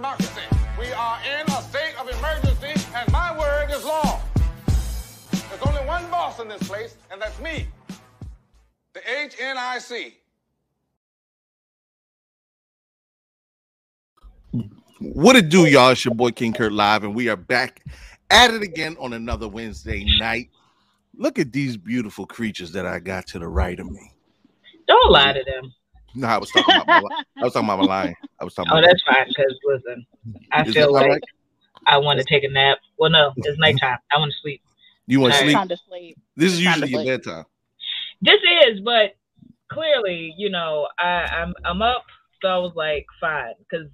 democracy. We are in a state of emergency, and my word is law. There's only one boss in this place, and that's me, the HNIC. What it do, y'all? It's your boy King Kurt live, and we are back at it again on another Wednesday night. Look at these beautiful creatures that I got to the right of me. Don't lie to them. No, I was talking about my, li- I was talking about my lion. I was talking Oh, about that's fine. Because listen, I Is feel like right? I want to take a nap. Well, no, it's mm-hmm. nighttime. I want to sleep. you want to sleep. To sleep. This is usually your bedtime. This is, but clearly, you know, I, I'm I'm up, so I was like, fine, because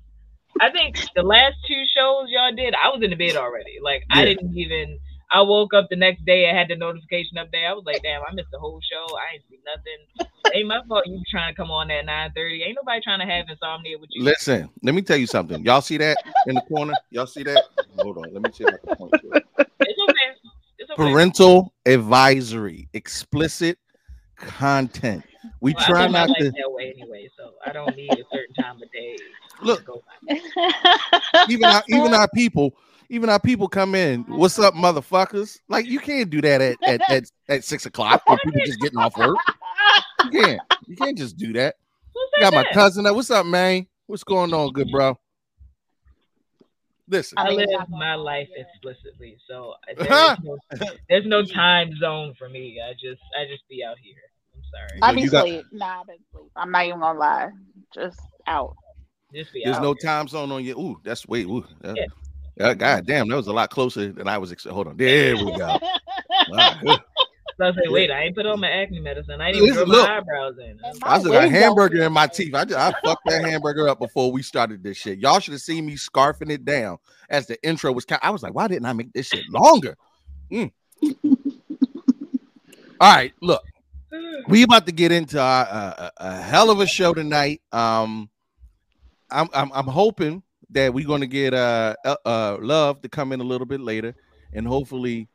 I think the last two shows y'all did, I was in the bed already. Like I didn't even. I woke up the next day. I had the notification up there. I was like, damn, I missed the whole show. I ain't see nothing. Ain't my fault. You trying to come on at nine thirty? Ain't nobody trying to have insomnia with you. Listen, let me tell you something. Y'all see that in the corner? Y'all see that? Hold on. Let me see if I point. It's okay. It's okay. Parental advisory, explicit content. We Well, try not to that way anyway, so I don't need a certain time of day. look. Even our, even our people, even our people come in. What's up, motherfuckers? Like you can't do that at at, at, at six o'clock when people just getting off work. You can't. You can't just do that. Who got my cousin. there. What's up, man? What's going on, good bro? Listen, I I live it's my life explicitly, so there's no, there's no time zone for me. I just I just be out here. I'm sorry. I So be you got- sleep. Nah, I been sleep. I'm not even gonna lie. Just out. Just be there's out no here. time zone on you. Ooh, that's wait. Ooh, that, Yeah. Uh, God damn, that was a lot closer than I was. Ex- Hold on, there we go. All right. So I say, wait, I ain't put on my acne medicine. I didn't even Listen, draw look. my eyebrows in. And I my still got a hamburger in my teeth. I, just, I fucked that hamburger up before we started this shit. Y'all should have seen me scarfing it down as the intro was. Ca- I was like, why didn't I make this shit longer? Mm. All right, look, we about to get into our, uh, a, a hell of a show tonight. Um, I'm I'm, I'm hoping that we're gonna get uh, uh uh love to come in a little bit later, and hopefully,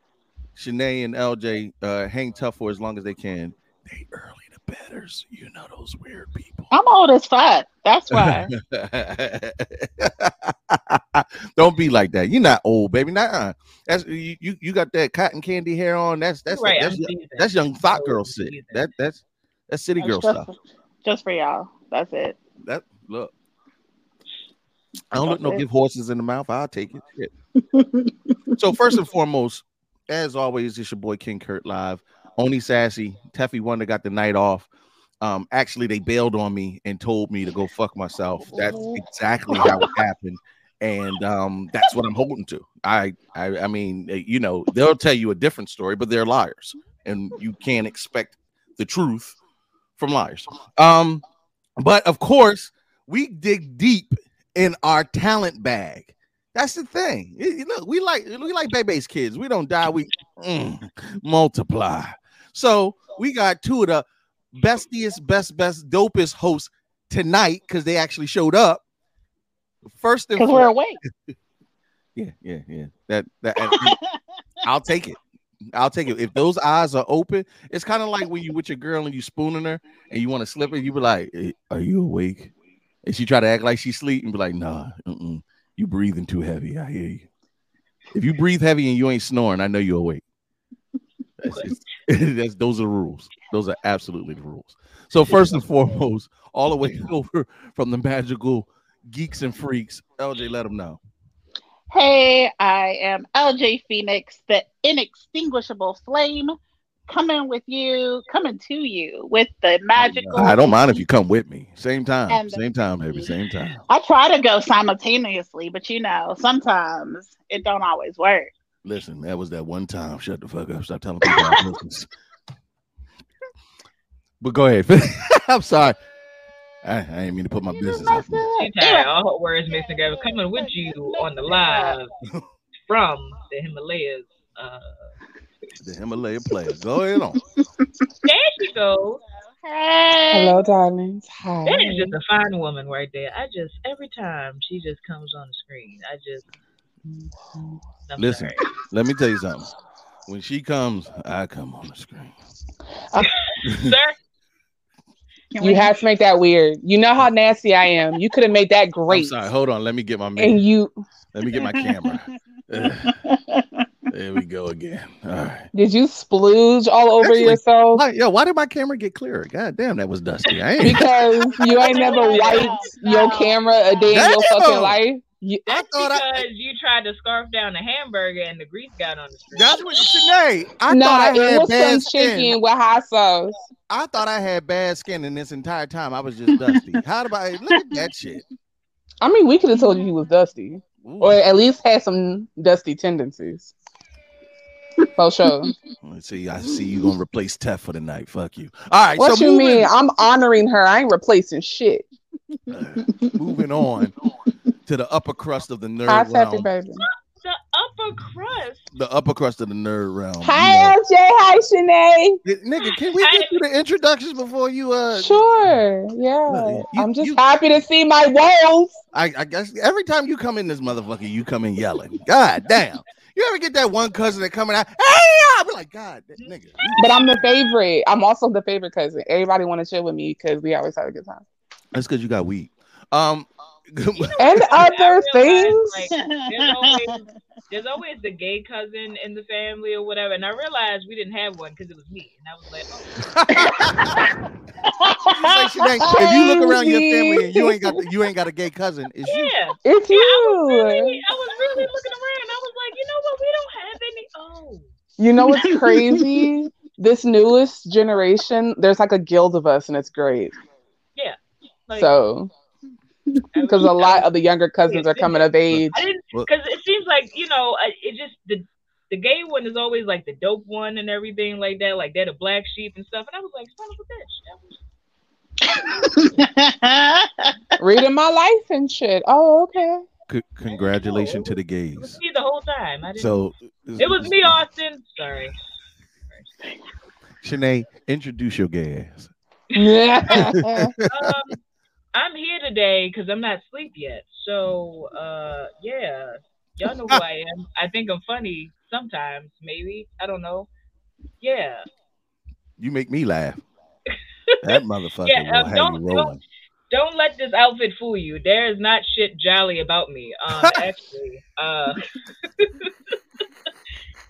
Shanae and LJ uh hang tough for as long as they can. They early the betters, you know those weird people. I'm old as fuck. That's why. Don't be like that. You're not old, baby. Nah, that's you. You, you got that cotton candy hair on. That's that's right, that's, I'm young- that's young thought girl seasoned. shit. That that's that's city girl just, stuff. just for y'all. That's it. That look. I don't look no give horses in the mouth. I'll take it. So first and foremost, as always, it's your boy King Kurt live. Only Sassy, Teffy Wonder got the night off. Um, actually, they bailed on me and told me to go fuck myself. That's exactly how it happened, and um, that's what I'm holding to. I, I, I mean, eh, you know, they'll tell you a different story, but they're liars, and you can't expect the truth from liars. Um, but of course, we dig deep in our talent bag. That's the thing. Look, we like we like baby's kids. We don't die. We mm, multiply. So we got two of the bestiest, best, best, dopest hosts tonight because they actually showed up. First Because we're awake. yeah, yeah, yeah. That that I'll take it. I'll take it. If those eyes are open, it's kind of like when you with your girl and you spooning her and you want to slip her, you be like, "Eh, "Are you awake?" And she try to act like she's asleep and be like, "Nah, mm-mm. you breathing too heavy. I hear you. If you breathe heavy and you ain't snoring, I know you're awake." That's, that's those are the rules. Those are absolutely the rules. So first and foremost, all the way over from the magical geeks and freaks, LJ, let them know. Hey, I am LJ Phoenix, the inextinguishable flame, coming with you, coming to you with the magical. I don't mind if you come with me. Same time, same time, baby, same time. I try to go simultaneously, but you know, sometimes it don't always work. Listen, that was that one time. Shut the fuck up. Stop telling people our business. But go ahead. I'm sorry. I, I didn't mean to put my You business out. there. up. She tired. All her words mixed together. Coming with you on the live from the Himalayas. Uh, The Himalaya player. Go ahead on. there she goes. Hey. Hello, darlings. Hi. That is just a fine woman right there. I just every time she just comes on the screen, I just I'm Listen. sorry. Let me tell you something. When she comes, I come on the screen. sir. Can You we- had to make that weird. You know how nasty I am. You could have made that I'm great. sorry. Hold on. Let me get my And you Let me get my camera. Ugh, there we go again. All right. did you splooge all over Actually, yourself? Why, yo, why did my camera get clearer? God damn, that was dusty. I ain't. Because you ain't never wiped your camera a day in your fucking life. You, I That's thought I- because you tried to scarf down a hamburger and the grease got on the string. That's what Sinead. I nah, thought I it had was bad some skin. chicken with hot sauce. I thought I had bad skin, and this entire time I was just dusty. How do I look at that shit? I mean, we could have told you he was dusty, Ooh. or at least had some dusty tendencies. For sure. Let's see. I see you gonna replace Tef for the night. Fuck you. All right. What so you moving, mean? I'm honoring her. I ain't replacing shit. moving on to the upper crust of the nerd Hi, Taffy realm. baby. The upper crust. The upper crust of the nerd realm. Hi, LJ. Hi, Shanae. Nigga, can we get through the introductions before you uh Sure. Yeah. Look, you- I'm just you- happy to see my woes. I, I guess every time you come in this motherfucker, you come in yelling. God damn. You ever get that one cousin that coming out? Hey, I be like, God, that nigga. But I'm the favorite. I'm also the favorite cousin. Everybody want to chill with me because we always have a good time. That's because you got weed. Um, And other realized, things. like, there's always there's always the gay cousin in the family or whatever, and I realized we didn't have one because it was me, and I was like, oh, like, if you look around your family and you ain't got the, you ain't got a gay cousin, it's you. yeah. It's Yeah, I was really, you. I was really looking around. I was like, you know what? We don't have any. Oh, You know what's crazy? this newest generation, there's like a guild of us, and it's great. like, So, I was- because a lot of the younger cousins are coming of age. I didn't Well- because it seems like you know it just the the gay one is always like the dope one and everything like that, like they're the black sheep and stuff. And I was like, son of a bitch. Reading my life and shit. Oh, okay. C- congratulations to the it was gays. me the whole time. I didn't. So it was me, Austin. Sorry. Shanae, introduce your gay ass. Um, I'm here today because I'm not asleep yet. So uh, yeah, y'all know who I am. I think I'm funny sometimes, maybe. I don't know. Yeah. You make me laugh. That motherfucker Yeah, will um, have don't- you rolling. don't let this outfit fool you. There is not shit jolly about me. Um, actually, uh,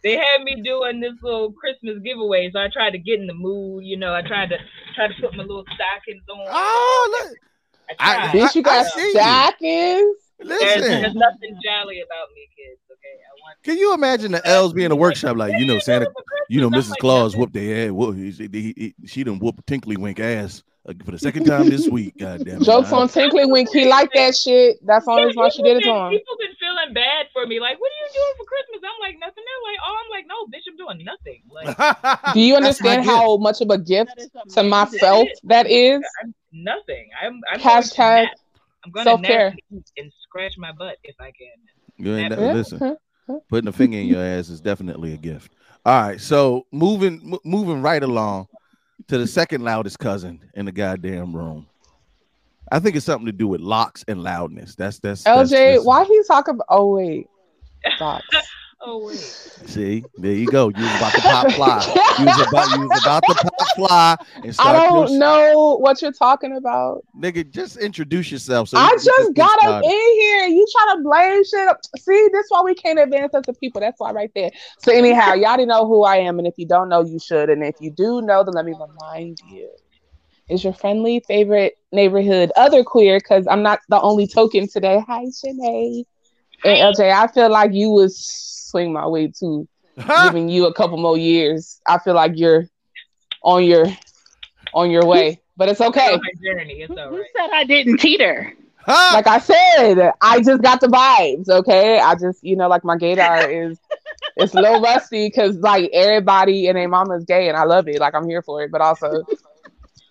they had me doing this little Christmas giveaway, so I tried to get in the mood. You know, I tried to try to put my little stockings on. Oh, look. I I- Bitch, you got I see you. stockings. there's, there's nothing jolly about me, kids. Okay, I want. can you imagine the elves being a workshop like, you know, Santa, you know, Mrs. Claus whooped their ass. Whoop, he, he, he, she done whooped Tinkly Wink ass uh, for the second time this week. God damn it. Jokes on Tinkly Wink. He liked that shit. That's the only reason why she did it to People been- him. People been feeling bad for me. Like, what are you doing for Christmas? I'm like, nothing. They're like, oh, I'm like, no, bitch, I'm doing nothing. Like, Do you That's my understand gift. how much of a gift to myself that is? I'm nothing. I'm, I'm going to Hashtag nap. I'm going self-care. to nap and scratch my butt if I can. You ain't Yeah. listen. Putting a finger in your ass is definitely a gift. All right, so moving m- moving right along to the second loudest cousin in the goddamn room. I think it's something to do with locks and loudness. That's that's that's- LJ, that's- why he talk about? Oh wait, Stop. Oh wait. See, there you go. You was about to pop fly. You was about you was about to pop fly and I don't your- know what you're talking about. nigga. Just introduce yourself. So I just got up in here. You try to blame shit. up- See, this why we can't advance as a people. That's why right there. So anyhow, y'all already know who I am, and if you don't know, you should. And if you do know, then let me remind you. Is your friendly favorite neighborhood other queer? Because I'm not the only token today. Hi, Shanae. And LJ, I feel like you would swing my way too. Giving you a couple more years. I feel like you're on your on your way. But it's okay. On my journey. It's all Who right. said I didn't teeter? Ha! like I said, I just got the vibes. Okay, I just you know like my gaydar is it's a little rusty because like everybody and their mama's gay and I love it. Like I'm here for it, but also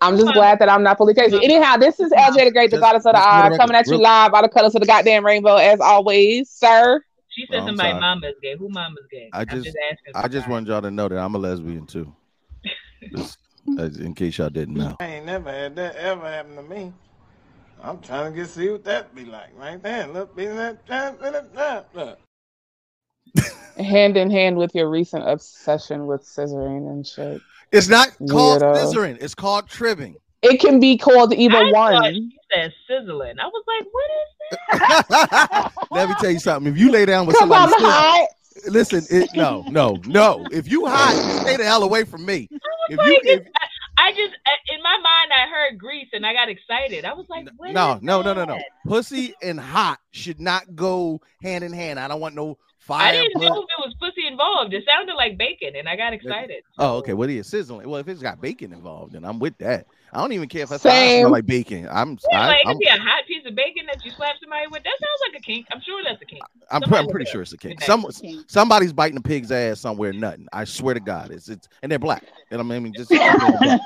I'm just glad that I'm not fully crazy. Anyhow, this is LJ the Great, the Just- goddess of the just for the eye, coming at you live by the colors of the goddamn rainbow as always, sir. She said Oh, I'm somebody sorry. mama's gay. Who mama's gay? I I'm just- asking. I just somebody. want y'all to know that I'm a lesbian too. Just, as- in case y'all didn't know. I ain't never had that ever happen to me. I'm trying to get see what that be like right there. Look, be that that that that. Look. Hand in hand with your recent obsession with scissoring and shit. It's not called Weirdo. scissoring. It's called tribbing. It can be called either I thought one. She said sizzling. I was like, what is that? Let me tell you something. If you lay down with Because somebody, I'm still- hot. listen. It, no, no, no. If you hot, stay the hell away from me. If like, you, if, I just uh, in my mind I heard grease and I got excited. I was like, what no, is no, no, no, no. Pussy and hot should not go hand in hand. I don't want no fire. I didn't blood- know if it was pussy involved. It sounded like bacon, and I got excited. Oh, okay. What is sizzling? Well, if it's got bacon involved, then I'm with that. I don't even care if I Same. smell like bacon. I'm, Yeah, I, like it I'm, could be a hot piece of bacon that you slap somebody with. That sounds like a kink. I'm sure that's a kink. I'm, somebody I'm pretty sure it's a cake. Okay. Some somebody's biting a pig's ass somewhere. Nothing. I swear to God, it's it's and they're black. And I mean, just they're black.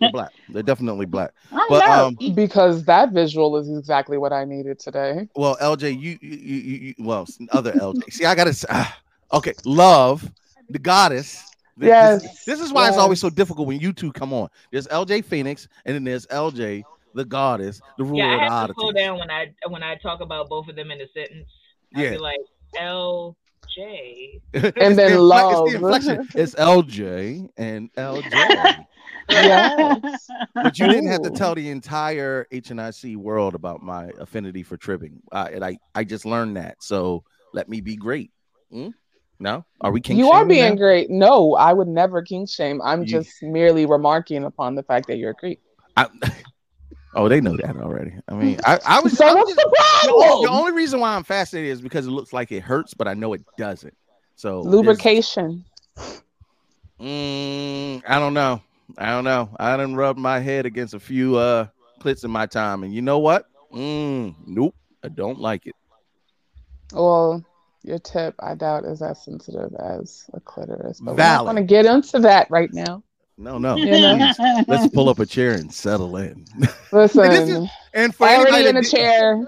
They're black. They're definitely black. I But know. um, Because that visual is exactly what I needed today. well, LJ, you you you, you you- well, other LJ. See, I gotta. s- ah, okay, love the goddess. Th- This, Yes, this is why it's always so difficult when you two come on. There's LJ Phoenix, and then there's LJ the goddess, the ruler Yeah, of I the have to slow down when I when I talk about both of them in a sentence. I Yeah. like L J. And then the love. It's the inflection. It's LJ and LJ. Yes. but you didn't have to tell the entire HNIC world about my affinity for tribbing. Uh, and I, I just learned that. So let me be great. Hmm? No, are we king? you are being now? great. No, I would never king shame. I'm You- just merely remarking upon the fact that you're a creep. I, oh, they know that already. I mean, I, I was. So what's just- the only, the only reason why I'm fascinated is because it looks like it hurts, but I know it doesn't. So Lubrication. Mm, I don't know. I don't know. I didn't rub my head against a few uh clits in my time, and you know what? Mm, nope, I don't like it. Well, your tip, I doubt, is as sensitive as a clitoris. But we're not going to get into that right now. No, no. You know? Let's pull up a chair and settle in. Listen, this is- and for anybody already in a chair.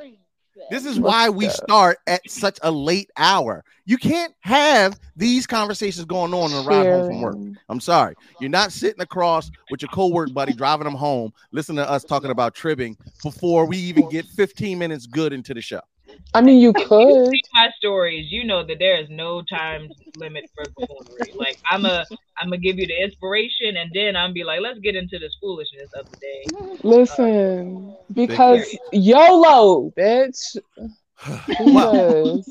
this is why we start at such a late hour. You can't have these conversations going on on the ride home from work. I'm sorry. You're not sitting across with your co-work buddy driving them home, listening to us talking about tribbing before we even get 15 minutes good into the show. I mean, you If you could. see my stories, you know that there is no time limit for buffoonery. Like I'm a, I'm gonna give you the inspiration, and then I'm be like, let's get into this foolishness of the day. Listen, because YOLO, bitch. well,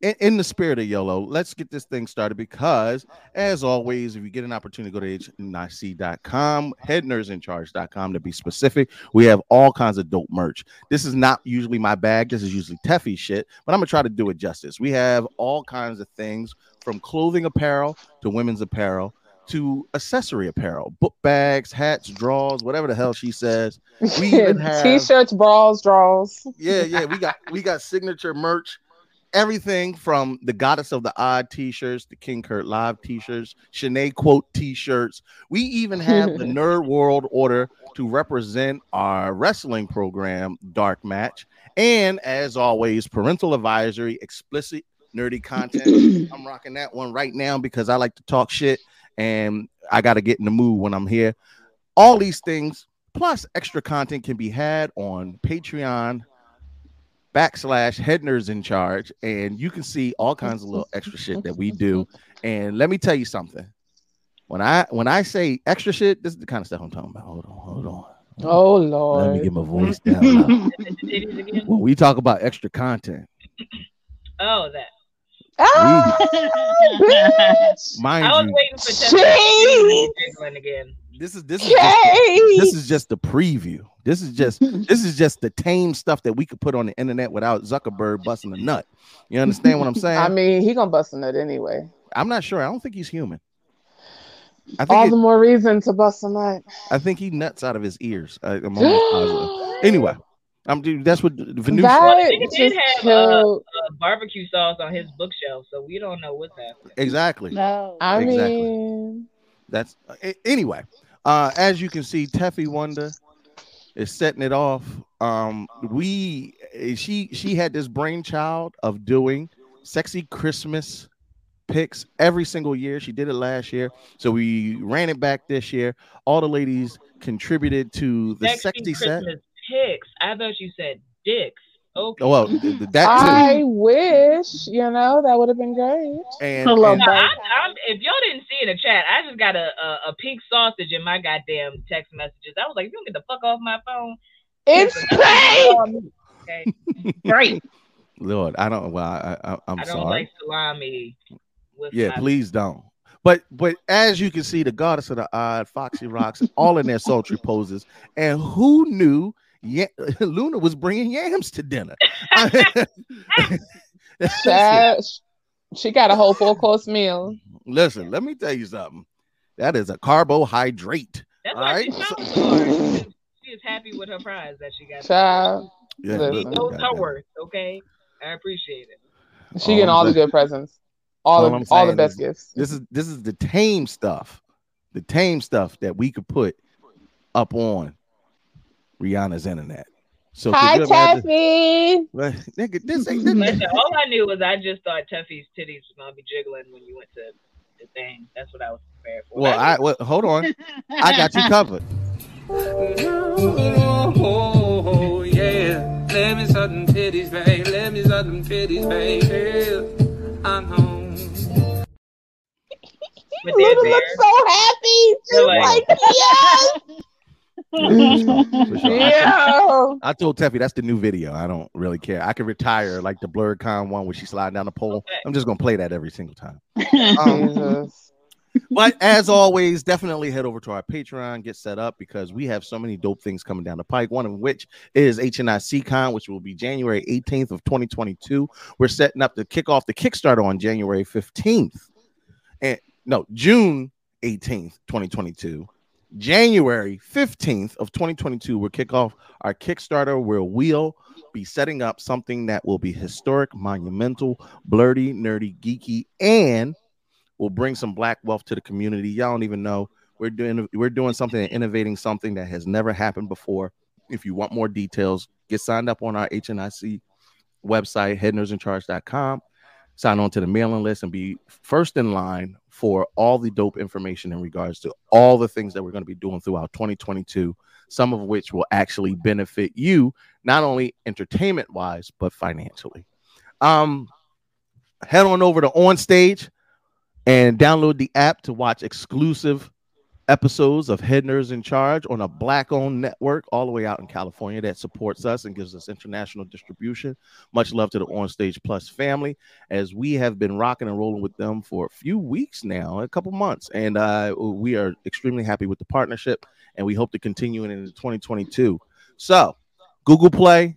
in, in the spirit of YOLO, let's get this thing started because, as always, if you get an opportunity, to go to hnic.com, headnerdsincharge.com to be specific. We have all kinds of dope merch. This is not usually my bag. This is usually Teffy shit, but I'm going to try to do it justice. We have all kinds of things from clothing apparel to women's apparel to accessory apparel, book bags, hats, drawers, whatever the hell she says. We even have- t-shirts, bras, draws. yeah, yeah, we got we got signature merch, everything from the Goddess of the Odd t-shirts, the King Kurt Live t-shirts, Shanae quote t-shirts. We even have the Nerd World Order to represent our wrestling program, Dark Match, and as always, parental advisory, explicit nerdy content. I'm rocking that one right now because I like to talk shit and I got to get in the mood when I'm here. All these things plus extra content can be had on Patreon backslash head nerds in charge and you can see all kinds of little extra shit that we do and let me tell you something when i when i say extra shit this is the kind of stuff i'm talking about hold on hold on Oh Lord. let me get my voice down now. The titties again? when we talk about extra content Oh, that. Ah, bitch. mind I was you waiting for Jeez. Again. this is this is just, Yay! this is just the preview this is just this is just the tame stuff that we could put on the internet without zuckerberg busting a nut you understand what i'm saying I mean, he gonna bust a nut anyway. i'm not sure i don't think he's human I think All it- the more reason to bust a nut. I think he nuts out of his ears. I, am almost positive. Anyway, I'm dude. That's what Venusian. Well, the that nigga did just have, uh, killed. Uh, barbecue sauce on his bookshelf, so we don't know what's happening. Exactly. no. I exactly. mean, That's a- anyway. Uh, as you can see, Teffy Wonder is setting it off. Um, we she she had this brainchild of doing sexy Christmas picks every single year. She did it last year, so we ran it back this year. All the ladies contributed to the Sexy sexy set. Christmas pics. I thought you said dicks. Okay. Oh, well, th- th- that I wish, you know, that would have been great. And, Hello, and- No, bud. I, I'm, if y'all didn't see in the chat, I just got a, a, a pink sausage in my goddamn text messages. I was like, you don't get the fuck off my phone. It's fake. Okay. Great. Lord, I don't. Well, I, I, I'm I don't sorry. like salami. With Yeah, my- please don't. But but as you can see, the goddess of the odd, Foxy Rocks, all in their sultry poses. And who knew ya- Luna was bringing yams to dinner? Child, she got a whole full course meal. Listen, let me tell you something. That is a carbohydrate. That's All why right. she so. She is- happy with her prize that she got. Child, Yeah, She listen, knows her goddamn. worth. Okay, I appreciate it. she All getting all the good presents, all all the all the best is gifts. This is this is the tame stuff, the tame stuff that we could put up on Rihanna's internet. So could Hi, you imagine- Taffy. Well, nigga, this ain't Listen, all I knew was I just thought Tuffy's titties was gonna be jiggling when you went to the thing. That's what I was prepared for. Well, I well, hold on. I got you covered. Oh, yeah. Let me suck them titties, babe. Let me suck them titties, babe. Yeah, I know. with their Luna looks so happy. She's like, like- yes, For sure. yeah. I told Teffy that's the new video. I don't really care. I can retire like the blurred con one where she's sliding down the pole. I'm just gonna play that every single time. Um, but as always, definitely head over to our Patreon, get set up because we have so many dope things coming down the pike. One of which is HNI Con, which will be January 18th of 2022. We're setting up to kick off the Kickstarter on January 15th. And no, June 18th, 2022. January 15th of 2022, we'll kick off our Kickstarter where we'll be setting up something that will be historic, monumental, blurty, nerdy, geeky, and will bring some black wealth to the community. Y'all don't even know we're doing we're doing something and innovating something that has never happened before. If you want more details, get signed up on our HNIC website, headnerdsincharge.com. Sign on to the mailing list and be first in line for all the dope information in regards to all the things that we're going to be doing throughout 2022, some of which will actually benefit you, not only entertainment wise, but financially. Um, head on over to On Stage and download the app to watch exclusive episodes of Head Nerds in Charge on a black owned network all the way out in California that supports us and gives us international distribution. Much love to the On Stage Plus family as we have been rocking and rolling with them for a few weeks now, a couple months, and uh, we are extremely happy with the partnership and we hope to continue it into 2022. So, Google Play,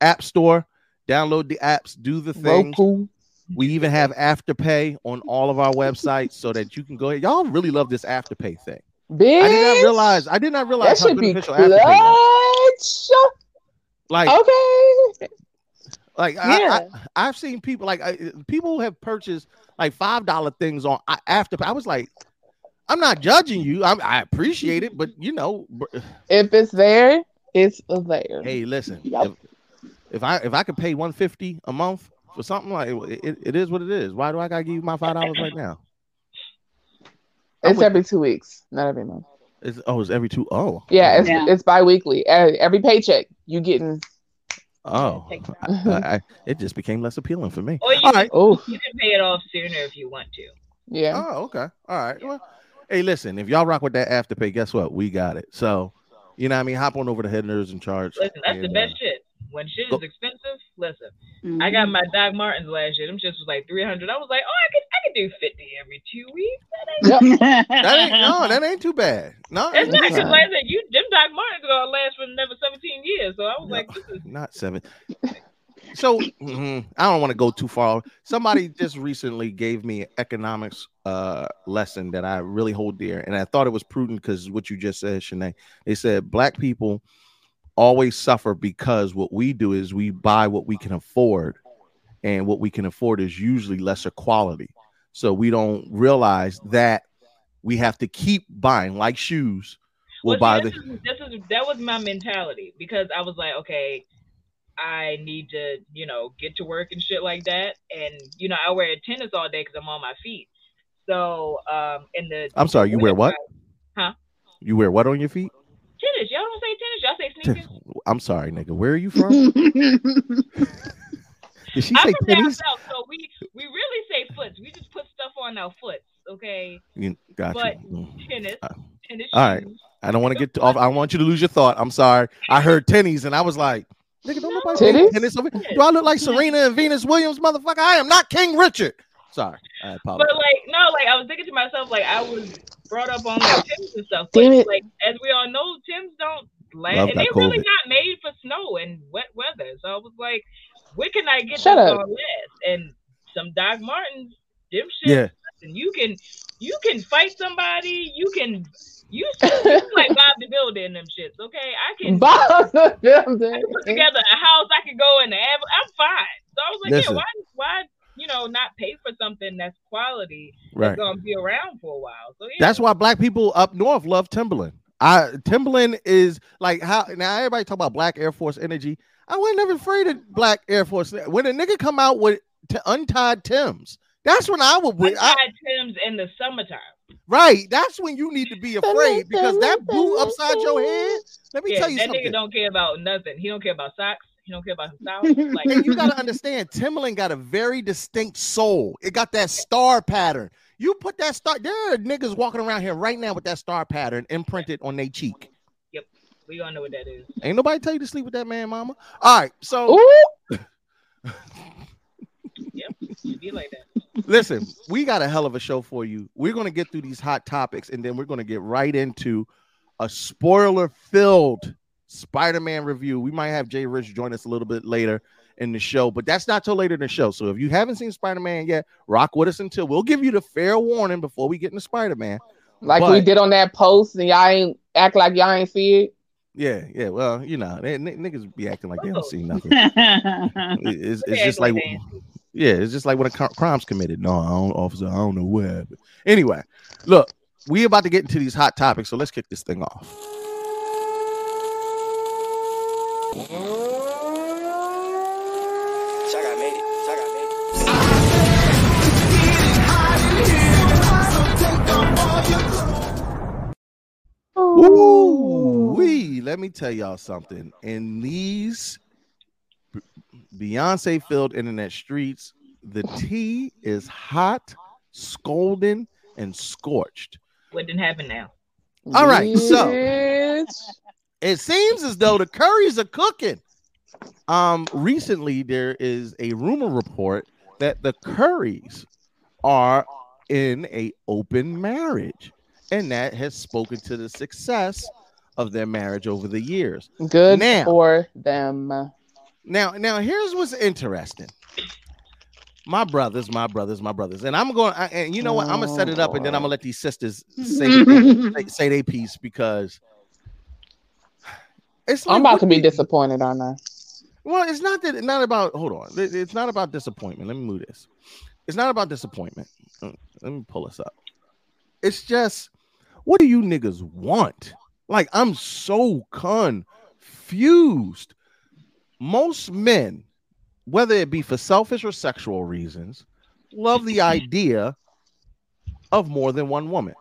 App Store, download the apps, do the thing. Roku. We even have Afterpay on all of our websites so that you can go ahead. Y'all really love this Afterpay thing. Bitch. I did not realize. I did not that realize how should be beneficial Afterpay was. clutch. Like, Okay. like Yeah. I, I, have seen people like I, people have purchased like five dollar things on I- Afterpay. I was like, I'm not judging you. I, I appreciate it, but you know, If it's there, it's there. hey, listen. Yep. If, if I if I could pay 150 a month for something like it, it, it is what it is. Why do I gotta give you my five dollars right now? I'm it's with- every two weeks, not every month. It's, oh, it's every two. Oh, Yeah, it's Yeah. it's bi-weekly. Every, every paycheck you getting. Oh, I, I, I- it just became less appealing for me. Or you, All right. Oh, you can pay it off sooner if you want to. yeah. Oh, okay. All right. Well, hey, listen, if y'all rock with that afterpay, guess what? We got it. So, you know what I mean? Hop on over to Head Nerds in Charge. Listen, that's the best uh, shit. When shit is expensive, listen. Mm-hmm. I got my Doc Martens last year. Them shits was like three hundred. I was like, oh, I could, I could do fifty every two weeks. That ain't. That ain't no, that ain't too bad. No, It's not because, like I said, you them Doc Martens are gonna last for another seventeen years. So I was No. like, this is not seven. So mhm, I don't want to go too far. Somebody just recently gave me an economics uh, lesson that I really hold dear, and I thought it was prudent because what you just said, Shanae. They said black people always suffer because what we do is we buy what we can afford, and what we can afford is usually lesser quality. So we don't realize that we have to keep buying, like shoes. We'll Well, buy see, the. this, is, this is that was my mentality because I was like, okay, I need to, you know, get to work and shit like that, and you know, I wear tennis all day because I'm on my feet. So, um, in the I'm sorry, you wear what? Huh? You wear what on your feet? Tennis, y'all don't say tennis, y'all say sneakers. I'm sorry, nigga. Where are you from? Did she I'm say from down south, so we we really say foots. We just put stuff on our foots, okay? You, got But. Mm. tennis, Uh, tennis all right. shoes. I don't want to get off. I want you to lose your thought. I'm sorry. I heard tennies and I was like, nigga, don't nobody say Titties? tennis. Do I look like Serena and Venus Williams, motherfucker? I am not King Richard. Sorry. I apologize. But like no, like I was thinking to myself, like I was brought up on like Tims and stuff. But Damn it. like as we all know, Tims don't last, Love and got they really COVID. not made for snow and wet weather. So I was like, where can I get Shut this up. all last? And some Doc Martens, them shit. yeah. And you can you can fight somebody. You can you, you like Bob the Builder in them shits. Okay, I can. Bob the Builder. put together a house. I can go in the I'm fine. So I was like, Listen. yeah, why, why, you know, not pay for something that's quality Right. that's gonna be around for a while? So yeah, That's why black people up north love Timberland. I Timberland is like how now everybody talk about black Air Force energy. I was never afraid of black Air Force. When a nigga come out with t- untied Tims, that's when I would. I I, Tim's in the summertime. right, that's when you need to be afraid because that boot upside your head. Let me Yeah, tell you that something. nigga don't care about nothing. He don't care about socks. He don't care about himself. Like and you gotta understand, Timberland got a very distinct soul. It got that star pattern. You put that star. There are niggas walking around here right now with that star pattern imprinted on their cheek. Yep, we all know what that is. Ain't nobody tell you to sleep with that man, mama. All right, so Ooh, It be like that. listen, we got a hell of a show for you. We're gonna get through these hot topics, and then we're gonna get right into a spoiler-filled Spider-Man review. We might have Jay Rich join us a little bit later in the show, but that's not till later in the show. So if you haven't seen Spider-Man yet, rock with us until we'll give you the fair warning before we get into Spider-Man. like But- we did on that post, and y'all ain't act like y'all ain't see it. Yeah, yeah. Well, you know, they, n- niggas be acting like they don't see nothing. It's, it's just like, like they ain't yeah, it's just like when a cr- crime's committed. No, I don't, officer, I don't know what happened. Anyway, look, we about to get into these hot topics, so let's kick this thing off. Saga made it. Saga made it. Ooh, wee. Let me tell y'all something. In these Beyonce filled internet streets, the tea is hot, scolding, and scorched. What didn't happen now? All right, so- Bitch. It seems as though the Currys are cooking. Um, recently there is a rumor report that the Currys are in a open marriage, and that has spoken to the success of their marriage over the years. good Now. for them. Now, now here's what's interesting. My brothers, my brothers, my brothers, and I'm going. I, and you know what? I'm gonna set it up, and then I'm gonna let these sisters say say, say their piece because it's. I'm about to be disappointed on that. Well, it's not that. Not about. Hold on. It's not about disappointment. Let me move this. It's not about disappointment. Uh, Let me pull this up. It's just, what do you niggas want? Like, I'm so confused. Most men, whether it be for selfish or sexual reasons, love the idea of more than one woman.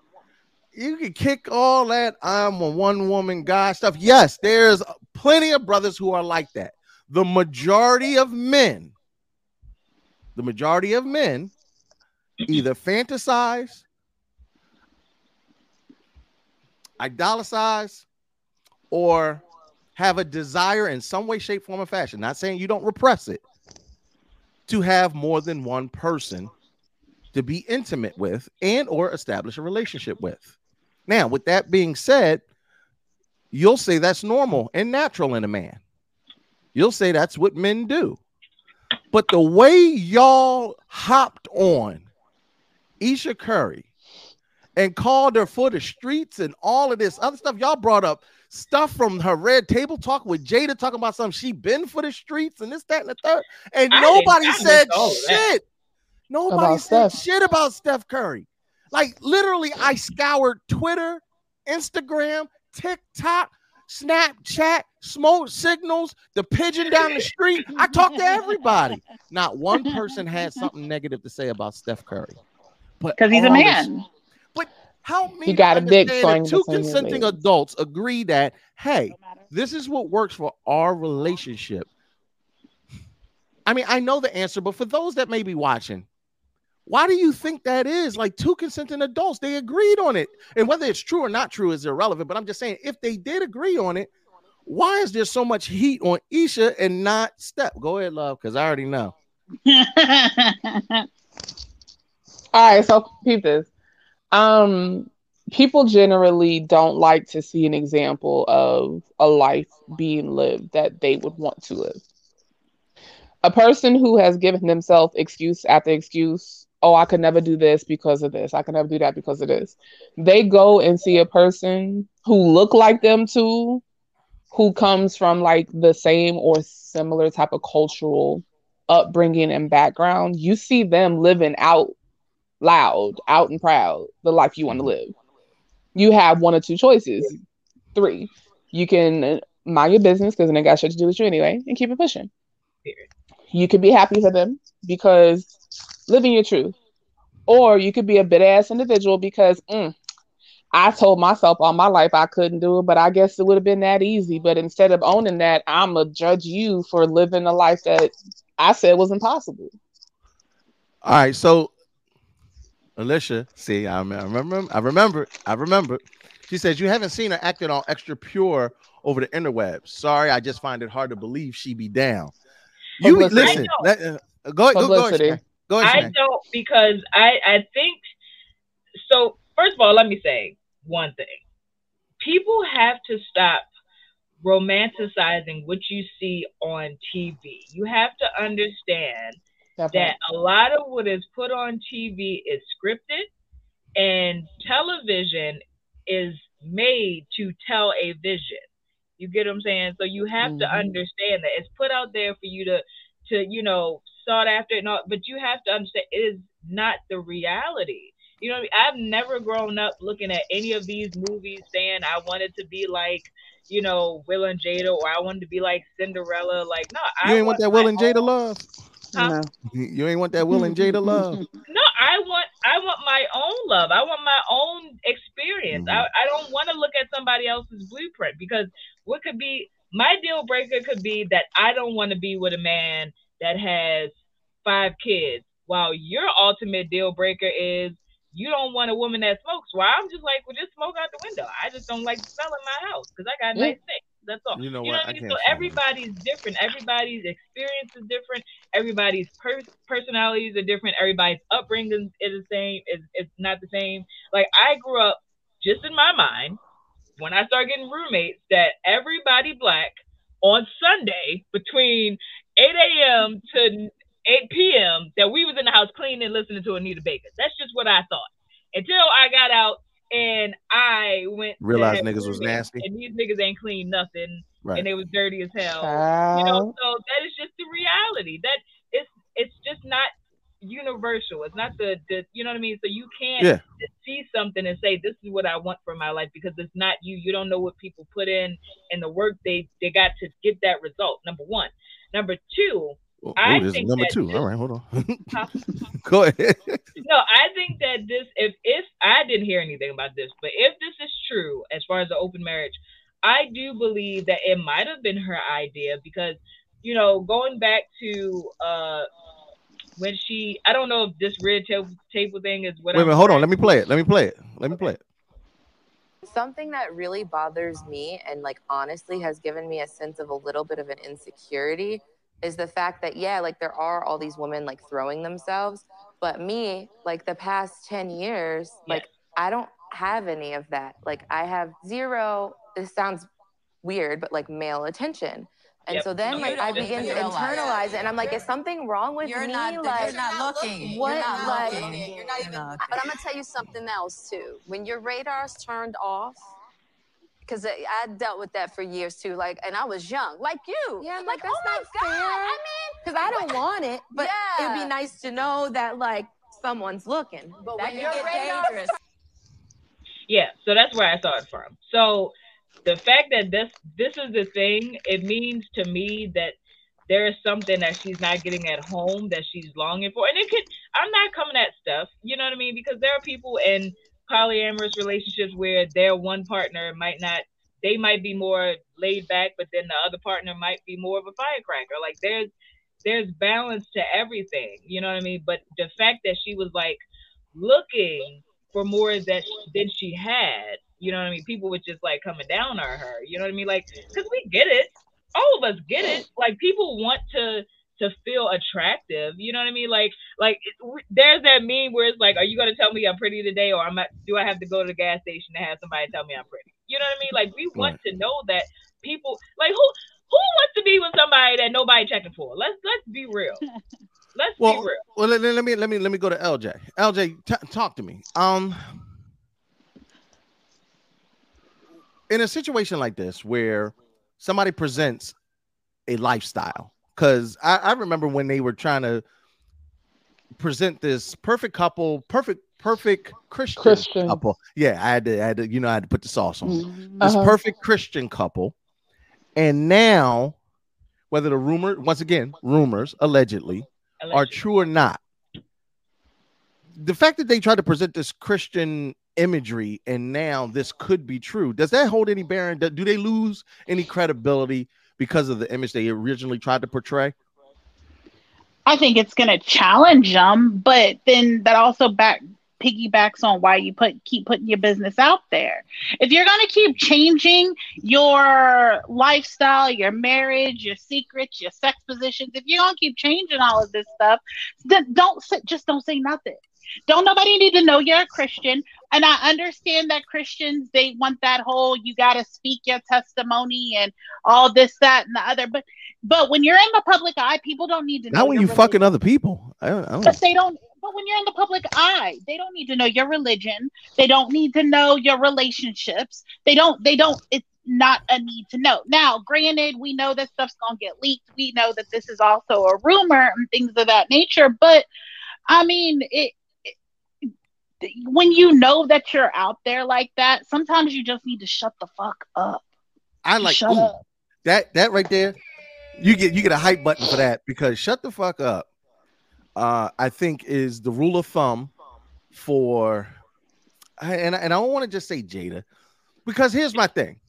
You can kick all that I'm a one woman guy stuff. Yes, there's plenty of brothers who are like that. The majority of men, the majority of men either fantasize, idolatrize, or have a desire in some way, shape, form, or fashion. Not saying you don't repress it, to have more than one person to be intimate with and or establish a relationship with. Now, with that being said, you'll say that's normal and natural in a man. You'll say that's what men do. But the way y'all hopped on Ayesha Curry and called her for the streets and all of this other stuff, y'all brought up stuff from her red table talk with Jada talking about something she been for the streets and this, that, and the third. And I nobody said all of that. shit. Nobody About said Steph. shit about Steph Curry. Like literally, I scoured Twitter, Instagram, TikTok, Snapchat, smoke signals, the pigeon down the street. I talked to everybody. Not one person had something negative to say about Steph Curry. But Because he's a all this- man. Help me. He to got a dick understand that Two consenting legs. adults agree that hey, this is what works for our relationship. I mean, I know the answer, but for those that may be watching, why do you think that is? Like two consenting adults, they agreed on it. And whether it's true or not true is irrelevant. But I'm just saying, if they did agree on it, why is there so much heat on Ayesha and not Steph? Go ahead, love, because I already know. All right, so peep this. Um, people generally don't like to see an example of a life being lived that they would want to live. A person who has given themselves excuse after excuse, oh, I could never do this because of this. I could never do that because of this. They go and see a person who look like them too, who comes from like the same or similar type of cultural upbringing and background. You see them living out loud, out and proud, the life you want to live. You have one or two choices. Three. You can mind your business because it ain't got shit to do with you anyway and keep it pushing. You could be happy for them because living your truth. Or you could be a bit ass individual because mm, I told myself all my life I couldn't do it, but I guess it would have been that easy. But instead of owning that, I'm going to judge you for living a life that I said was impossible. All right, so Alicia, see, I remember, I remember, I remember. She says you haven't seen her acting all extra pure over the interwebs. Sorry, I just find it hard to believe she be down. You Publicity. listen. Let, uh, go, go, go, Publicity. Ahead, go ahead. I Shanae. don't because I I think so. First of all, let me say one thing: people have to stop romanticizing what you see on TV. You have to understand that a lot of what is put on TV is scripted, and television is made to tell a vision. You get what I'm saying? So you have to Mhm. understand that it's put out there for you to to you know sought after and all, but you have to understand it is not the reality. You know, what I mean? I've never grown up looking at any of these movies saying I wanted to be like, you know, Will and Jada, or I wanted to be like Cinderella. Like, no, I You ain't want that Will and Jada own- love. No. You ain't want that Will and Jada love. No, I want I want my own love. I want my own experience. Mm-hmm. I, I don't want to look at somebody else's blueprint because what could be my deal breaker could be that I don't want to be with a man that has five kids, while your ultimate deal breaker is you don't want a woman that smokes. Well, I'm just like, well, just smoke out the window. I just don't like the smell in my house because I got Yeah. nice things. That's all. You know You what? know I what I mean? can't So stand that. everybody's different. Everybody's experience is different. Everybody's per- personalities are different. Everybody's upbringing is the same. Is it's not the same. Like I grew up just in my mind when I started getting roommates that everybody black on Sunday between 8 a.m. to 8 p.m. that we was in the house cleaning and listening to Anita Baker. That's just what I thought until I got out and I went Realized have niggas was nasty. and these niggas ain't clean nothing Right. and they was dirty as hell. You know, so that is just the reality. That it's it's just not universal. It's not the, the you know what I mean. So you can't Yeah. just see something and say this is what I want for my life because it's not you. You don't know what people put in and the work they they got to get that result. Number one. Number two. Oh, I think number two. this- All right, hold on. Go ahead. no, I think that this if if I didn't hear anything about this, but if this is true as far as the open marriage, I do believe that it might have been her idea because you know going back to uh when she I don't know if this red table table thing is what Wait a minute, hold on. Let me play it. Let me play it. Let me play it. Something that really bothers me and like honestly has given me a sense of a little bit of an insecurity is the fact that yeah, like there are all these women like throwing themselves, but me, like the past 10 years, like I don't have any of that. Like I have zero, this sounds weird, but like male attention. And Yep. so then You like I begin to even realize. internalize it and I'm like, is something wrong with You're me? not, like you're not looking. what, You're not like- looking. You're not even. But I'm gonna tell you something else too. When your radar's turned off, because I, I dealt with that for years too. Like, and I was young, like you. Yeah, I'm like, like, oh my that's god. not fair. I mean, Because I don't want it, but it'd be nice to know that like someone's looking. but That when can your get radar's dangerous. Yeah, so that's where I saw it from. So the fact that this this is the thing, it means to me that there is something that she's not getting at home that she's longing for. And it could I'm not coming at stuff, you know what I mean? Because there are people in polyamorous relationships where their one partner might not they might be more laid back, but then the other partner might be more of a firecracker. Like there's there's balance to everything. You know what I mean? But the fact that she was like looking for more that than she had, you know what I mean? People was just like coming down on her. You know what I mean? Like, cause we get it. All of us get it. Like people want to to feel attractive. You know what I mean? Like, like it- there's that meme where it's like, are you gonna tell me I'm pretty today, or I'm I, do I have to go to the gas station to have somebody tell me I'm pretty? You know what I mean? Like, we want to know that people, like, who who wants to be with somebody that nobody checking for? Let's let's be real. Let's Well, be real. well, let, let me let me let me go to LJ. LJ, t- talk to me. Um, in a situation like this where somebody presents a lifestyle, because I, I remember when they were trying to present this perfect couple, perfect perfect Christian, Christian. couple. Yeah, I had to, I had to, you know, I had to put the sauce on. Mhm. This Uh-huh. perfect Christian couple, and now, whether the rumor, once again, rumors allegedly are true or not, the fact that they tried to present this Christian imagery and now this could be true, does that hold any bearing? Do they lose any credibility because of the image they originally tried to portray? I think it's going to challenge them, but then that also back piggybacks on why you put keep putting your business out there. If you're going to keep changing your lifestyle, your marriage, your secrets, your sex positions, if you're going to keep changing all of this stuff, don't say, just don't say nothing. Don't nobody need to know you're a Christian. And I understand that Christians they want that whole you got to speak your testimony and all this, that, and the other. But but when you're in the public eye, people don't need to know. Not when you fucking other people. I don't, I don't But they don't. But when you're in the public eye, they don't need to know your religion. They don't need to know your relationships. They don't. They don't. It's not a need to know. Now, granted, we know that stuff's gonna get leaked. We know that this is also a rumor and things of that nature. But I mean, it. When you know that you're out there like that, sometimes you just need to shut the fuck up. I like Shut ooh, up. that that right there. You get you get a hype button for that because shut the fuck up. Uh, I think is the rule of thumb for, and and I don't want to just say Jada, because here's my thing.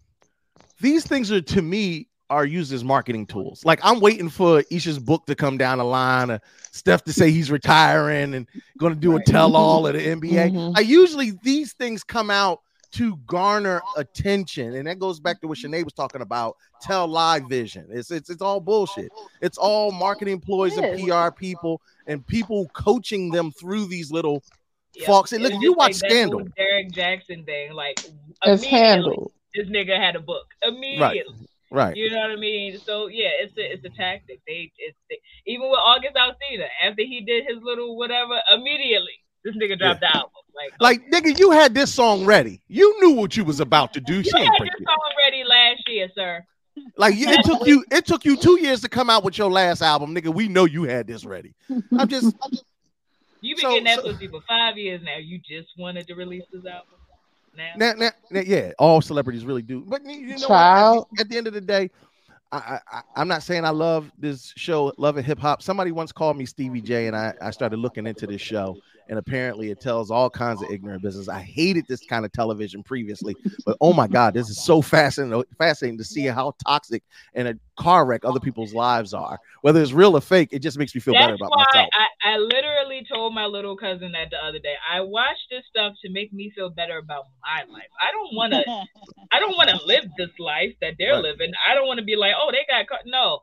These things are to me are used as marketing tools. Like I'm waiting for Ayesha's book to come down the line, or Steph to say he's retiring and going to do a tell all of the NBA. Mhm. I usually these things come out to garner attention, and that goes back to what Sinead was talking about. Tell live vision. It's it's it's all bullshit. It's all marketing employees and PR people and people coaching them through these little Yeah. Fox. And look, you watch like Scandal, Derek Jackson thing, like It's immediately, handled. This nigga had a book immediately. right? You know what I mean? So yeah, it's a it's a tactic. They it's they, even with August Alsina, after he did his little whatever, immediately this nigga dropped the album. Like, Like nigga, you had this song ready. You knew what you was about to do. you She had this it. song ready last year, sir. Like you- it took you it took you two years to come out with your last album, nigga. We know you had this ready. I'm just You've been So- getting that so- pussy for five years now. You just wanted to release this album now. now, now, now, yeah, all celebrities really do. But you you know, what? At, Child. the, at the end of the day, I, I, I- I'm not saying I love this show, Love and Hip Hop. Somebody once called me Stevie J, and I, I started looking into this show, and apparently it tells all kinds of ignorant business. I hated this kind of television previously, but oh my god, this is so fascinating, fascinating to see how toxic and a car wreck other people's lives are. Whether it's real or fake, it just makes me feel better about why myself. I, I literally told my little cousin that the other day. I watch this stuff to make me feel better about my life. I don't want to. I don't want to live this life that they're Right. living. I don't want to be like, oh, they got car-. no.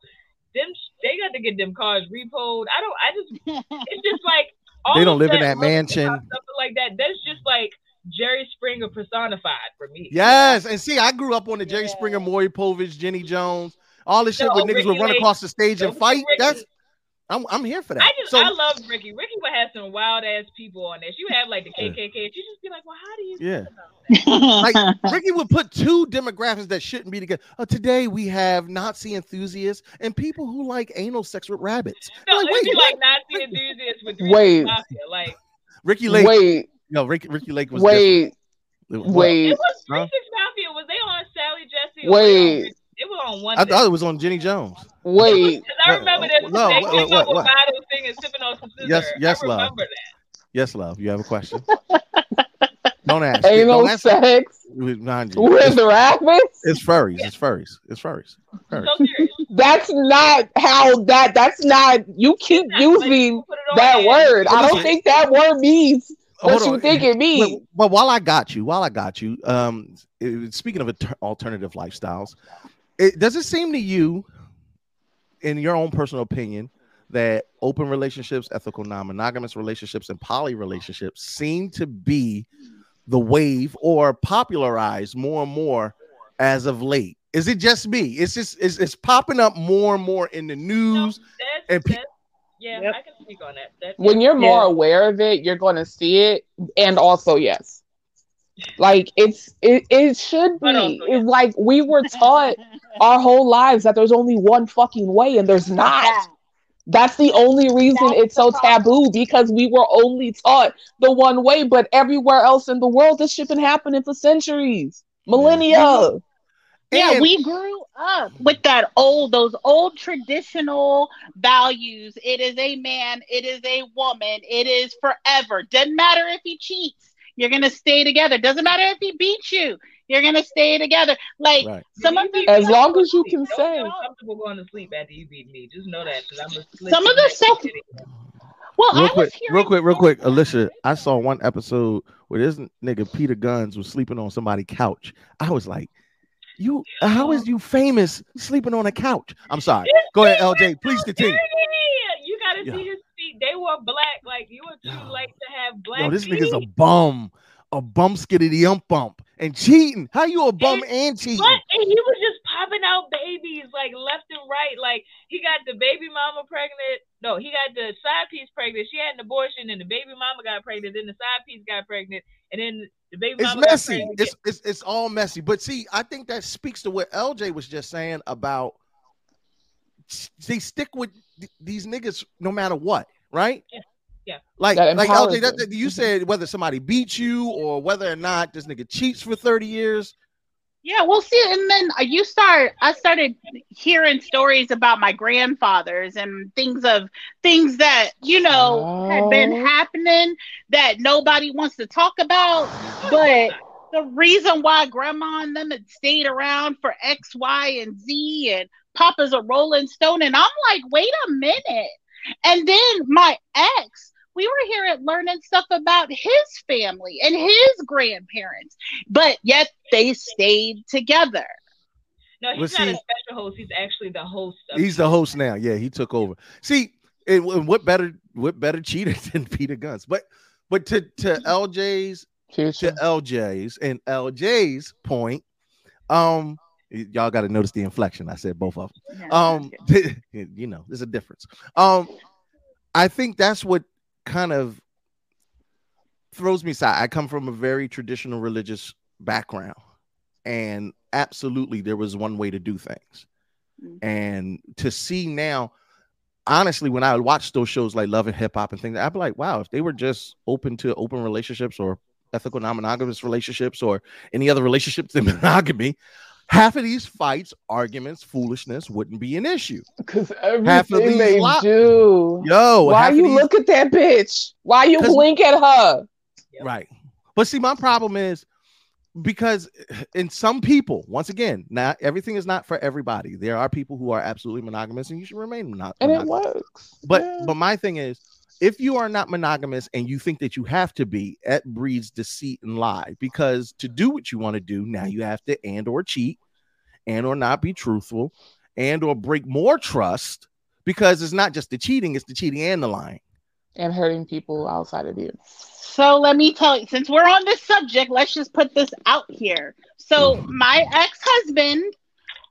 Them they got to get them cars repoed. I don't. I just. It's just like all They don't live in that mansion. stuff like that. That's just like Jerry Springer personified for me. Yes, and see, I grew up on the Jerry Yeah. Springer, Maury Povich, Jenny Jones, all this shit where niggas would run across the stage and fight. Ricky- That's I'm I'm here for that. I just so I love Ricki. Ricki would have some wild ass people on there. She would have like the KKK. She just be like, well, how do you? Yeah. feel about that? like Ricki would put two demographics that shouldn't be together. Uh, today we have Nazi enthusiasts and people who like anal sex with rabbits. No, Like, it'd be wait, like what? Nazi enthusiasts with Wait. Mafia. Like Ricki Lake. Wait, No, Ricki Ricki Lake was wait, different. Wait. it was Huh? Three Six Mafia. Was they on Sally Jessy? or was they on Wait. Ricki? It was on one. I day. thought it was on Jenny Jones. Wait, Because I remember this. No, they what- came what- up with what? bottles thing and sipping on some scissors. Yes, yes, I love. that. Yes, love. You have a question? Don't ask. anal Don't ask. sex. With it's, rabbits? it's furries. It's furries. It's furries. Furries. So. That's not how that. That's not. You keep Not, using put it on that there. word. I don't think that word means what Hold you on. think it But, means. but while I got you, while I got you, um, it- speaking of alter- alternative lifestyles, it does it seem to you, in your own personal opinion, that open relationships, ethical non-monogamous relationships, and poly relationships seem to be the wave or popularized more and more as of late? Is it just me? It's just it's, it's popping up more and more in the No, news. that's, And pe- that's yeah, Yep. I can speak on that. That's when you're Yeah. more aware of it, you're going to see it, and also yes, like it's it, it should be. also, yes. It's like we were taught our whole lives that there's only one fucking way, and there's not. That's the only reason That's it's so problem. taboo because we were only taught the one way, but everywhere else in the world, this shit been happening for centuries, millennia. Yeah, And- we grew up with that old, those old traditional values. It is a man, it is a woman, it is forever. Doesn't matter if he cheats, you're gonna stay together. Doesn't matter if he beats you, you're gonna stay together. Like Right. some of the As long as you can Don't say. feel comfortable going to sleep after you beat me. Just know that. 'cause I'm a Some of the stuff- well, real I quick, was hearing real quick, real quick, Alicia. I saw one episode where this nigga Peter Gunz was sleeping on somebody's couch. I was like, "You, how is you famous sleeping on a couch?" I'm sorry. Go ahead, LJ. Please continue. You gotta Yeah. see his feet. They were black. Like you would you Yo. like to have black Yo, this feet. nigga's a bum, a bum skiddity ump bump, and cheating. How you a bum And- and cheating? What? And he was just popping out babies like left and right. Like he got the baby mama pregnant. No, he got the side piece pregnant. She had an abortion, and the baby mama got pregnant. Then the side piece got pregnant, and then the baby It's mama messy. It's, it's it's all messy. But see, I think that speaks to what LJ was just saying about they stick with th- these niggas no matter what, right? Yeah. Yeah. Like That like LJ, that, that- you said whether somebody beats you or whether or not this nigga cheats for 30 years. Yeah, we'll see. And then you start, I started hearing stories about my grandfathers and things of things that, you know, had been Oh. happening that nobody wants to talk about. But the reason why grandma and them had stayed around for X, Y, and Z and Papa's a Rolling Stone. And I'm like, wait a minute. And then my ex, we were here at learning stuff about his family and his grandparents, but yet they stayed together. No, he's Well, not a special host. He's actually the host. Of He's the host now. Yeah, he took over. See, and, and what better what better cheater than Peter Gunz? But but to to LJ's to LJ's and LJ's point, um, y'all got to notice the inflection. I said both of them. Um, you know, there's a difference. Um, I think that's what kind of throws me aside. I come from a very traditional religious background, and absolutely, there was one way to do things. Mhm. And to see now, honestly, when I watch those shows like Love and Hip Hop and things, I'd be like, wow, if they were just open to open relationships or ethical non-monogamous relationships or any other relationships than monogamy, half of these fights, arguments, foolishness wouldn't be an issue. Because Half of everything these they lo- do. Yo, Why you these- look at that bitch? Why you blink at her? Right. But see, my problem is because in some people, once again, not everything is not for everybody. There are people who are absolutely monogamous, and you should remain mono- And it monogamous. works. But Yeah. but my thing is, if you are not monogamous and you think that you have to be, it breeds deceit and lie. Because to do what you want to do, now you have to and or cheat, and or not be truthful, and or break more trust. Because it's not just the cheating; it's the cheating and the lying. and hurting people outside of you. So let me tell you, since we're on this subject, let's just put this out here. So mm-hmm. my ex-husband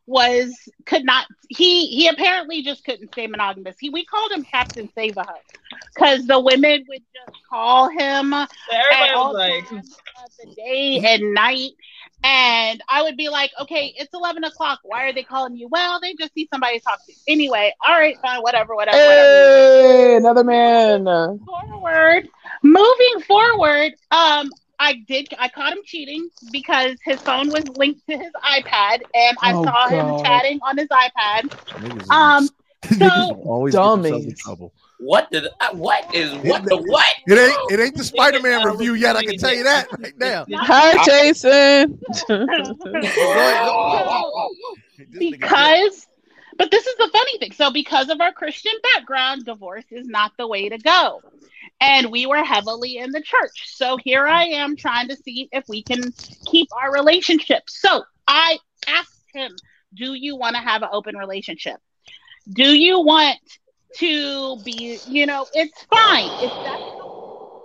was could not he he apparently just couldn't stay monogamous. He we called him Captain Save a Hut because the women would just call him So at everybody all was like, times of the day and night. And I would be like, okay, it's 11 o'clock. Why are they calling you? Well, they just need somebody to talk to. Anyway, all right, fine, whatever, whatever, whatever. Hey, another man. Forward, moving forward, um, I did, I caught him cheating because his phone was linked to his iPad and I Oh, saw him chatting on his iPad. Niggas Um, Niggas always in dummies. trouble. What did I, what is what the what? It ain't it ain't the Spider-Man review yet. I can tell you that right now. Hi, Jason. because but this is the funny thing so because of our christian background divorce is not the way to go and we were heavily in the church so here i am trying to see if we can keep our relationship so i asked him do you want to have an open relationship do you want to be you know it's fine if that's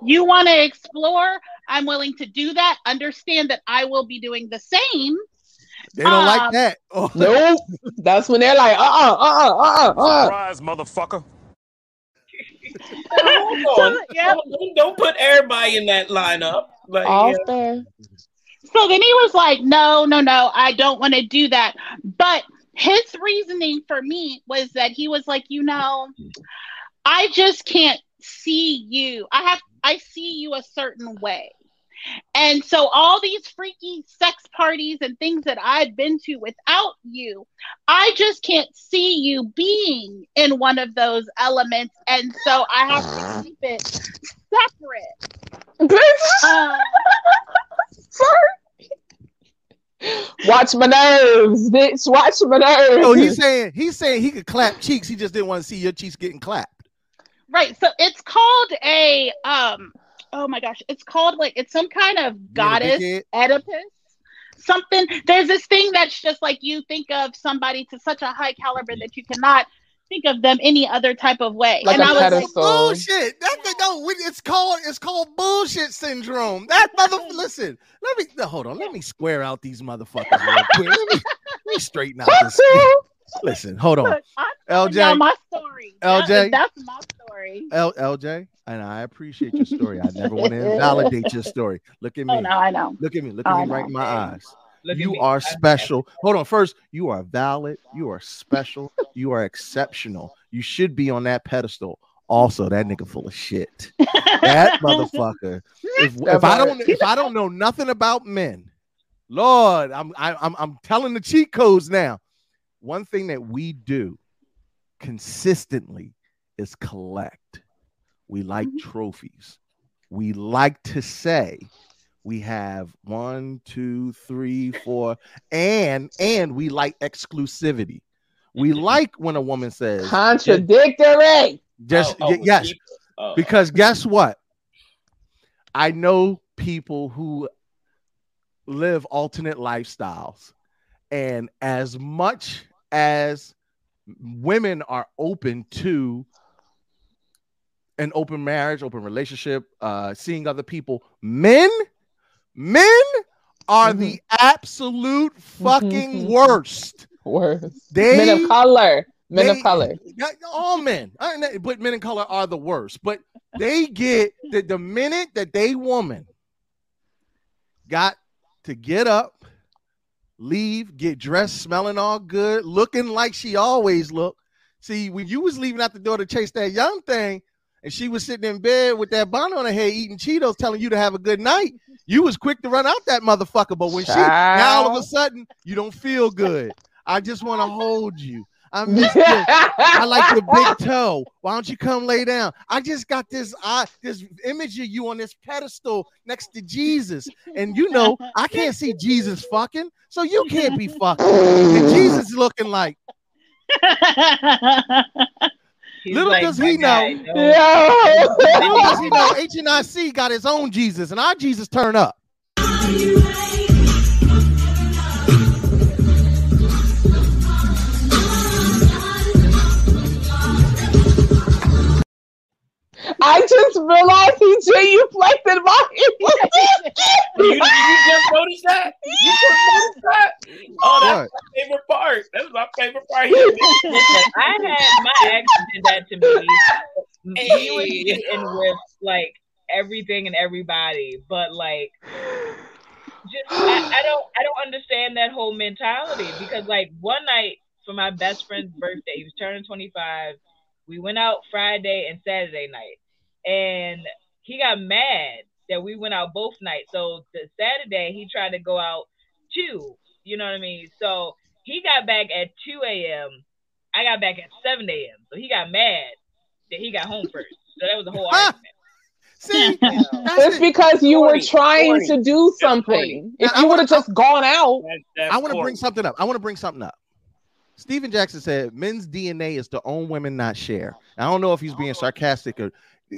you want to explore i'm willing to do that understand that i will be doing the same They don't Um, like that. Oh, Nope. That's when they're like, Uh uh uh uh uh uh. Surprise, motherfucker. Hold on. Yeah. Don't, don't put everybody in that lineup. Like, All yeah. fair. So then he was like, no, no, no, I don't want to do that. But his reasoning for me was that he was like, you know, I just can't see you. I have, I see you a certain way. And so all these freaky sex parties and things that I've been to without you, I just can't see you being in one of those elements. And so I have to keep it separate. Um, Watch my nerves, bitch. Watch my nerves. Oh, he's saying he's saying he could clap cheeks. He just didn't want to see your cheeks getting clapped. Right. So it's called a um oh my gosh, it's called like it's some kind of goddess dickhead? Oedipus. Something there's this thing that's just like you think of somebody to such a high caliber that you cannot think of them any other type of way. Like and a I was like. Bullshit. That thing don't. It's called. It's called bullshit syndrome. That mother. Listen. Let me. no, Hold on. Let me square out these motherfuckers real quick. Let me, let me straighten out this. Listen. Hold on. Look, LJ. y'all my story. LJ. that's my story. L- LJ, and I appreciate your story. I never want to invalidate your story. Look at oh, me. Oh no, I know. Look at me. Look Oh, at I me right in my eyes. Look you are special. Hold on. First, you are valid. You are special. you are exceptional. You should be on that pedestal. Also, that nigga full of shit. That motherfucker. If, if I don't if I don't know nothing about men, Lord, I'm I, I'm I'm telling the cheat codes now. One thing that we do consistently is collect. We like mm-hmm. trophies. We like to say we have one, two, three, four, and and we like exclusivity. We mm-hmm. like when a woman says Contradictory. just Oh, oh, yes. Oh. because guess what? I know people who live alternate lifestyles, and as much as women are open to an open marriage, open relationship, uh, seeing other people, men, men are the mm-hmm. absolute mm-hmm, fucking mm-hmm. worst. Worst. They Men of color. Men they- of color. all men, but men in color are the worst. But they get the, the minute that they woman got to get up, leave, get dressed, smelling all good, looking like she always looked. See, when you was leaving out the door to chase that young thing, and she was sitting in bed with that bonnet on her head eating Cheetos, telling you to have a good night, you was quick to run out that motherfucker. But when she now all of a sudden you don't feel good. I just want to hold you. I miss you. I like your big toe. Why don't you come lay down? I just got this eye, this image of you on this pedestal next to Jesus. And you know, I can't see Jesus fucking, so you can't be fucking. And Jesus looking like He's little like, does he guy, know. no." Yo. little does he know HNIC got his own Jesus, and our Jesus turn up. I just realized he genuflected my You, you just noticed that? You just noticed that? Oh, that's What? my favorite part. That's my favorite part. Listen, I had my ex did that to me. And He was Hey. getting with like everything and everybody, but like just I, I don't I don't understand that whole mentality because like one night for my best friend's birthday, he was turning 25. We went out Friday and Saturday night, and he got mad that we went out both nights. So the Saturday he tried to go out too. You know what I mean? So he got back at 2 a.m. I got back at 7 a.m. So he got mad that he got home first. So that was the whole argument. See, It's because you were trying corny. to do something. corny. If you would have just gone out, That- that's I want to bring something up. I want to bring something up. Stephen Jackson said men's DNA is to own women, not share. I don't know if he's being sarcastic or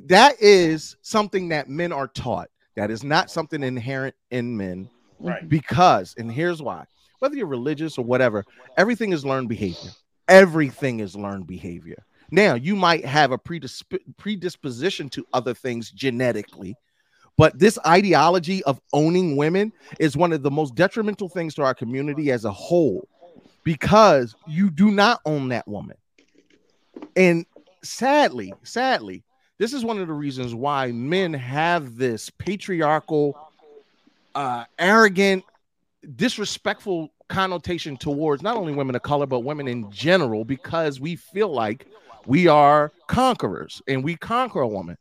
that is something that men are taught. That is not something inherent in men Right. because, and here's why whether you're religious or whatever, everything is learned behavior. Everything is learned behavior. Now, you might have a predisp- predisposition to other things genetically, but this ideology of owning women is one of the most detrimental things to our community as a whole because you do not own that woman. And sadly, sadly, this is one of the reasons why men have this patriarchal, uh, arrogant, disrespectful connotation towards not only women of color, but women in general, because we feel like we are conquerors and we conquer a woman.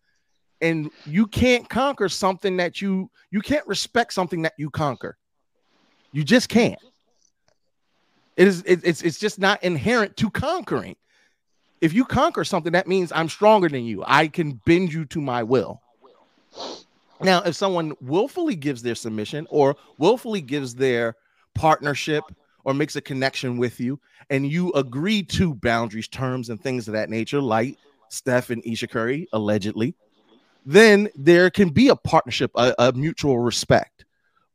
And you can't conquer something that you you can't respect something that you conquer. You just can't. It is it- it's it's just not inherent to conquering. If you conquer something, that means I'm stronger than you. I can bend you to my will. Now, if someone willfully gives their submission or willfully gives their partnership or makes a connection with you, and you agree to boundaries, terms, and things of that nature, like Steph and Ayesha Curry allegedly, then there can be a partnership, a, a mutual respect.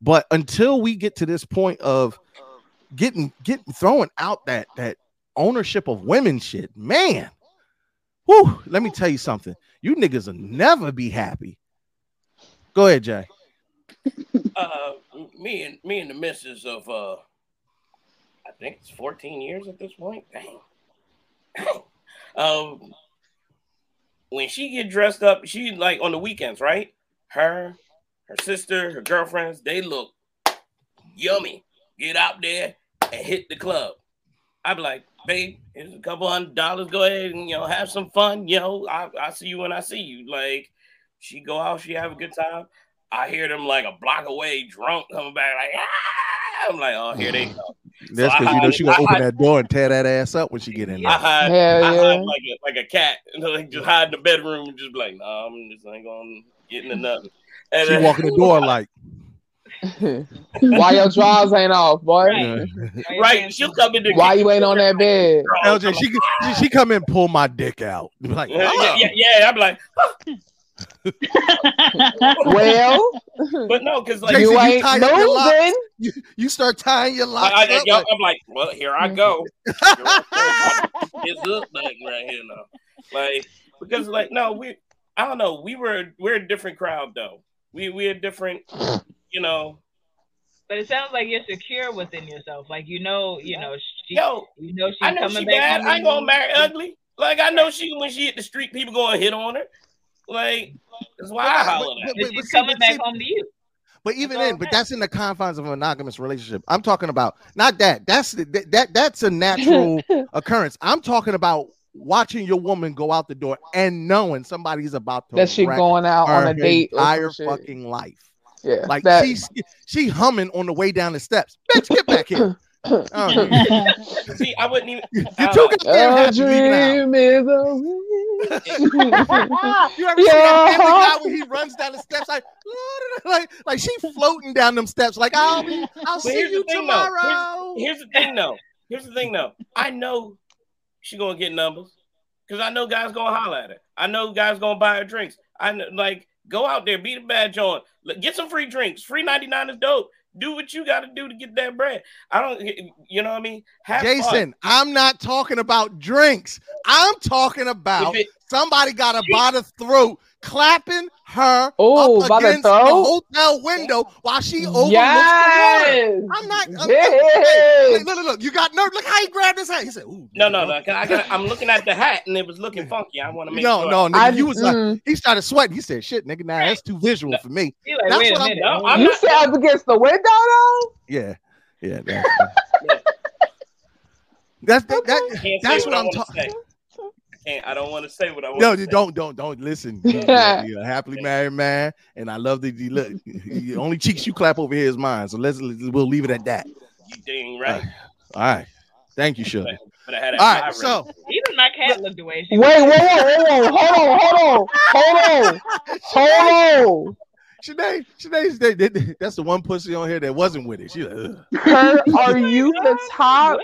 But until we get to this point of getting getting throwing out that that ownership of women shit, man. Whew, let me tell you something. You niggas will never be happy. Go ahead, Jay. uh, me and me and the missus of uh, I think it's 14 years at this point. Dang. Um, when she get dressed up, she like on the weekends, right? Her, her sister, her girlfriends, they look yummy. Get out there and hit the club. I'd be like, babe, here's a couple hundred dollars. Go ahead and you know have some fun. You know, I, I see you when I see you. Like, she go out, she have a good time. I hear them like a block away, drunk, coming back like, ah! I'm like, oh, here they go. That's So because you know hide- she gonna I open hide- that door and tear that ass up when she get in I there. hide, Hell I yeah. hide like a like a cat, and like just hide in the bedroom and just be like, nah, I'm just ain't gonna get into nothing. And She then- walk in the door like, why your drawers ain't off, boy? uh, right, she'll come in Why you ain't on that bed? LJ, she she, she come in, pull my dick out. Like, Yeah, oh. yeah, yeah, I'm like, Well, but no, because like Jason, you you ain't tie up your locks. You, you start tying your locks I, I, up, like, I'm like, well, here I go. Here I go. it's up like right here now, like because like no, we I don't know, we were we're a different crowd though. We we're a different, you know. But it sounds like you're secure within yourself. Like you know, you know, she, Yo, you know, she's I know coming she back. bad. I ain't gonna marry ugly. Like I know she when she hit the street, people gonna hit on her. Like that's why I But- holler but- at. But but she's coming but back see- home to you. But even then, I'm but that's in the confines of a monogamous relationship. I'm talking about not that. That's that, that that's a natural occurrence. I'm talking about watching your woman go out the door and knowing somebody's about to That she going out on a date entire fucking life. Yeah, Like that, she's she humming on the way down the steps. Bitch, get back here. Oh, you, See, I wouldn't even. you uh, too goddamn a happy leaving out. dream is a wish. You ever see that Yeah. family guy when he runs down the steps like, like, like she floating down them steps like I'll be, I'll But see you thing, tomorrow. Here's the thing though. Here's the thing though. I know she gonna get numbers because I know guys gonna holler at her. I know guys gonna buy her drinks. I know, like go out there, beat a badge on, Look, get some free drinks. Free ninety nine is dope. Do what you got to do to get that bread. I don't, you know what I mean? Have fun. Jason, I'm not talking about drinks. I'm talking about it- somebody got her by the throat, clapping her Oh, up by the against the, hotel window while she overlooks yes. the water. I'm not. I'm, Yes. Look, look, look, look, you got nerve. Look how he grabbed his hat. He said, "Ooh, No, no, no. 'cause I got, I'm looking at the hat and it was looking funky. I want to make no, sure. no, nigga, I- you was like, mm. he started sweating. He said, "Shit, nigga, nah, that's too visual for me." Like, That's wait what a I'm- No, I'm You not- sit up against the window though. Yeah, yeah, that's that's that, that, that's what what, I I'm want talking. To say. I can't. I don't want to say what I want. No, to you say. don't, don't, don't listen. You- You're, you're a happily married man, and I love that you look. The only cheeks you clap over here is mine. So let's we'll leave it at that. You dang right. All right, thank you, Sugar. But I had a All so Even my cat looked away. She Wait, whoa, whoa, whoa, whoa. Hold on, hold on, hold on, hold on. Sinead, Sinead's they, they, that's the one pussy on here that wasn't with it. She like, Ugh. Kurt, are you the top?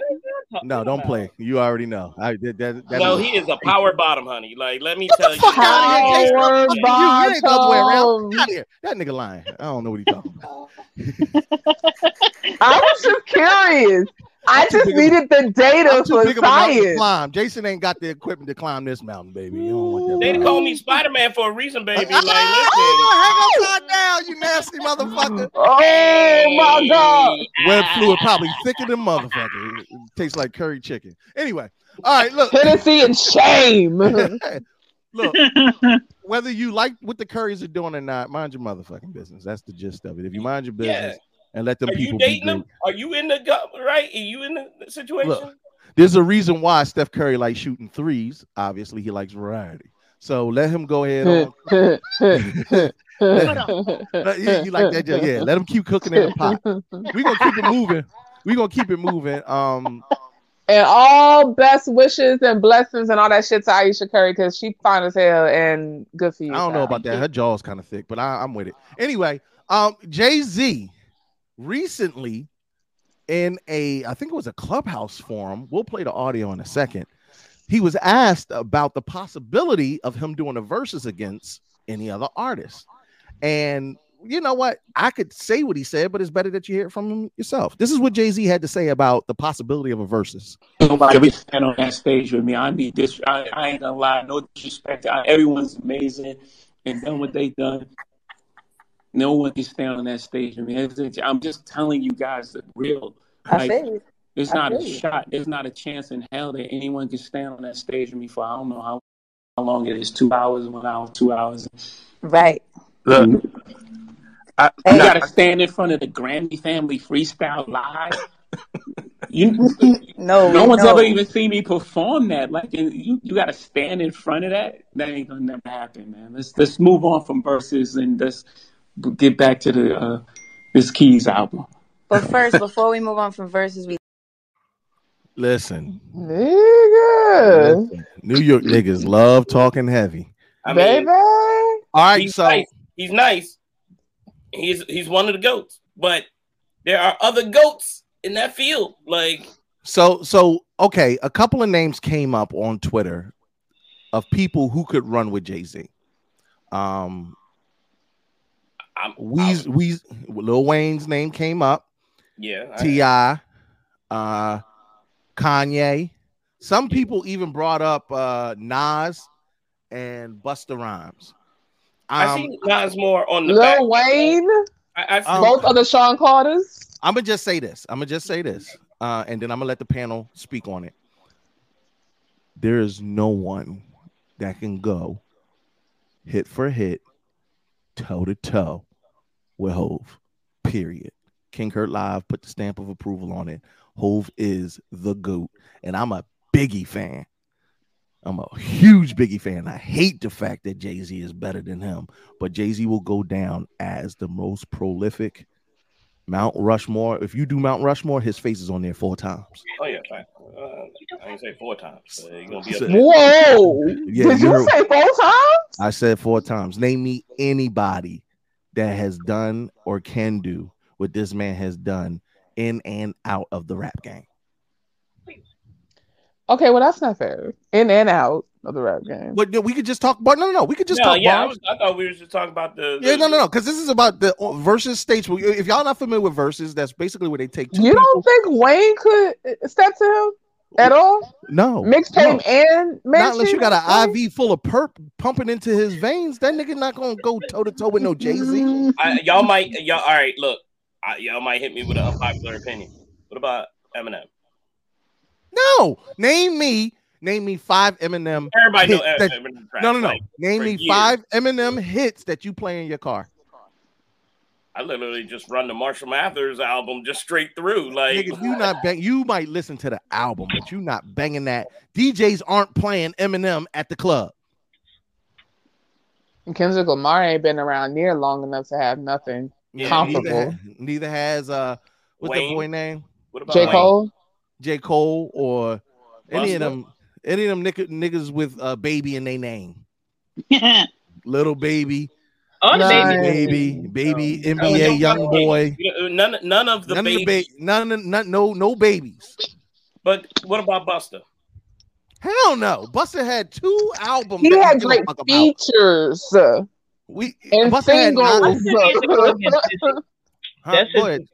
No, don't play. You already know. I that, that, that no, he is a power bottom, honey. Like, let me tell you. fuck out of here, Power Fuck you. You ain't the other way around. bottom. Out here. That nigga lying. I don't know what he's talking about. I was just curious. I just needed the data I'm too for big of a mountain to science. climb. Jason ain't got the equipment to climb this mountain, baby. You don't want that. They mountain. call me Spider Man for a reason, baby. Like, listen. Oh, hang upside down, you nasty motherfucker. Oh my god. Web fluid probably thicker than motherfucker. It tastes like curry chicken. Anyway, all right, look. Hennessy and shame. look, whether you like what the Curries are doing or not, mind your motherfucking business. That's the gist of it. If you mind your business and let them Are you people be dating great. him? Are you in the gut? Right? Are you in the situation? Look, there's a reason why Steph Curry likes shooting threes. Obviously, he likes variety. So let him go ahead on. Yeah, you like that? Joe? Yeah, let him keep cooking in the pot. We're gonna keep it moving. We're gonna keep it moving. Um, And all best wishes and blessings and all that shit to Ayesha Curry because she fine as hell and good for you. I don't know about that. Her jaw's kind of thick, but I, I'm with it. Anyway, um, Jay Z recently in a, I think it was a clubhouse forum. We'll play the audio in a second. He was asked about the possibility of him doing a versus against any other artist, and you know what? I could say what he said, but it's better that you hear it from him yourself. This is what Jay Z had to say about the possibility of a versus. Nobody stand on that stage with me. I need this. I, I ain't gonna lie. No disrespect. I, everyone's amazing and done what they done. No one can stand on that stage with me. It's- I'm just telling you guys the real. I Like, feel you. There's not a shot. There's not a chance in hell that anyone can stand on that stage with me for I don't know how, how long it is. Two hours, one hour, two hours. Right. Look, mm-hmm. I, you gotta stand in front of the Grammy Family Freestyle Live. You, No, no one's no. ever even seen me perform that. Like, you, you gotta stand in front of that. That ain't gonna never happen, man. Let's let's move on from verses and let's get back to the uh, this Keys album. But first, before we move on from verses, we Listen, Nigga. listen, New York niggas love talking heavy. I mean, Baby. All right, he's so nice. He's nice. He's he's one of the goats, but there are other goats in that field. Like So so okay, a couple of names came up on Twitter of people who could run with Jay Z. Um, I'm, Weez, Weez, Lil Wayne's name came up. yeah, T.I., uh, Kanye. Some people even brought up uh Nas and Busta Rhymes. I Um, see Nas more on the back. Lil Wayne. I, I see Um, Both of the Sean Carters. I'm gonna just say this. I'm gonna just say this, uh, and then I'm gonna let the panel speak on it. There is no one that can go hit for hit, toe to toe with Hove. Period. King Kurt Live put the stamp of approval on it. Hove is the goat, and I'm a Biggie fan. I'm a huge Biggie fan. I hate the fact that Jay Z is better than him, but Jay Z will go down as the most prolific Mount Rushmore. If you do Mount Rushmore, his face is on there four times. Oh yeah, fine. Uh, I didn't say four times. So gonna be up Whoa. Yeah, Did you you're- say four times? I said four times. Name me anybody that has done or can do what this man has done in and out of the rap game. Okay, well that's not fair. In and out of the rap game. But we could just talk. But no, no, no. We could just no, talk. yeah, I, was, I thought we were just talking about the. Yeah, no, no, no. Because this is about the uh, versus stage. If y'all not familiar with verses, that's basically where they take two You people. don't think Wayne could step to him at all? No, Mixtape no. and Not unless you got an IV full of perp pumping into his veins. That nigga not gonna go toe to toe with no Jay Z. y'all might, y'all. All right, look, I, y'all might hit me with an unpopular opinion. What about Eminem? No, name me, name me five Eminem. Everybody know hits that- Eminem No, no, no. like, name me years. five Eminem hits that you play in your car. I literally just run the Marshall Mathers album just straight through. Like Nigga, you not bang. You might listen to the album, but you not banging that. DJs aren't playing Eminem at the club. And Kendrick Lamar ain't been around near long enough to have nothing Neither, comparable. ha- neither has uh, what's Wayne? the boy name? What about J. Wayne? Cole? J. Cole or Any of them, any of them nigga, niggas with uh, baby in their name. Little baby, All the Sugar babies. baby, baby, Oh, NBA don't young fuck boy. None, none of the None of the ba- none, of- none, no, no babies. But what about Busta? Hell no. Buster had two albums. He had give a great fuck about. features We and Busta had singles. nine- Busta needs to go against Missy. Huh? That's Go just-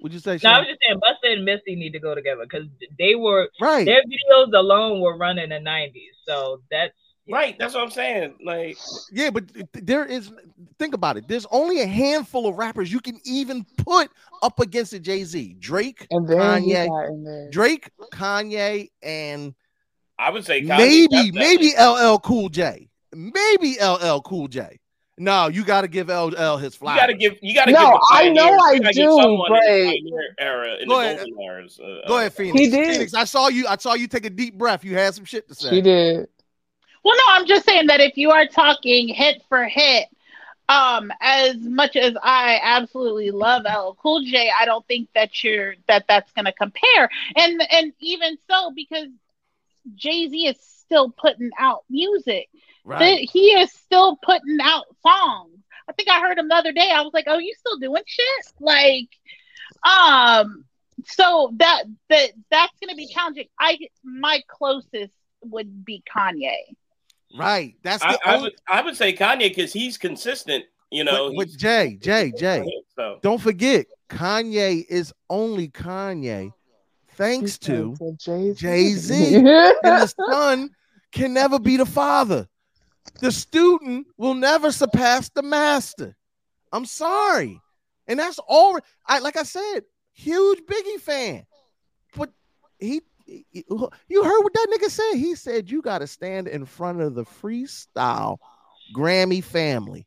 Would you say? No, I was just saying Busta and Missy need to go together because they were Right. their videos alone were running in the nineties. So that's Right, that's what I'm saying. Like, Yeah, but there is. Think about it. There's only a handful of rappers you can even put up against a Jay Z. Drake, And Kanye, got in. Drake, Kanye, and I would say Kanye, maybe definitely. maybe LL Cool J. Maybe LL Cool J. No, you got to give LL his You gotta give. You gotta No, give. the I know I you gotta do, someone in but- era in Go the ahead. golden eras. Uh, Go uh, ahead, Phoenix. He did. Phoenix, I saw you. I saw you take a deep breath. You had some shit to say. He did. Well, no, I'm just saying that if you are talking hit for hit, um, as much as I absolutely love LL Cool J, I don't think that you're that that's going to compare. And and even so, because Jay Z is still putting out music, Right. He is still putting out songs. I think I heard him the other day. I was like, "Oh, you still doing shit?" Like, um, so that that that's going to be challenging. I my closest would be Kanye. Right. That's I, the I only. would. I would say Kanye because he's consistent. You know. but, but Jay, Jay, Jay, so don't forget, Kanye is only Kanye thanks to Jay Jay Z. and the son can never be the father. The student will never surpass the master. I'm sorry. And that's all I like I said, huge Biggie fan. But he, he- you heard what that nigga said. He said you got to stand in front of the freestyle Grammy family.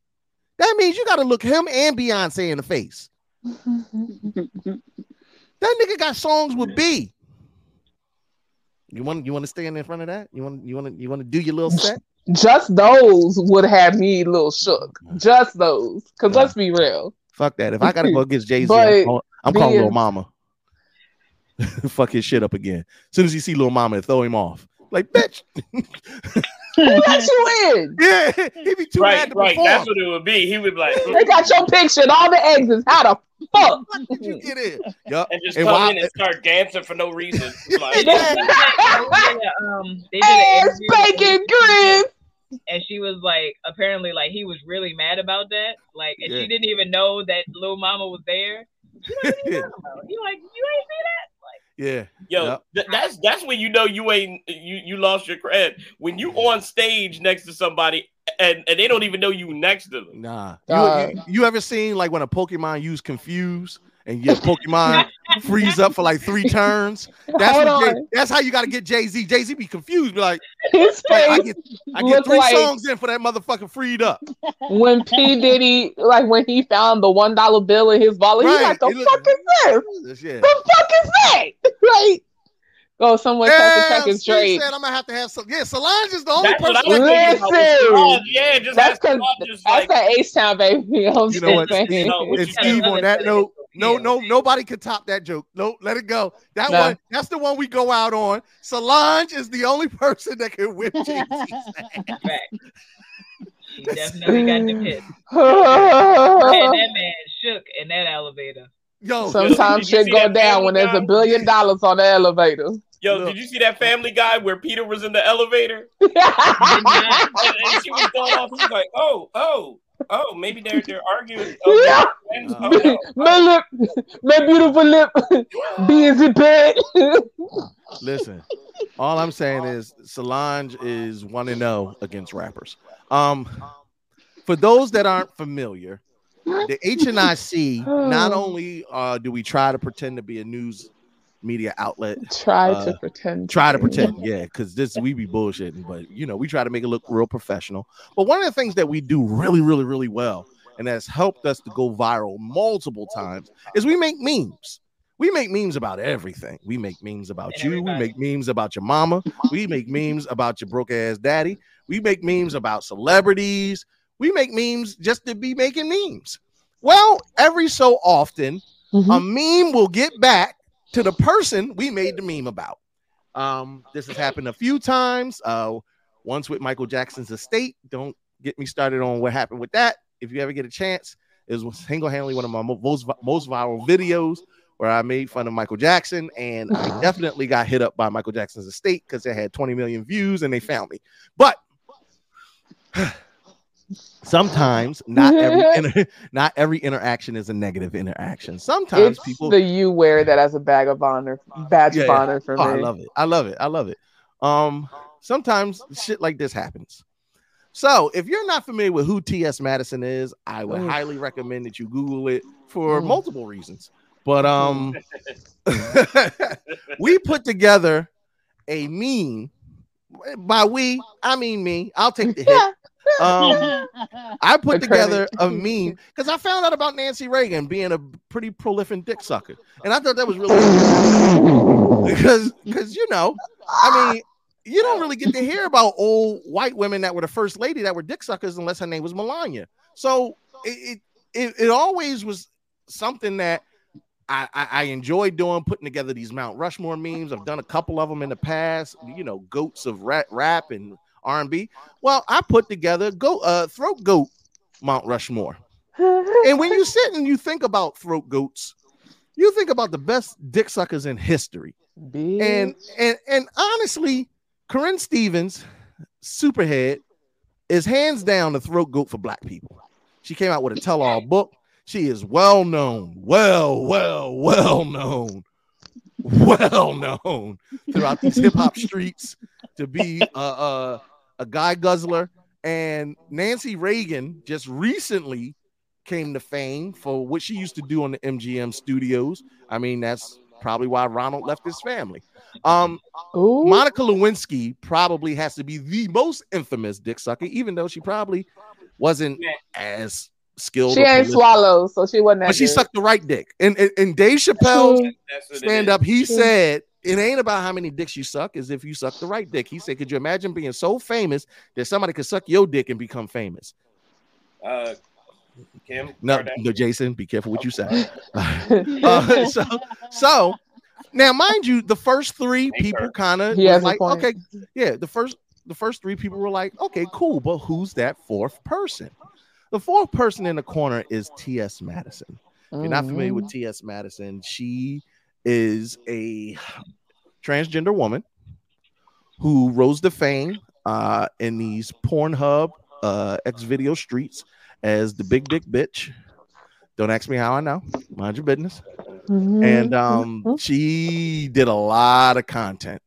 That means you got to look him and Beyonce in the face. That nigga got songs with B. You want you want to stand in front of that? You want you want to you want to do your little set? Just those would have me a little shook. Just those. Because let's be real. Fuck that. If I gotta go against Jay Z, I'm, call- I'm calling Lil Mama. Fuck his shit up again. As soon as you see Lil Mama, throw him off. Like bitch. Who let you in? Yeah, he'd be too right, mad to right. perform. That's what it would be. He would be like, They got your picture and all the exits. How the fuck? did you get in? Yup. and just And come while- in and start dancing for no reason. Like, They did, a- um, they did Ass an interview with bacon Chris. and she was like, apparently, like he was really mad about that. Like, and Yeah. she didn't even know that Lil Mama was there. She like, what are you talking about? He like, you ain't see that? Yeah. Yo, Yup. th- that's that's when you know you ain't you you lost your cred when you on stage next to somebody and and they don't even know you next to them. Nah. Dog. You, you, you ever seen like when a Pokemon use confuse and your Pokemon freeze up for like three turns? That's Jay- that's how you gotta get Jay Z. Jay Z be confused, be like, His like, I get I get three like songs in for that motherfucker freed up. when P Diddy, like when he found the one dollar bill in his wallet, he's Right. like, "The He look- fuck is this? Yeah. The fuck is that?" Like, oh, someone tried to Damn, check his Steve straight. said I'm gonna have to have some. Yeah, Solange is the only That's what I person. that thinking can- about. Listen. Yeah, just That's have because just that's like that H Town baby. I'm You know what? just saying. No, what And you Steve, on that note, no, Yeah. no, nobody can top that joke. No, let it go. That No. one, that's the one we go out on. Solange is the only person that can whip Jay Z. Fact. Definitely got them hits. Man, that man shook in that elevator. Yo, Sometimes shit go down when there's a billion dollars on the elevator. Yo, Look. did you see that Family Guy where Peter was in the elevator Did and, and she was going off? He's like, oh, oh, oh, maybe they're they're arguing. Oh, Yeah. they're friends? Oh, no. my lip, my beautiful lip, be is it bad? Listen, all I'm saying is Solange is one and zero against rappers. Um, for those that aren't familiar, the HNIC not only uh, do we try to pretend to be a news media outlet, Try Uh, to pretend. try to pretend, yeah, because this we be bullshitting, but you know we try to make it look real professional. But one of the things that we do really, really, really well, and that's helped us to go viral multiple times, is we make memes. We make memes about everything. We make memes about And you. We make memes about your mama. We make memes about your broke ass daddy. We make memes about celebrities. We make memes just to be making memes. Well, every so often, Mhm. a meme will get back to the person we made the meme about. Um, this has happened a few times. Uh, once with Michael Jackson's estate. Don't get me started on what happened with that. If you ever get a chance, it was single-handedly one of my most most viral videos where I made fun of Michael Jackson, and I definitely got hit up by Michael Jackson's estate because it had 20 million views and they found me. But sometimes not every inter- not every interaction is a negative interaction. Sometimes It's people the you wear that as a bag of honor, badge Yeah, of honor for Oh, I love it. I love it. I love it. Um, sometimes shit like this happens. So, if you're not familiar with who T.S. Madison is, I would Oof. highly recommend that you Google it for Mm. multiple reasons. But um, we put together a meme. By we, I mean me. I'll take the hit. Um, I put The together credit. a meme because I found out about Nancy Reagan being a pretty prolific dick sucker, and I thought that was really because because you know, I mean, you don't really get to hear about old white women that were the first lady that were dick suckers unless her name was Melania. So it it, it, it always was something that. I, I, I enjoy doing putting together these Mount Rushmore memes. I've done a couple of them in the past. You know, goats of rap, rap and R and B. Well, I put together go uh throat goat Mount Rushmore. and when you sit and you think about throat goats, you think about the best dick suckers in history. And and and honestly, Karrine Steffans, Superhead, is hands down the throat goat for black people. She came out with a tell-all book. She is well known, well, well, well known, well known throughout these hip hop streets to be uh, a, a guy guzzler. And Nancy Reagan just recently came to fame for what she used to do on the MGM studios. I mean, that's probably why Ronald left his family. Um, Monica Lewinsky probably has to be the most infamous dick sucker, even though she probably wasn't as skilled. She ain't prolific. swallowed, so she wasn't that But she sucked the right dick. And and, and Dave Chappelle That's what it stand up, he True. said it ain't about how many dicks you suck, is if you suck the right dick. He said, Could you imagine being so famous that somebody could suck your dick and become famous? Uh, Kim. No, no, Jason, be careful what you say. Uh, so, so now, mind you, the first three people kind of He has a like, okay, yeah, the first the first three people were like, okay, cool, but who's that fourth person? The fourth person in the corner is T.S. Madison. If you're not familiar with T.S. Madison, she is a transgender woman who rose to fame uh, in these Pornhub uh, X video streets as the big dick bitch. Don't ask me how I know. Mind your business. And um, she did a lot of content,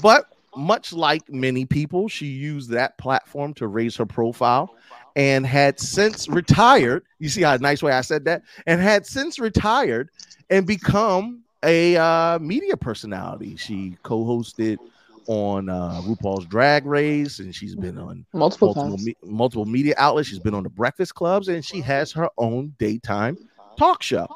but much like many people, she used that platform to raise her profile and had since retired. You see how nice way I said that? And had since retired and become a uh, media personality. She co-hosted on uh, RuPaul's Drag Race, and she's been on Multiple multiple, me- multiple media outlets. She's been on the Breakfast Clubs, and she has her own daytime talk show.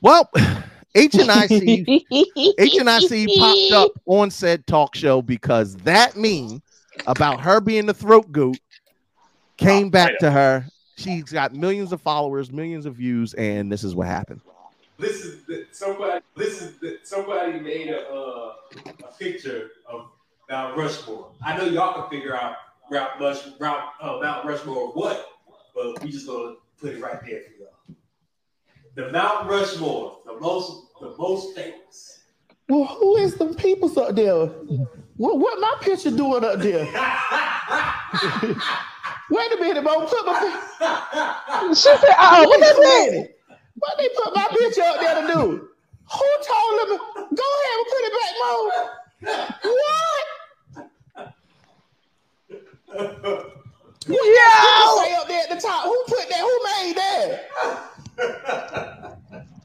Well, H and I C H and I C popped up on said talk show because that meme about her being the throat goat came back to her. She's got millions of followers, millions of views, and this is what happened. Listen, th- somebody, listen, th- somebody made a uh, a picture of Mount Rushmore. I know y'all can figure out Mount Rush, Mount, uh, Mount Rushmore what, but we just gonna put it right there for y'all. The Mount Rushmore, the most, the most famous. Well, who is the peoples up there? What, what my picture doing up there? Wait a minute, Mo. Put my. She said, "Oh, what is that?" What they put my picture up there to do? Who told them? Go ahead and put it back, Mo. What? What Yo! say up there at the top? Who put that? Who made that?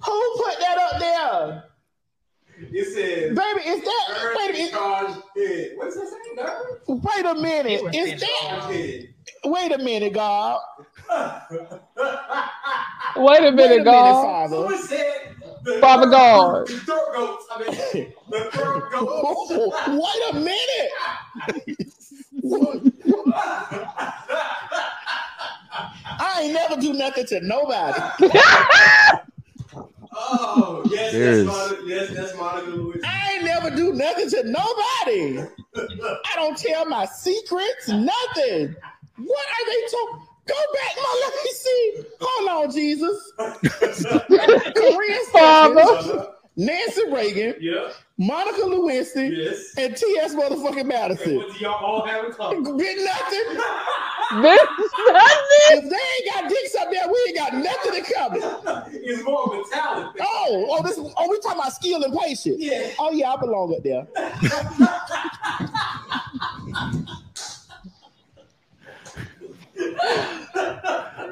Who put that up there? It says, Baby, is that wait a minute? What's that saying, Nerve? Wait a minute. Is that wait a minute, God. Wait a minute, God. Father. Someone said the Father God. The throat goats. I mean, the throat goats. Wait a minute. I ain't never do nothing to nobody. Oh, yes, There's- that's Monica. Yes, that's Monica Lewinsky. I ain't never do nothing to nobody. I don't tell my secrets, nothing. What are they talking? Go back, my let me see. Hold on, Jesus. Karrine Father, Nancy Reagan, Yeah. Monica Lewinsky, Yes. and T.S. motherfucking Madison. What do y'all all have in common? Big nothing. This If they ain't got dicks up there, we ain't got nothing in common. It's more of a talent. Oh, oh, this. Oh, we talking about skill and patience. Yeah. Oh yeah, I belong up there.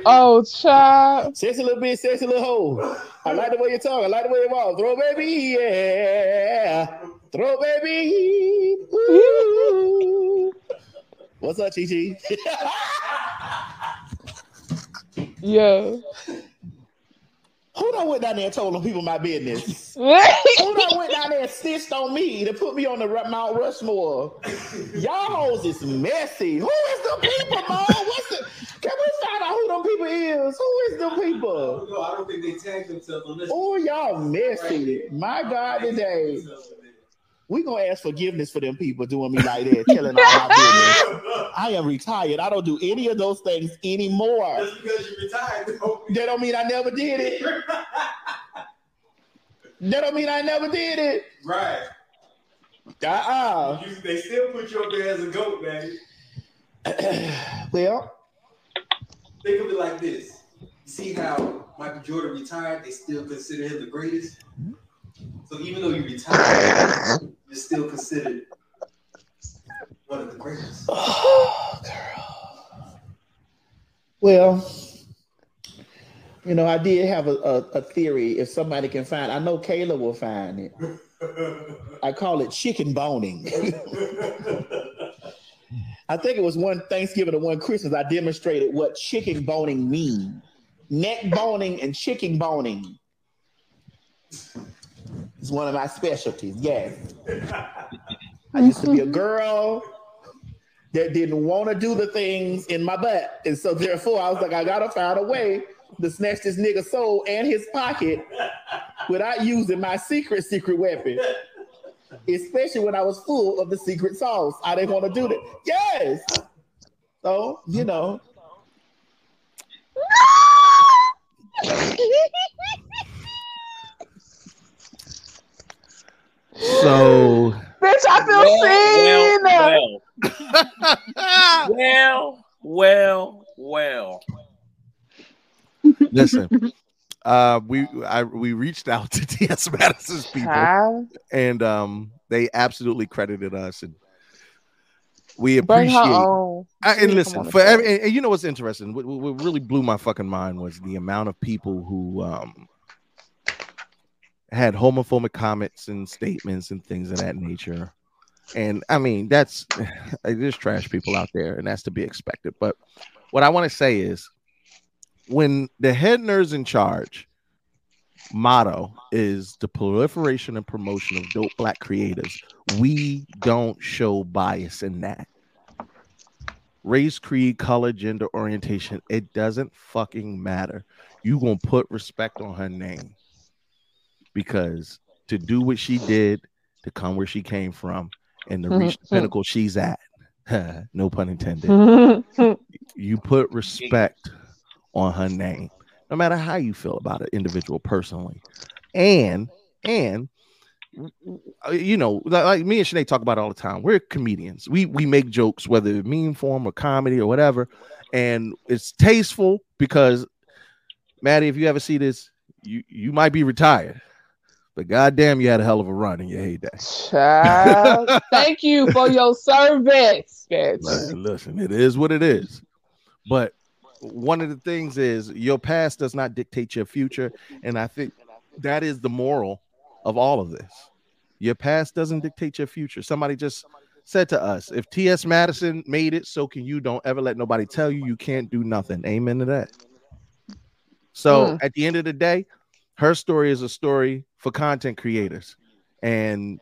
Oh, child. Sexy little bitch, sexy little hoe. I like the way you talk. I like the way you walk. Throw baby, yeah. Throw baby. Ooh. What's up, Chi Chi? Yeah. Who done went down there and told them people my business? Who done went down there and stitched on me to put me on the Ru- Mount Rushmore? Y'all hoes is messy. Who is the people, Mo? What's the? Can we find out who them people is? Who is the people? No, I don't think they tagged themselves on this. Oh, y'all messy. My God, today. We gonna ask forgiveness for them people doing me like that, telling all my business. I am retired. I don't do any of those things anymore. Just because you retired, don't That don't mean I never did it. That don't mean I never did it. Right. Uh-uh. You, they still put you up there as a goat, man. Well, Think of it like this. You see how Michael Jordan retired, they still consider him the greatest? So even though you retired, you're still considered one of the greatest. well, you know, I did have a, a, a theory. If somebody can find, I know Kayla will find it. I call it chicken boning. I think it was one Thanksgiving or one Christmas. I demonstrated what chicken boning mean. Neck boning and chicken boning. It's one of my specialties. Yes. I used to be a girl that didn't want to do the things in my butt. And so therefore I was like, I gotta find a way to snatch this nigga soul and his pocket without using my secret, secret weapon. Especially when I was full of the secret sauce. I didn't want to do that. Yes. So, you know. So Bitch, I feel seen. well, well, well, well. well. listen, uh, we I we reached out to T.S. Madison's people, Child. and um, they absolutely credited us, and we appreciate. on. I, and listen, for show. every, and, and you know what's interesting? What, what what really blew my fucking mind was the amount of people who um had homophobic comments and statements and things of that nature. And I mean, that's there's trash people out there, and that's to be expected. But what I want to say is when the head nerds in charge motto is the proliferation and promotion of dope black creators, we don't show bias in that. Race, creed, color, gender, orientation, it doesn't fucking matter. You gonna put respect on her name because to do what she did, to come where she came from, and to reach the pinnacle she's at, no pun intended. you put respect on her name, no matter how you feel about an individual personally. And and you know, like, me and Sinead talk about all the time. We're comedians. We we make jokes, whether it's meme form or comedy or whatever, and it's tasteful because Maddie, if you ever see this, you you might be retired, but goddamn, you had a hell of a run in your heyday. Child. Thank you for your service, bitch. Listen, listen, it is what it is. But one of the things is your past does not dictate your future. And I think that is the moral of all of this. Your past doesn't dictate your future. Somebody just said to us, if T.S. Madison made it, so can you. Don't ever let nobody tell you you can't do nothing. Amen to that. So Mm. at the end of the day, her story is a story for content creators. And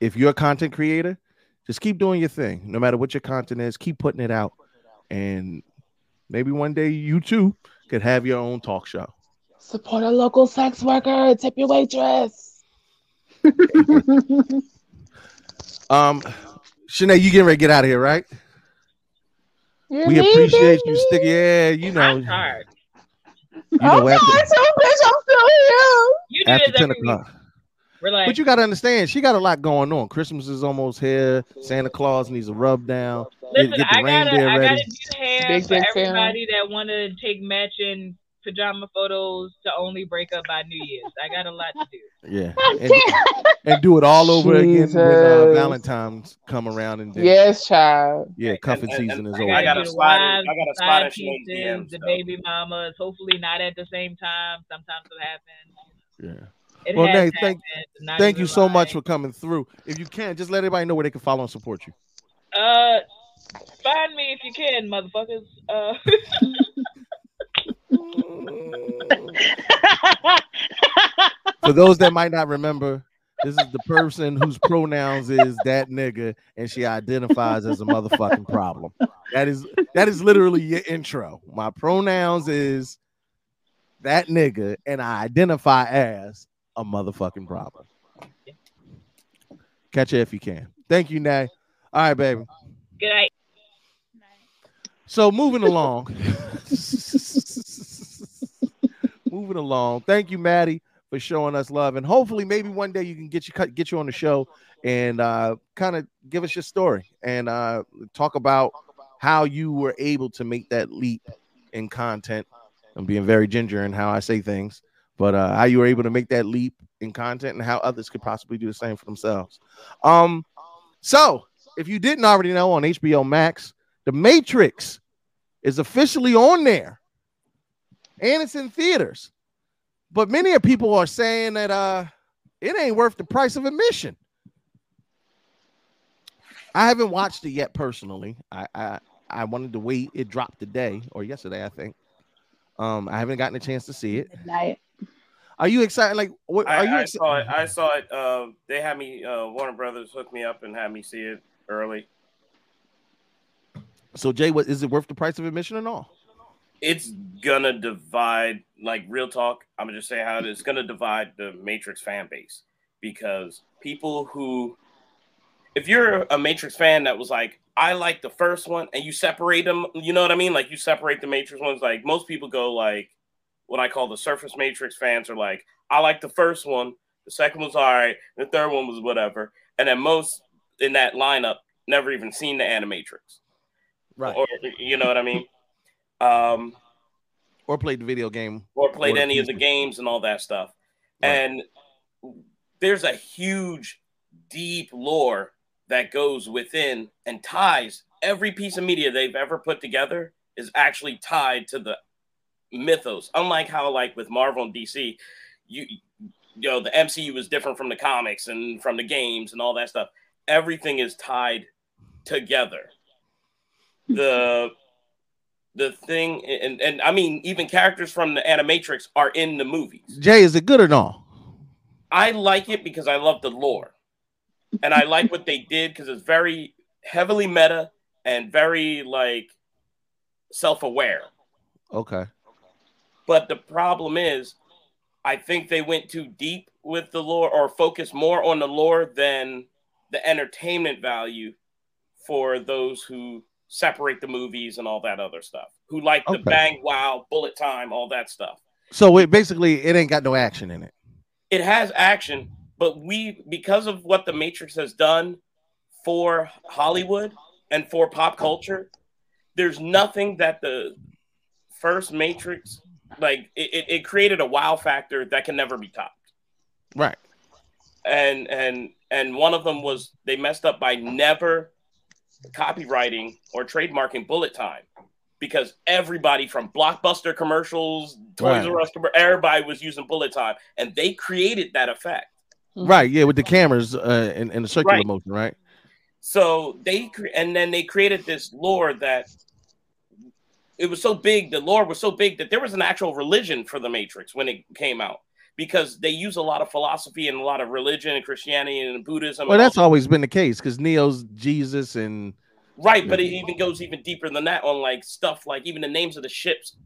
if you're a content creator, just keep doing your thing. No matter what your content is, keep putting it out. And maybe one day you too could have your own talk show. Support a local sex worker. Tip your waitress. Um, Shanae, you getting ready to get out of here, right? You're we appreciate leaving you me? sticking. Yeah, you know, I'm tired. You know okay, after, so bitch, I'm still here. You do after this ten o'clock. Relax. But you got to understand, she got a lot going on. Christmas is almost here. Santa Claus needs a rub down. Listen, get, get the I gotta, reindeer I ready. gotta do hair Big for dick fan. everybody that want to take matching pajama photos to only break up by New Year's. I got a lot to do. Yeah, and, and do it all over again when uh, Valentine's come around and then, Yes, child. yeah, cuffing and- and season is I over. I gotta gotta do the slide in- wives, I gotta the slide side in Shanae's pieces, DMs, the baby mamas. Hopefully not at the same time. Sometimes it happens. Yeah. It Well, has Nate, thank happened, not thank even you so lying. much for coming through. If you can, just let everybody know where they can follow and support you. Uh, find me if you can, motherfuckers. Uh, For those that might not remember, this is the person whose pronouns is that nigga, and she identifies as a motherfucking problem. That is that is literally your intro. My pronouns is that nigga, and I identify as a motherfucking problem. Catch it if you can. Thank you, Nay. All right, baby. good night. So moving along. moving along. Thank you, Maddie, for showing us love. And hopefully, maybe one day you can get you get you on the show and uh, kind of give us your story and uh, talk about how you were able to make that leap in content. I'm being very ginger in how I say things, but uh, how you were able to make that leap in content and how others could possibly do the same for themselves. Um, so if you didn't already know on HBO Max, The Matrix is officially on there and it's in theaters. But many of people are saying that uh it ain't worth the price of admission. I haven't watched it yet personally. I I, I wanted to wait. It dropped today or yesterday, I think. Um, I haven't gotten a chance to see it. Midnight. Are you excited? Like, what I, are you? I exci- saw it. I saw it. Uh, they had me. Uh, Warner Brothers hooked me up and had me see it early. so, Jay, what is it worth the price of admission or not? It's gonna divide. Like real talk, I'm gonna just say how it is. It's gonna divide the Matrix fan base because people who, if you're a Matrix fan that was like, I like the first one, and you separate them, you know what I mean? Like you separate the Matrix ones. Like most people go like, what I call the surface Matrix fans are like, I like the first one, the second one's all right, the third one was whatever, and then most in that lineup never even seen the Animatrix, Right. or you know what I mean? Um, Or played the video game or played the any of the games and all that stuff. And there's a huge, deep lore that goes within and ties every piece of media they've ever put together is actually tied to the mythos. Unlike how, like with Marvel and DC, you you know the MCU was different from the comics and from the games and all that stuff. Everything is tied together. The the thing and, and I mean even characters from the Animatrix are in the movies. Jay, is it good or not? I like it because I love the lore. And I like what they did because it's very heavily meta and very like self-aware. Okay. But the problem is, I think they went too deep with the lore or focused more on the lore than the entertainment value for those who separate the movies and all that other stuff, who like the bang, wow, bullet time, all that stuff. So it basically it ain't got no action in it. It has action, but we, because of what the Matrix has done for Hollywood and for pop culture, there's nothing that the first Matrix like it, it, it created a wow factor that can never be topped. Right. And and and one of them was they messed up by never copywriting or trademarking bullet time because everybody from blockbuster commercials, Toys Right. R Us, everybody was using bullet time, and they created that effect. Right. Yeah, with the cameras uh in, in the circular Right. motion, right? So they cre- and then they created this lore that it was so big. The lore was so big that there was an actual religion for the Matrix when it came out because they use a lot of philosophy and a lot of religion and Christianity and Buddhism. Well, and all that's always been the case because Neo's Jesus and Right, but it even goes even deeper than that on like stuff like even the names of the ships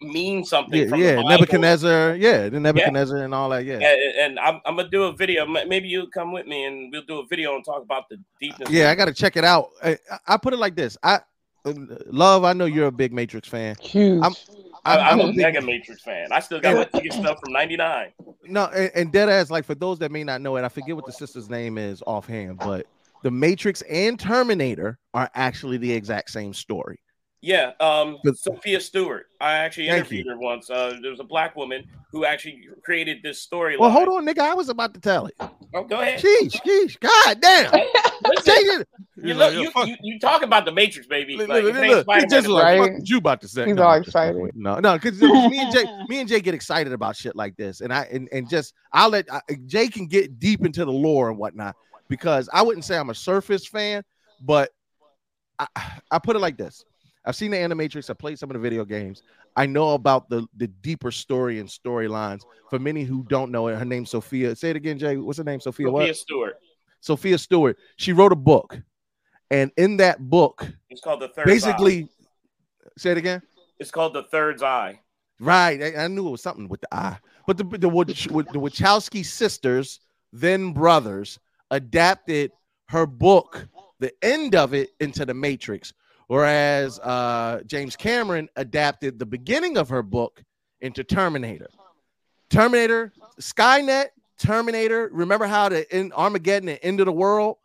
mean something. Yeah, from yeah, Bible. Nebuchadnezzar. Yeah, the Nebuchadnezzar and all that. Yeah. And, and I'm, I'm gonna do a video. Maybe you'll come with me, and we'll do a video and talk about the deepness. Yeah, I got to check it out. I, I put it like this. I uh, love. I know you're a big Matrix fan. Huge. I'm, I, I'm a big- mega Matrix fan. I still got my ticket stuff from '99. No, and, and dead ass. Like for those that may not know it, I forget what the sister's name is offhand, but the Matrix and Terminator are actually the exact same story. Yeah, um, Sophia Stewart. I actually interviewed her once. Uh, there was a black woman who actually created this story. Well, hold on, nigga. I was about to tell it. Oh, go ahead. Sheesh, sheesh. God damn. Listen, you, look, you, you, you talk about the Matrix, baby. Look, Like, look, look, look. He just like, like- what you about to say. He's No, all excited. fucking with you. No, no, because me and Jay, me and Jay get excited about shit like this, and I and, and just I'll let I, Jay can get deep into the lore and whatnot because I wouldn't say I'm a surface fan, but I, I put it like this: I've seen the Animatrix, I played some of the video games. I know about the the deeper story and storylines. For many who don't know it, her name's Sophia. Say it again, Jay. What's her name? Sophia. Sophia what? Stewart. Sophia Stewart. She wrote a book, and in that book, It's called the third. basically, say it again. it's called the Third's Eye. Right. I, I knew it was something with the eye. But the the, Wach- the Wachowski sisters, then brothers, adapted her book, the end of it, into the Matrix. Whereas uh, James Cameron adapted the beginning of her book into Terminator. Terminator, Skynet, Terminator. Remember how the in Armageddon, the end of the world?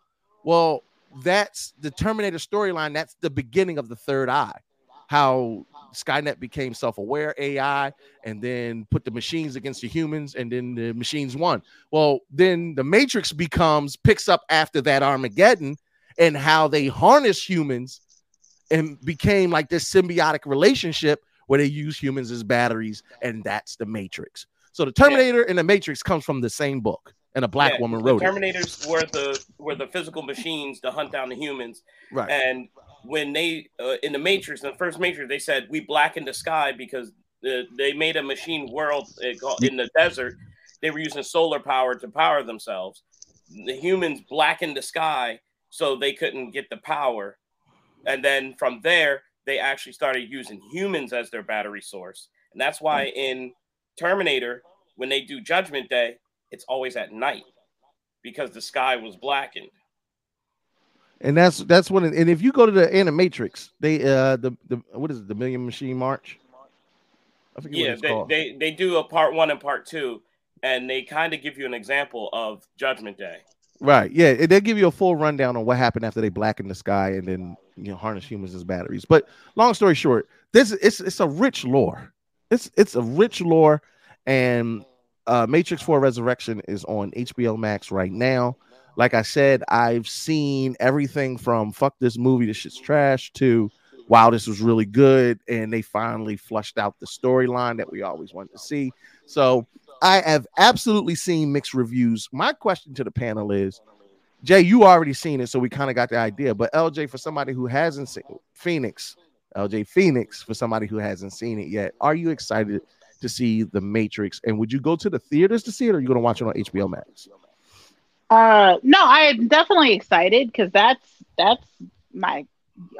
Well, that's the Terminator storyline. That's the beginning of the third eye. How Skynet became self-aware AI and then put the machines against the humans, and then the machines won. Well, then the Matrix becomes picks up after that Armageddon and how they harness humans and became like this symbiotic relationship where they use humans as batteries, and that's the Matrix. So the Terminator and the Matrix comes from the same book, and a black Yeah, woman the wrote it. Terminators were the were the physical machines to hunt down the humans. Right. And when they uh, in the Matrix, in the first Matrix, they said we blackened the sky because uh, they made a machine world uh, in the desert. They were using solar power to power themselves. The humans blackened the sky so they couldn't get the power, and then from there they actually started using humans as their battery source. And that's why in Terminator, when they do Judgment Day, it's always at night because the sky was blackened. and that's that's when It, and if you go to the Animatrix, they uh the the what is it, the Million Machine March? I forget what Yeah, they, called. they they do a part one and part two, and they kind of give you an example of Judgment Day. Right. Yeah. They'll give you a full rundown on what happened after they blacken the sky and then you know harness humans as batteries. But long story short, this it's it's a rich lore. It's it's a rich lore, and uh Matrix 4 Resurrection is on HBO Max right now. Like I said, I've seen everything from fuck this movie, this shit's trash to wow, this was really good. And they finally flushed out the storyline that we always wanted to see. So I have absolutely seen mixed reviews. My question to the panel is Jay, you already seen it, so we kind of got the idea. But LJ, for somebody who hasn't seen Phoenix, LJ Phoenix, for somebody who hasn't seen it yet, are you excited to see The Matrix? And would you go to the theaters to see it, or are you going to watch it on HBO Max? Uh, no, I'm definitely excited because that's that's my.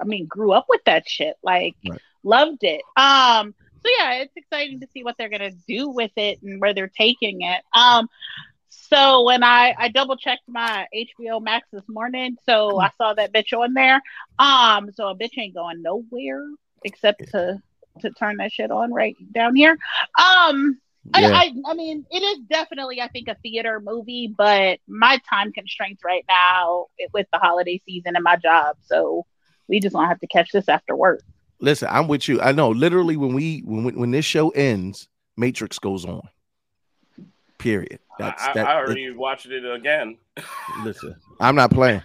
I mean, grew up with that shit. Like, Right. loved it. Um, so yeah, it's exciting to see what they're gonna do with it and where they're taking it. Um, so when I I double checked my HBO Max this morning, so I saw that bitch on there. Um, so a bitch ain't going nowhere except to to turn that shit on right down here. Um, Yeah. I, I I mean, it is definitely I think a theater movie, but my time constraints right now with the holiday season and my job, so we just gonna have to catch this after work. Listen, I'm with you. I know. Literally, when we when when this show ends, Matrix goes on. Period. That's I, that. I already watched it again. listen, I'm not playing.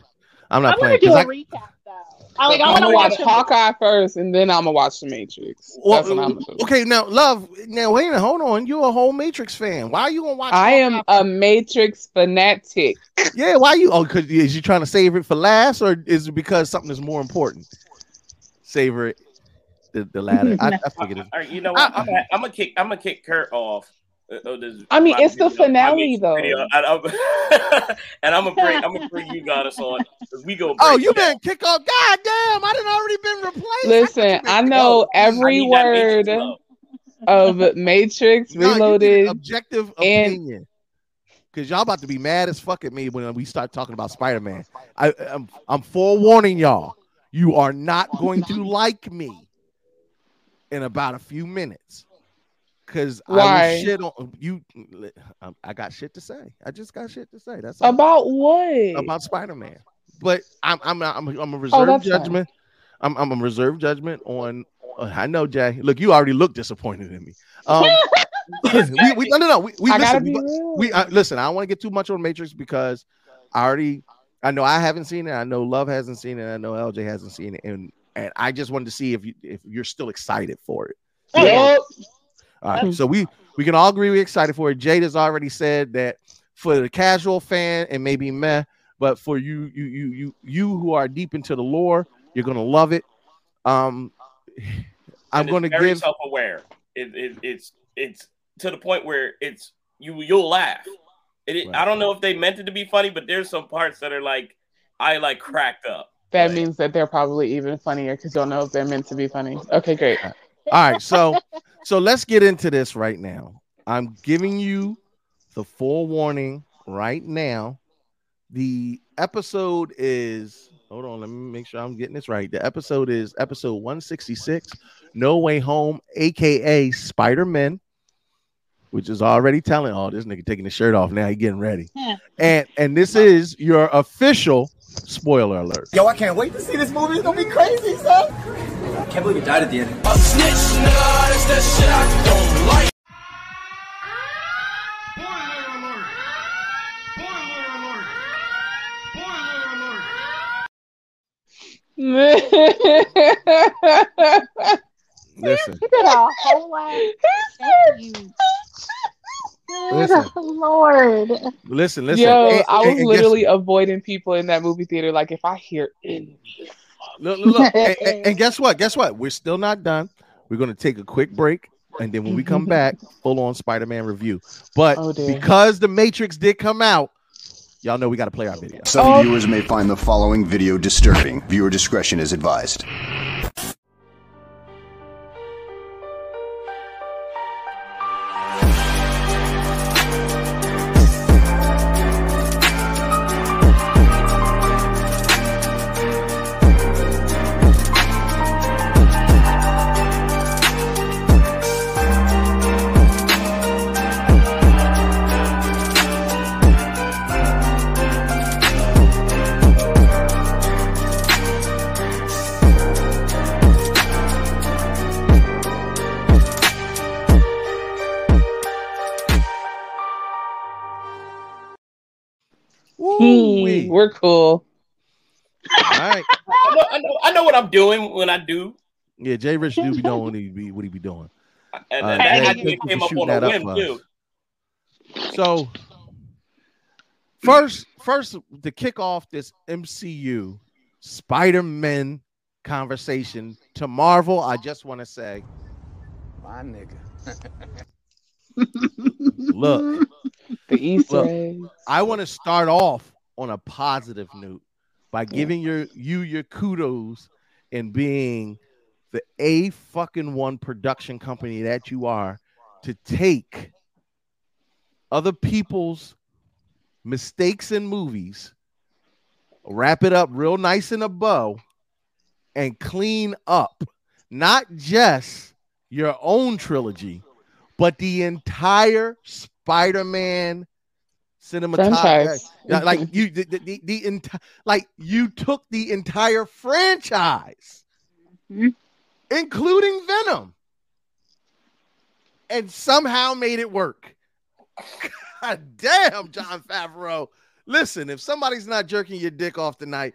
I'm not I'm gonna playing. do 'cause a I- recap though. I like I I'm want to gonna watch watch Hawkeye first, and then I'm gonna watch The Matrix. That's what I'm gonna do. okay, now love. Now wait a minute, hold on. You're a whole Matrix fan. Why are you gonna watch? I am Hawkeye? a Matrix fanatic. Yeah, why you? Oh, cause is you trying to save it for last, or is it because something is more important? Savor it. The, the latter. I, I figured it. All right, you know what? I'm gonna, I'm gonna kick. I'm gonna kick Kurt off. Uh, of this- I mean, it's the video- my finale, Matrix though. video. And I'm, and I'm gonna bring. I'm gonna bring you guys on. 'cause We go. Oh, you it down. been kick off? God damn! I didn't already been replaced. Listen, I know every I need Matrix word. of Matrix No, Reloaded. an objective and- opinion. Cause y'all about to be mad as fuck at me when we start talking about Spider-Man. I'm I'm forewarning y'all. You are not going to like me in about a few minutes. Cause I Why? will shit on you. um, I got shit to say. I just got shit to say. That's all. About what? about Spider-Man. But I'm I'm I'm I'm a reserve Oh, that's fine. judgment. I'm I'm a reserve judgment on. uh, I know, Jay. Look, you already look disappointed in me. Um, we, we no no no. We, we I listen. We, we uh, listen. I don't want to get too much on Matrix because I already. I know I haven't seen it. I know Love hasn't seen it. I know LJ hasn't seen it, and and I just wanted to see if you if you're still excited for it. Yup. All right, so we we can all agree we're excited for it. Jade has already said that for the casual fan and maybe meh, but for you you you you you who are deep into the lore, you're gonna love it. Um, I'm gonna very give self-aware. It, it, it's it's to the point where it's you you'll laugh. It, it- I don't know if they meant it to be funny, but there's some parts that are like I like cracked up. That means that they're probably even funnier because you'll know if they're meant to be funny. Okay, great. all right. So so let's get into this right now. I'm giving you the forewarning right now. The episode is hold on, let me make sure I'm getting this right. The episode is episode 166, No Way Home, aka Spider-Man, which is already telling, oh, this nigga taking his shirt off now, he getting ready. And and this is your official spoiler alert. Yo, I can't wait to see this movie. It's gonna be crazy, son. I can't believe he died at the end. A snitch, nigga, that's that shit I don't like. Listen. a whole lot. Thank you. Listen. Lord. Listen, listen. Yo, And- I was and guess- literally avoiding people in that movie theater. Like, if I hear any, Look, look, look. and, and- and guess what? Guess what? We're still not done. We're going to take a quick break. And then when we come back, full on Spider Man review. But Oh, because the Matrix did come out, y'all know we got to play our video. Some oh. viewers may find the following video disturbing. Viewer discretion is advised. We're cool. All right. I know, I know, I know what I'm doing when I do, Yeah, Jay Rich do be knowing what he be, what he be doing. and, Uh, and Jay, I thank even you for came up on a that up whim for us. too. So, first, first to kick off this MCU Spider Man conversation to Marvel, I just want to say, My nigga. look, The Easter Look, eggs. I want to start off on a positive note by giving your you your kudos and being the a fucking one production company that you are to take other people's mistakes in movies, wrap it up real nice in a bow, and clean up not just your own trilogy, but the entire Spider-Man cinematography. Franchise. Like mm-hmm. you, the, the, the, the enti- like you took the entire franchise, mm-hmm. including Venom, and somehow made it work. God damn, Jon Favreau. Listen, if somebody's not jerking your dick off tonight,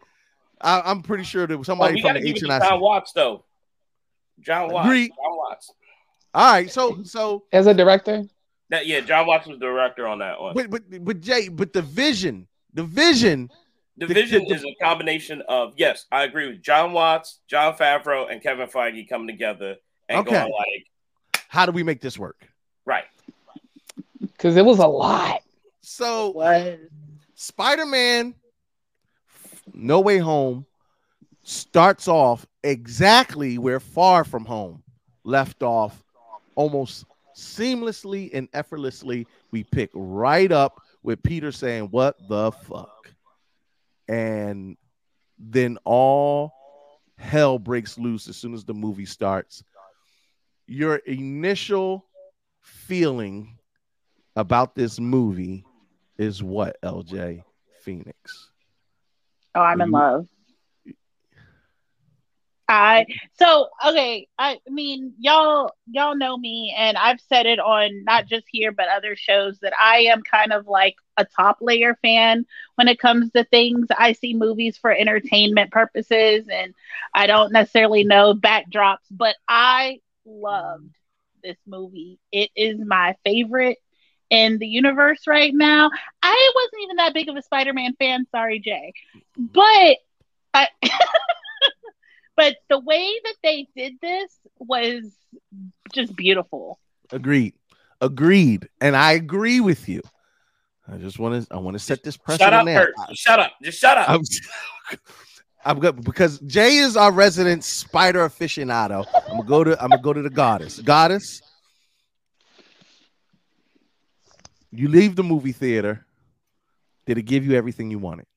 I, I'm pretty sure that Well, somebody we from gotta the give H it and to I. Jon Watts though. Jon Watts. Agreed. Jon Watts. All right, so so As a director, That yeah, Jon Watts was the director on that one. but but but Jay, but the vision, the vision, The the- vision the- is a combination of yes, I agree with Jon Watts, Jon Favreau, and Kevin Feige coming together and Okay. going like how do we make this work? right. because it was a lot. So Spider-Man No Way Home starts off exactly where Far From Home left off almost seamlessly and effortlessly, we pick right up with Peter saying, What the fuck? And then all hell breaks loose as soon as the movie starts. Your initial feeling about this movie is what, LJ Phoenix? Oh, I'm in Mhm. love. I so okay. I mean, y'all y'all know me, and I've said it on not just here but other shows that I am kind of like a top layer fan when it comes to things. I see movies for entertainment purposes, and I don't necessarily know backdrops, but I loved this movie. It is my favorite in the universe right now. I wasn't even that big of a Spider-Man fan. Sorry, Jay, but I. but the way that they did this was just beautiful. Agreed. Agreed. And I agree with you. I just want to I want to set this Shut precedent up, now. Kurt. Shut up. Just shut up. I'm, I'm good because Jay is our resident spider aficionado. I'm gonna go to I'm gonna go to the goddess. Goddess, you leave the movie theater. Did it give you everything you wanted?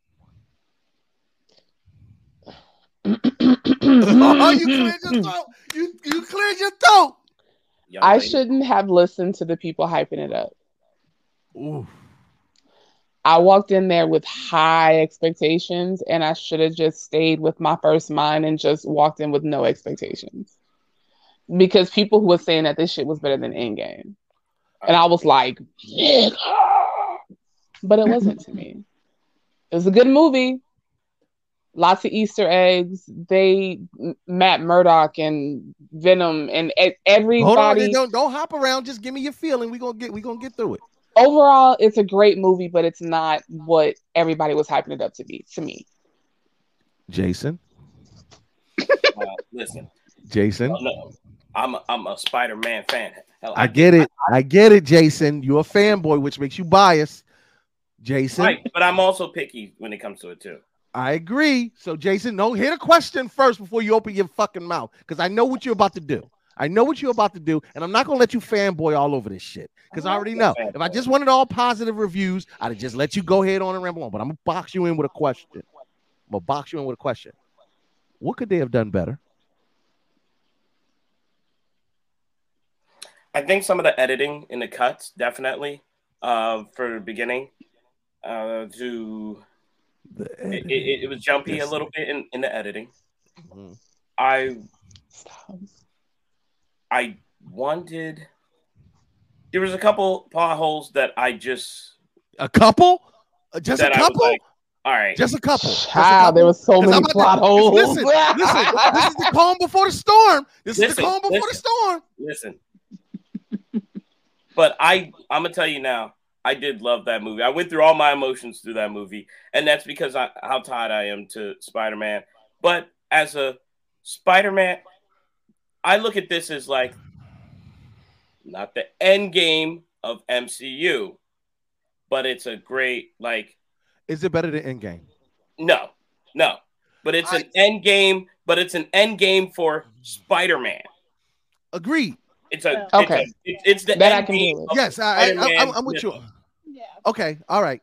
Oh, you cleared your throat. You you cleared your throat. I shouldn't have listened to the people hyping it up. Ooh. I walked in there with high expectations and I should have just stayed with my first mind and just walked in with no expectations. Because people who were saying that this shit was better than Endgame. And I was like, yeah. But it wasn't to me. It was a good movie. Lots of Easter eggs. They Matt Murdock and Venom and everybody. Hold on, don't don't hop around. Just give me your feeling. We gonna get we gonna get through it. overall it's a great movie but it's not what everybody was hyping it up to be to me Jason, Uh, listen, Jason, no, I'm a, I'm a Spider-Man fan. Hell, I get it. I get it, Jason. You're a fanboy, which makes you biased. Jason, Right, but I'm also picky when it comes to it too. I agree. So, Jason, no, hit a question first before you open your fucking mouth because I know what you're about to do. I know what you're about to do, and I'm not gonna let you fanboy all over this shit because I already know. If I just wanted all positive reviews, I'd have just let you go ahead on and ramble on. But I'm gonna box you in with a question. I'm gonna box you in with a question. What could they have done better? I think some of the editing in the cuts definitely uh, for the beginning uh, to it, it, it was jumpy Yes. a little bit in, in the editing. Mhm. I I wanted there was a couple potholes that I just A couple? Uh, Just a that I was couple? like, all right, Just a couple. Just a Child, there couple. was so 'Cause many I'm to- plot holes. Listen, listen. This is the calm before the storm. This is the Listen, calm before the storm. listen. but I I'm gonna tell you now, I did love that movie. I went through all my emotions through that movie, and that's because I how tied I am to Spider-Man. But as a Spider-Man, I look at this as like not the end game of MCU, but it's a great like Is it better than Endgame? no, no, but it's an end game, but it's an end game for Spider-Man. Agreed. It's a Okay. It's, a, it's, it's the That I can game deal Yes, I, I, I, Spider-Man I'm, I'm with you. Yeah. Okay, all right.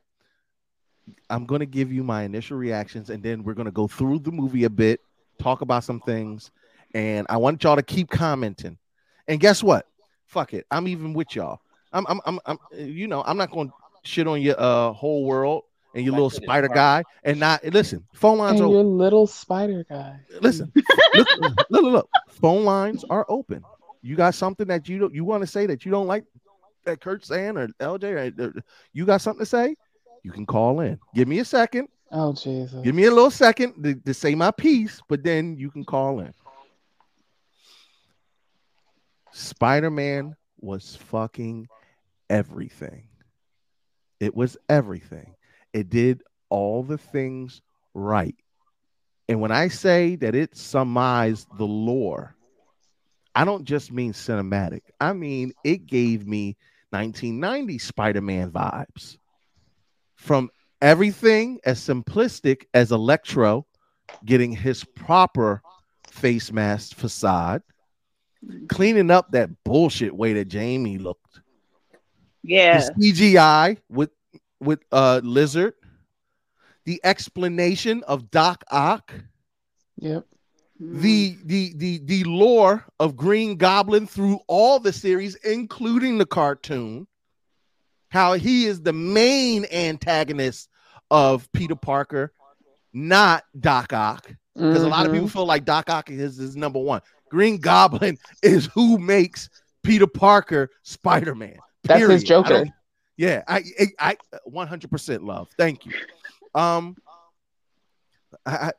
I'm going to give you my initial reactions and then we're going to go through the movie a bit, talk about some things, and I want y'all to keep commenting. And guess what? Fuck it. I'm even with y'all. I'm, I'm, I'm, I'm you know, I'm not going to shit on your uh, whole world and your little spider guy and not listen. Phone lines and open. your little spider guy Listen, look, look, look, look. Phone lines are open. You got something that you don't you want to say that you don't like that Kurt's saying or LJ or, or you got something to say? You can call in. Give me a second. oh jesus Give me a little second to, to say my piece, but then you can call in. Spider-Man was fucking everything. It was everything. It did all the things right. And when I say that it summarized the lore, I don't just mean cinematic. I mean it gave me 1990 Spider-Man vibes. From everything as simplistic as Electro getting his proper face mask facade cleaning up that bullshit way that Jamie looked. Yeah. The CGI with with uh Lizard, the explanation of Doc Ock, Yep. The the the the lore of Green Goblin through all the series, including the cartoon, how he is the main antagonist of Peter Parker, not Doc Ock. Because a lot of people feel like Doc Ock is, is number one. Green Goblin is who makes Peter Parker Spider Man. That's his Joker. Yeah, I I, I 100% love. Thank you. Um, I, I-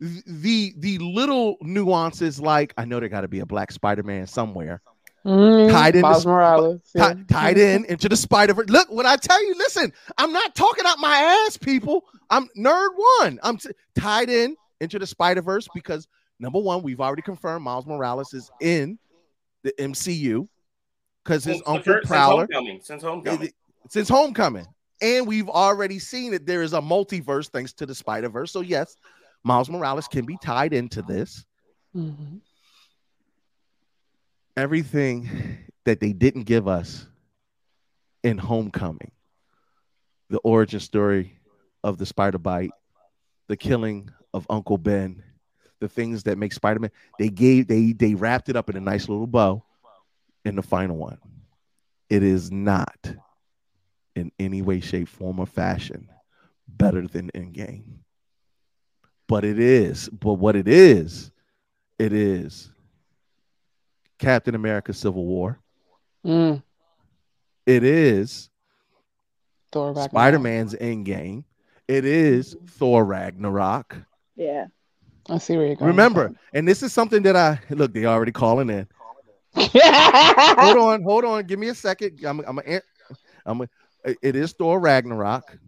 the the little nuances like I know there got to be a black Spider Man somewhere Mm, tied in Miles Morales. yeah. ti- tied in into the Spider Verse. Look, when I tell you, listen, I'm not talking out my ass, people. I'm nerd one. I'm t- tied in into the Spider Verse because number one, we've already confirmed Miles Morales is in the MCU because his Since uncle first- since Prowler Homecoming, since Homecoming. since Homecoming, and we've already seen that there is a multiverse thanks to the Spider Verse. So yes, Miles Morales can be tied into this. Mhm. everything that they didn't give us in Homecoming, the origin story of the spider bite, the killing of Uncle Ben, the things that make Spider-Man, they gave they they wrapped it up in a nice little bow in the final one. It is not in any way, shape, form, or fashion better than Endgame. But it is, but what it is, it is Captain America Civil War. Mm. It is Thor Spider Man's Endgame. It is Thor Ragnarok. Yeah. I see where you're going. Remember, and this is something that I look, they already calling in. hold on, hold on. Give me a second. I'm, I'm, a, I'm a, it is Thor Ragnarok.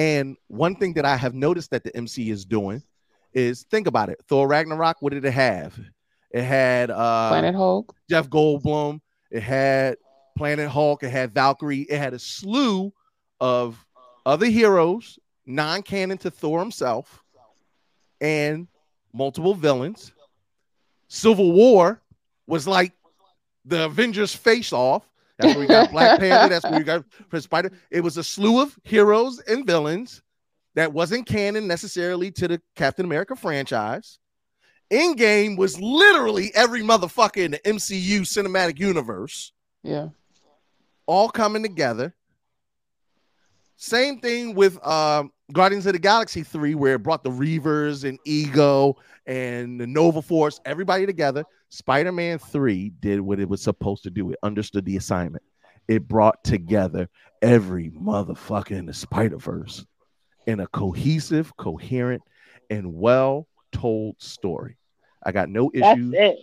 And one thing that I have noticed that the MC is doing is think about it. Thor Ragnarok, what did it have? It had uh Planet Hulk. Jeff Goldblum. It had Planet Hulk. It had Valkyrie. It had a slew of other heroes, non-canon to Thor himself, and multiple villains. Civil War was like the Avengers face off. That's where we got Black Panther. That's where we got Spider. It was a slew of heroes and villains that wasn't canon necessarily to the Captain America franchise. Endgame was literally every motherfucker in the MCU cinematic universe Yeah. all coming together. Same thing with um, Guardians of the Galaxy 3, where it brought the Reavers and Ego and the Nova Force, everybody together. Spider Man 3 did what it was supposed to do, it understood the assignment. It brought together every motherfucker in the Spider Verse in a cohesive, coherent, and well told story. I got no That's issues. it.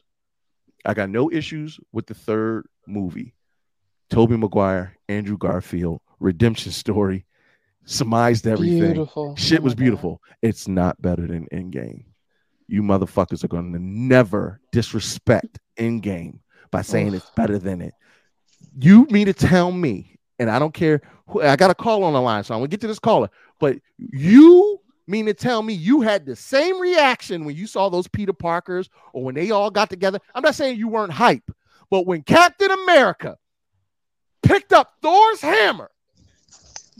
I got no issues with the third movie. Tobey Maguire, Andrew Garfield, redemption story, surmised everything. Beautiful. Shit Oh was my beautiful. It's not better than Endgame. You motherfuckers are going to never disrespect Endgame by saying it's better than it. You mean to tell me, and I don't care. Who, I got a call on the line, so I'm gonna get to this caller. But you mean to tell me you had the same reaction when you saw those Peter Parkers or when they all got together? I'm not saying you weren't hype, but when Captain America picked up Thor's hammer,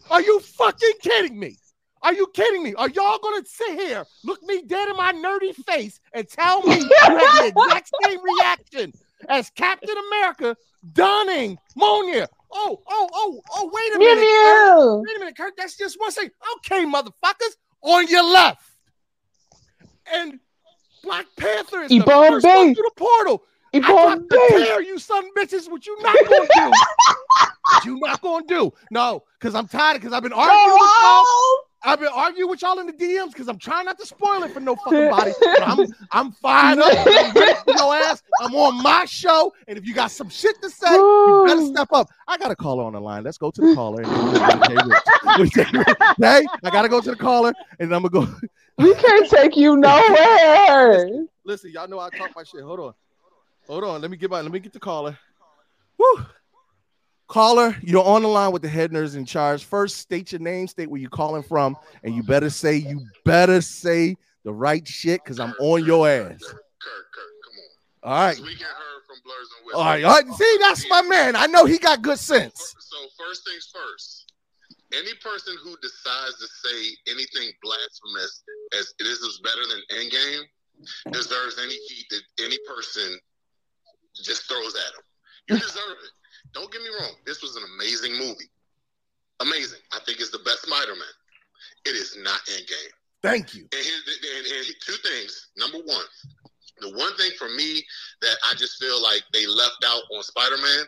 are you fucking kidding me? Are you kidding me? Are y'all gonna sit here, look me dead in my nerdy face, and tell me you had the exact same reaction as Captain America donning Mjolnir? Oh, oh, oh, oh, wait a minute. mew. Wait a minute, Kurt. That's just one second. Okay, motherfuckers, on your left. And Black Panther is the first one through the portal. I the Bay. tear, you son bitches. What you not gonna do? what you not gonna do? No, because I'm tired. Because I've been arguing with y'all. I've been arguing with y'all in the DMs because I'm trying not to spoil it for no fucking body. But I'm I'm fired up. I'm your ass. I'm on my show, and if you got some shit to say, you better step up. I got a caller on the line. Let's go to the caller. And then we'll go to Jay Rich. With Jay Rich. Hey, I gotta go to the caller, and I'm gonna go. We can't take you nowhere. Listen, y'all know I talk my shit. Hold on, hold on. Let me get my. Let me get the caller. Woo. Caller, you're on the line with the head nerds in charge. First, state your name, state where you're calling from, and you better say you better say the right shit because I'm on your ass. Kirk, Kirk, come on. All right. All right. All right. See, that's my man. I know he got good sense. So first things first. Any person who decides to say anything blasphemous as this is better than Endgame deserves any heat that any person just throws at him. You deserve it. Don't get me wrong. This was an amazing movie. Amazing. I think it's the best Spider-Man. It is not Endgame. Thank you. And, here- and, and two things. Number one, the one thing for me that I just feel like they left out on Spider Man,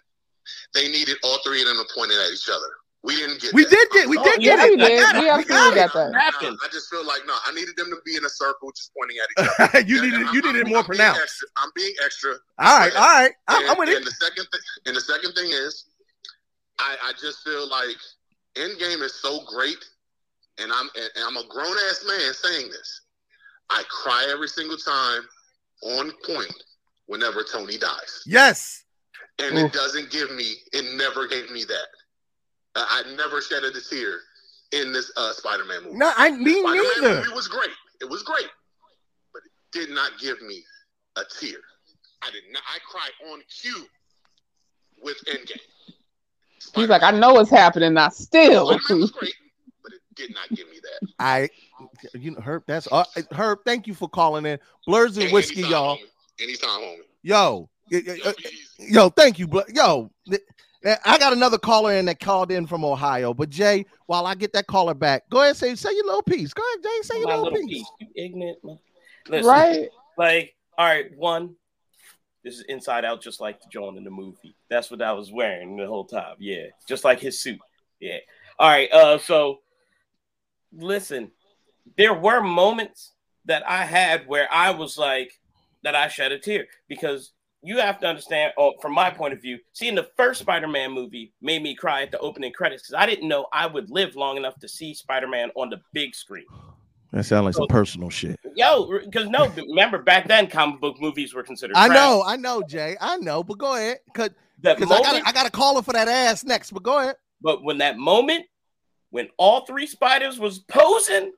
they needed all three of them to point it at each other. We didn't get. We that. did get- we I'm did sorry. get it. Yeah, we did. I got. We We absolutely got got that. No, I just feel like no. I needed them to be in a circle, just pointing at each other. you needed you needed more I'm being pronounced. extra. I'm being extra. All right, all right. I'm, And, I'm with and it. the second thing, and the second thing is, I, I just feel like Endgame is so great, and I'm and I'm a grown ass man saying this. I cry every single time on point whenever Tony dies, Yes. and it doesn't give me. It never gave me that. Uh, I never shed a tear in this uh, Spider-Man movie. No, I me Spider-Man neither. movie was great. It was great, but it did not give me a tear. I did not. I cried on cue with Endgame. He's like, I know what's happening. I still. Spider-Man was great, but it did not give me that. I, you know, Herb. That's uh, Herb. Thank you for calling in. Blurs and Hey, whiskey, anytime, y'all. homie. Anytime, homie. Yo, y- y- uh, yo, thank you, Blur. Yo, th- I got another caller in that called in from Ohio. But Jay, while I get that caller back, go ahead and say say your little piece. Go ahead, Jay, say your little, little piece. piece. You ignorant. man. Listen, Right. Like, all right, one. This is inside out, just like the John in the movie. That's what I was wearing the whole time. Yeah, just like his suit. Yeah. All right. Uh. So, listen, there were moments that I had where I was like, that I shed a tear because you have to understand, oh, from my point of view, seeing the first Spider-Man movie made me cry at the opening credits because I didn't know I would live long enough to see Spider-Man on the big screen. That sounds like some personal shit. Yo, because no, remember back then comic book movies were considered. I trash. know, I know, Jay. I know, but go ahead. Cause, I got I got a caller for that ass next, but go ahead. But when that moment, when all three spiders was posing,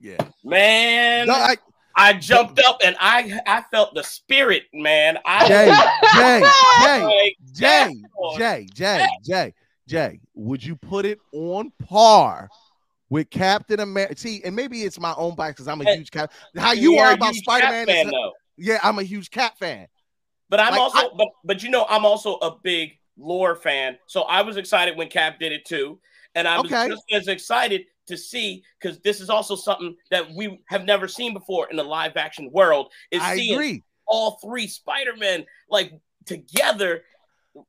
yeah, man, No, I- I jumped up and I I felt the spirit, man. I Jay, Jay, Jay, Jay, Jay, Jay, Jay, would you put it on par with Captain America? See, and maybe it's my own bias because I'm a huge cap. How you are about Spider Man? Yeah, I'm a huge Cap fan. But I'm Like, also, but but you know, I'm also a big lore fan. So I was excited when Cap did it too, and I was Okay. just as excited to see because this is also something that we have never seen before in the live action world. Is I seeing agree. all three Spider Men like together,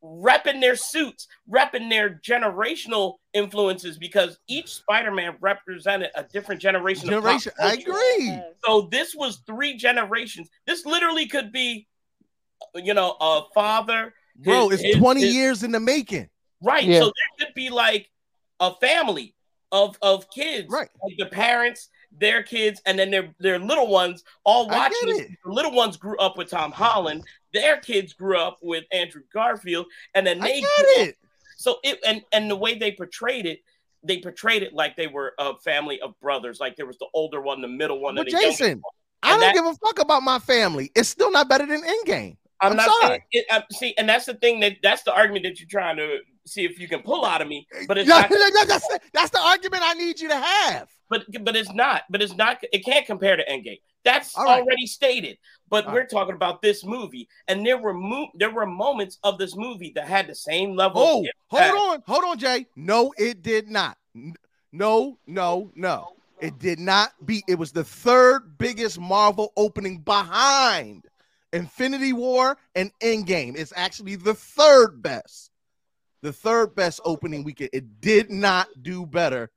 repping their suits, repping their generational influences because each Spider Man represented a different generation. of Generation, I agree. So this was three generations. This literally could be, you know, a father. Bro, his- it's his- 20 his- years in the making. Right. Yeah. So there could be like a family of of kids. Right. Like the parents, their kids, and then their their little ones all watching this. The little ones grew up with Tom Holland. Their kids grew up with Andrew Garfield, and then I they get it. So it and and the way they portrayed it, they portrayed it like they were a family of brothers. Like there was the older one, the middle one, But and the Jason. I don't that- give a fuck about my family. It's still not better than Endgame. I'm, I'm not sorry. it, uh, see, and that's the thing that that's the argument that you're trying to see if you can pull out of me. But it's No, not. no, that's, that's the argument I need you to have. But but it's not. But it's not. It can't compare to Endgame. That's right. already stated. But All we're talking about this movie, and there were mo- there were moments of this movie that had the same level. Oh, of hold on, hold on, Jay. No, it did not. No, no, no. It did not beat. It was the third biggest Marvel opening behind Infinity War and Endgame. It's actually the third best. The third best opening weekend. It did not do better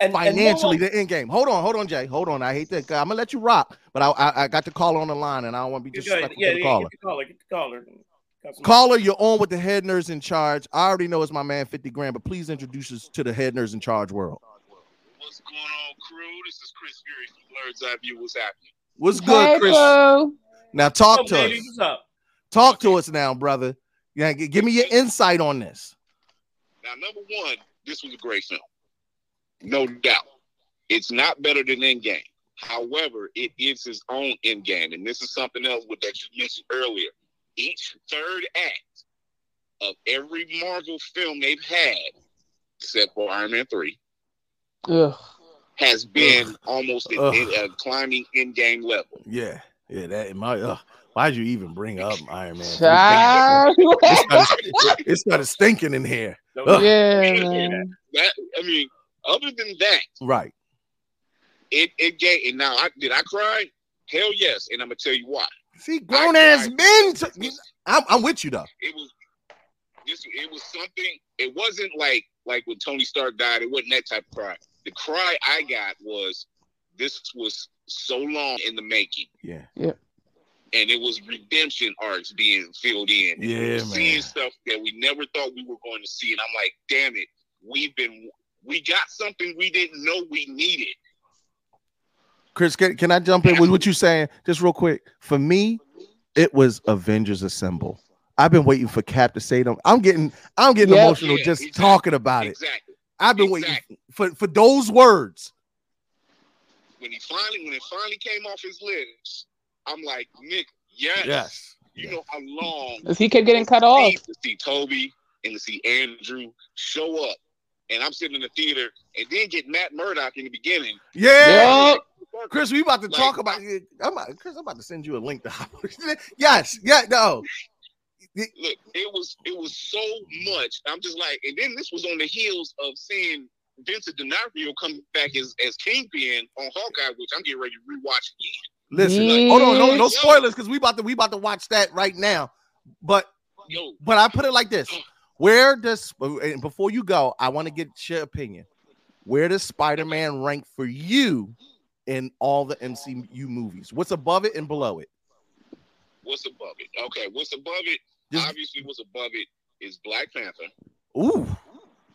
and no financially one- than Endgame. Hold on, hold on, Jay. Hold on. I hate that. I'm gonna let you rock, but I I, I got the caller on the line, and I don't want to be Go ahead. disrespectful Yeah, to the yeah, caller. get the caller. Get the caller. Some- Caller, you're on with the head nerds in charge. I already know it's my man 50 grand, but please introduce us to the head nerds in charge world. What's going on, crew? This is Chris Fury from Blurred's Eye View. What's happening? What's good, Hey, Chris? boo. Now talk What's to up, us. baby? What's up? Talk to us now, brother. Yeah, g- give me your insight on this. Now, number one, this was a great film. No doubt. It's not better than Endgame. However, it is his own end game, and this is something else with that you mentioned earlier. Each third act of every Marvel film they've had, except for Iron Man three, Ugh. has been almost Ugh. at a climbing end game level. Yeah, yeah. That my. Uh, why'd you even bring up Iron Man? Child. It started, it started stinking in here. Ugh. Yeah, That. I mean, other than that, Right. it it gave. And now, I, did I cry? Hell yes, and I'm gonna tell you why. See, grown ass men. t- I'm, I'm with you though. It was this. It was something. It wasn't like like when Tony Stark died. It wasn't that type of cry. The cry I got was this was so long in the making, Yeah. Yeah. and it was redemption arcs being filled in. And we Yeah, seeing stuff that we never thought we were going to see, and I'm like, damn it, we've been we got something we didn't know we needed. Chris, can, can I jump in with what you're saying just real quick? For me, it was Avengers Assemble. I've been waiting for Cap to say them. I'm getting, I'm getting Yep. emotional Yeah, just exactly, talking about it. Exactly. I've been waiting for for those words. When he finally, when it finally came off his lips, I'm like, Nick, yes, Yes. You know how long Because he kept getting cut off. to see Tobey and to see Andrew show up. And I'm sitting in the theater and then get Matt Murdock in the beginning. Yeah. Chris, we about to talk about it. I'm about, Chris, I'm about to send you a link to Yes, yeah, no. Look, it was it was so much. I'm just like, and then this was on the heels of seeing Vincent D'Onofrio come back as as Kingpin on Hawkeye, which I'm getting ready to rewatch again. Listen, Like, hold on, no, no spoilers because we about to we about to watch that right now. But Yo, but I put it like this: Where does and before you go, I want to get your opinion. Where does Spider-Man rank for you in all the MCU movies? What's above it and below it? what's above it? Okay, what's above it? Obviously, what's above it is Black Panther. Ooh,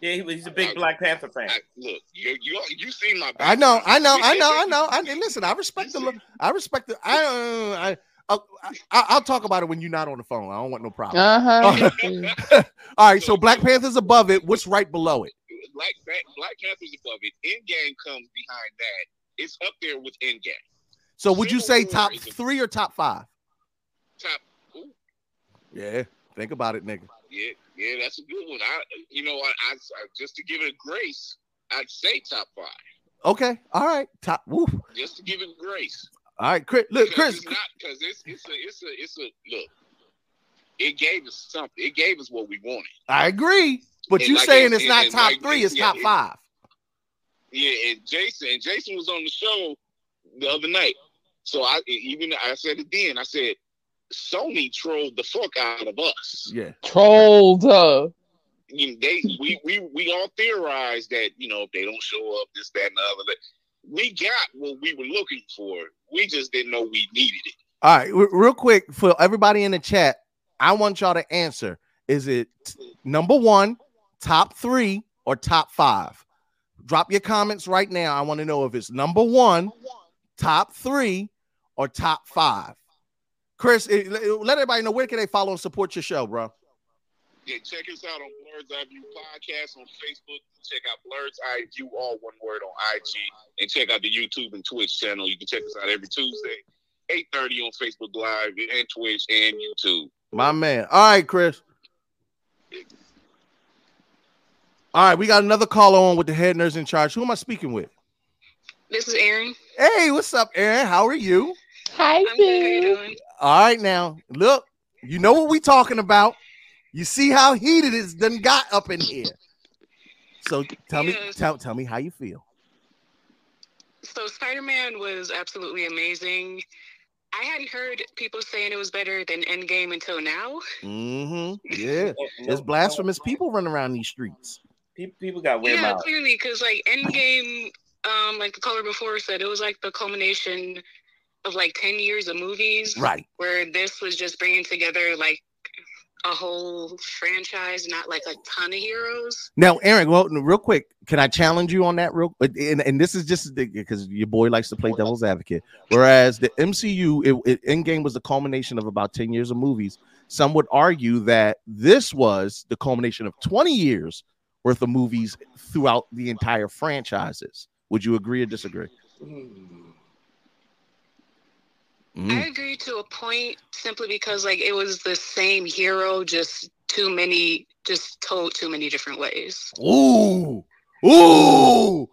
Yeah, he- he's a big Black Panther fan. I, look, you you you seen my. I know, I know, I know, I know. I and listen. I respect the. I respect the. I. Uh, I I'll, I- I'll talk about it when you're not on the phone. I don't want no problem. Uh-huh. All right, so Black Panther's above it. What's right below it? Black Black Black Panther's above it. Endgame comes behind that. It's up there with Endgame. So would you say Civil top War is a- three or top five? Top. Ooh, Yeah, think about it, nigga. Yeah, yeah, that's a good one. I, you know, I, I, I just to give it grace, I'd say top five. Okay, all right, top. Woo. Just to give it grace. All right, Chris. Look, Chris. it's not because it's it's a it's a it's a look. It gave us something. It gave us what we wanted. I agree, but And you like saying it- it's not top like- three, it's yeah, top it- five. Yeah, and Jason, and Jason was on the show the other night. So I even I said it then. I said Sony trolled the fuck out of us. Yeah. Trolled. Uh, You know, they we we we all theorized that you know if they don't show up, this that and the other. That we got what we were looking for. We just didn't know we needed it. All right, real quick for everybody in the chat, I want y'all to answer: Is it number one, top three, or top five? Drop your comments right now. I want to know if it's number one, top three, or top five. Chris, eh, let let everybody know where can they follow and support your show, bro. Yeah, check us out on Blurred's Eye View podcast on Facebook. Check out Blurred's Eye View, all one word on IG, and check out the YouTube and Twitch channel. You can check us out every Tuesday, eight thirty on Facebook Live and Twitch and YouTube. My man. All right, Chris. All right, we got another caller on with the head nerds in charge. Who am I speaking with? This is Aaron. Hey, what's up, Aaron? How are you? Hi, I'm good. How you doing? All right, now look, you know what we talking about. You see how heated it's done got up in here. So tell me, tell tell me how you feel. So Spider-Man was absolutely amazing. I hadn't heard people saying it was better than Endgame until now. Mm-hmm. Yeah, there's blasphemous people running around these streets. People, people got weird yeah, mouths. clearly, because like Endgame, um, like the caller before said, it was like the culmination of like ten years of movies. Right. Where this was just bringing together like a whole franchise, not like a ton of heroes. Now, Aaron, well, real quick, can I challenge you on that real? And, and this is just because your boy likes to play devil's advocate. Whereas the MCU, it, it Endgame was the culmination of about ten years of movies. Some would argue that this was the culmination of twenty years worth of movies throughout the entire franchises. Would you agree or disagree? Hmm. I mm-hmm. agree to a point simply because like it was the same hero, just too many, just told too many different ways. Ooh, ooh.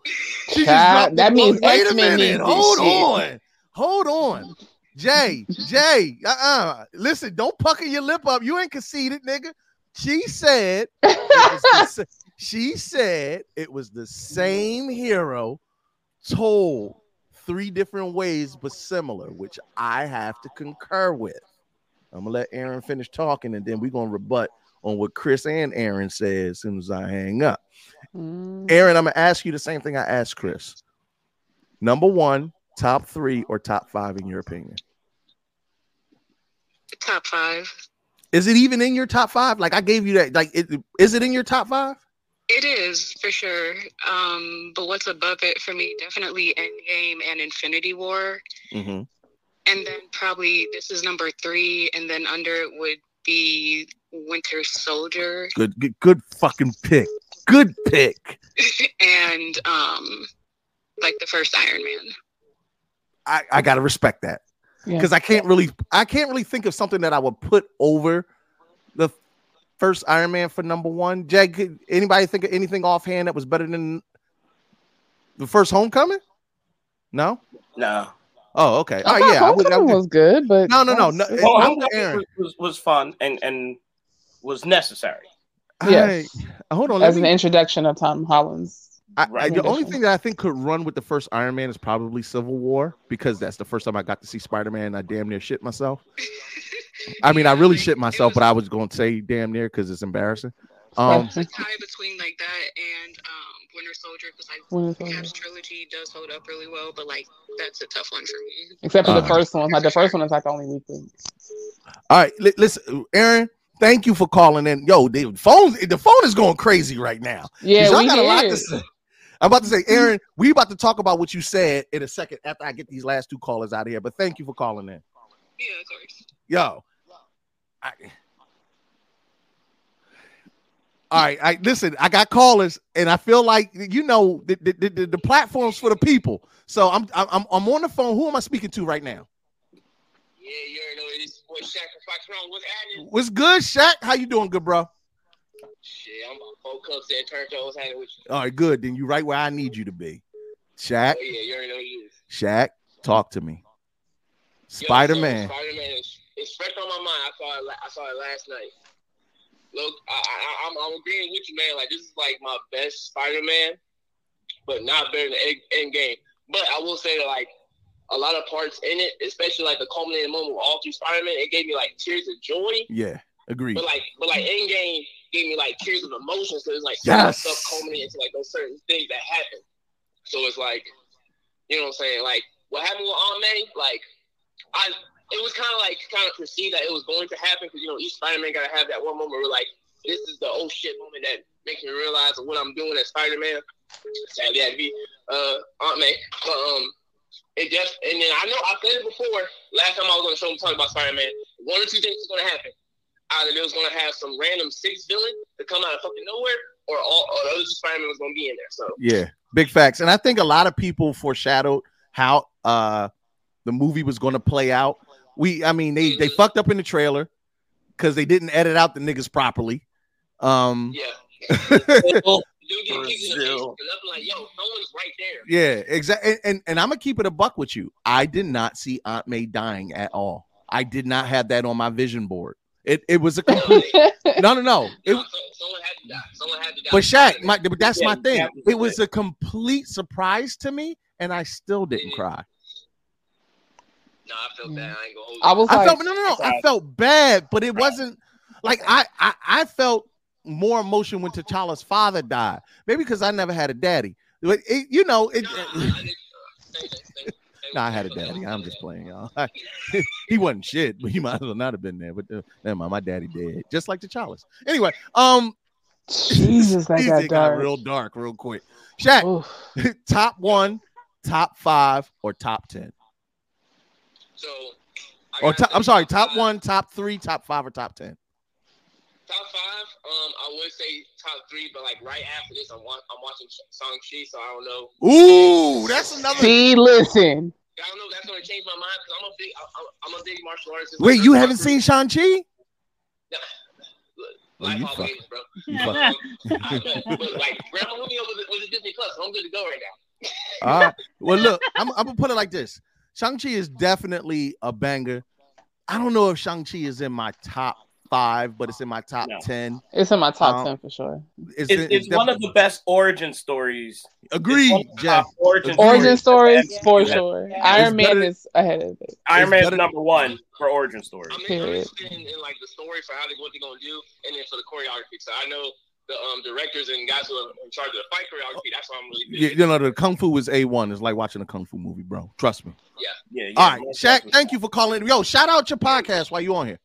She Child, that means. Wait a X-Men minute. needs this Hold shit. on. Hold on. Jay, Jay, uh-uh. Listen, don't pucker your lip up. You ain't conceited, nigga. She said the she said it was the same hero told three different ways but similar, which I have to concur with. I'm gonna let Aaron finish talking and then we're gonna rebut on what Chris and Aaron said as soon as I hang up. Mm. Aaron, I'm gonna ask you the same thing I asked Chris. Number one, top three or top five in your opinion? Top five. Is it even in your top five? Like I gave you that. Like, it, is it in your top five? It is for sure. Um, but what's above it for me? Definitely Endgame and Infinity War, Mm-hmm. and then probably this is number three, and then under it would be Winter Soldier Good, good, good fucking pick. Good pick. and um, like the first Iron Man. I, I gotta respect that Yeah. because I can't really I can't really think of something that I would put over the first Iron Man for number one. Jag, anybody think of anything offhand that was better than the first Homecoming? No. No. Oh, okay. I Oh, thought yeah. I would, I Homecoming would- was good, but no, no, no, no. Well, I'm Homecoming was, was, was fun and, and was necessary. Yes. I- hold on. let as an introduction of Tom Holland's. I, I, the only thing that I think could run with the first Iron Man is probably Civil War because that's the first time I got to see Spider Man. I damn near shit myself. I mean, I really shit myself, but I was going to say damn near because it's embarrassing. Um, It's a tie between like that and um, Winter Soldier because like Winter the Soldier. Cap's trilogy does hold up really well, but like that's a tough one for me. Except for the Uh, first one. Like the first one is like only weekly. all right, li- listen, Aaron. Thank you for calling in. Yo, the phone, the phone is going crazy right now. Yeah, we got a lot to say. I'm about to say, Aaron, we about to talk about what you said in a second after I get these last two callers out of here. But thank you for calling in. Yeah, of course. Yo. I, all right, I listen. I got callers, and I feel like you know the the, the, the, platforms for the people. So I'm I'm I'm on the phone. Who am I speaking to right now? Yeah, you already know this boy Shaq from Fox Wrong. What's happening? What's good, Shaq? How you doing, good bro? Shit, I'm four cups and turned to what's happening with you. All right, good. Then you right where I need you to be, Shaq. Oh, yeah, you already know it is. Shaq, talk to me. Spider Man. Spider Man is it's fresh on my mind. I saw it. I saw it last night. Look, I, I, I'm, I'm agreeing with you, man. Like this is like my best Spider Man, but not better than End, Endgame. But I will say that like a lot of parts in it, especially like the culminating moment with all three Spider Man, it gave me like tears of joy. Yeah, agreed. But like, but like Endgame gave me like tears of emotion. So it's like Yes. stuff culminating into like those certain things that happen. So it's like, you know what I'm saying? Like what happened with Aunt May, like I it was kind of like kind of perceived that it was going to happen because you know each Spider-Man gotta have that one moment where like this is the oh shit moment that makes me realize what I'm doing as Spider-Man. Sadly, had to be uh, Aunt May, but um, it just and then I know I said it before. Last time I was on the show talking about Spider-Man, one or two things is gonna happen. Either they was gonna have some random six villain to come out of fucking nowhere, or all or the other Spider-Man was gonna be in there. So Yeah, big facts. And I think a lot of people foreshadowed how uh the movie was going to play out. We, I mean, they they fucked up in the trailer because they didn't edit out the niggas properly. Um, Brazil. Like, yo, right yeah, exactly. And, and and I'm gonna keep it a buck with you. I did not see Aunt May dying at all. I did not have that on my vision board. It it was a complete no no no. It, Someone had to die. Someone had to die. but Shaq, my, but that's Yeah, my thing. It was a complete surprise to me, and I still didn't cry. No, I felt bad. I ain't gonna hold I was I like, felt no, no, no. I felt bad, but it wasn't like I, I, I felt more emotion when T'Challa's father died. Maybe because I never had a daddy. But it, you know, it. no, I had a daddy. I'm just playing, y'all. he wasn't shit, but he might as well not have been there. But uh, never mind, my daddy dead, just like T'Challa's. Anyway, um, Jesus, that got dark. real dark, real quick. Shaq, top one, top five, or top ten? So Or top, I'm sorry, top one, top three, top five, or top ten? top five. Um, I would say top three, but like right after this, I'm wa- I'm watching Shang Chi, so I don't know. Ooh, that's another. See, listen. I don't know. if That's gonna change my mind because I'm a big, I'm, I'm a big martial artist. Wait, you haven't seen Shang Chi? Oh, Life you all fuck- games, bro. you fuck- I know, but like, grab my movie over the, with the Disney Plus. so I'm good to go right now. All right. Well, look, I'm, I'm gonna put it like this: Shang Chi is definitely a banger. I don't know if Shang Chi is in my top five, but it's in my top ten. It's in my top Um, ten for sure. It's, It's, in- it's one of the best origin stories. Agreed, It's one of the Jeff. Origin, Origin stories. stories for sure. Iron Man is ahead of it. Iron Man better- number one for origin stories. Period. interested in, in like the story for how they what they're gonna do, and then for the choreography. So I know the um, directors and guys who are in charge of the fight choreography. That's what I'm really big. You, you know, the kung fu is a one. It's like watching a kung fu movie, bro. Trust me. Yeah, yeah, All right, Shaq. Thank you for calling. Yo, shout out your podcast while you on here.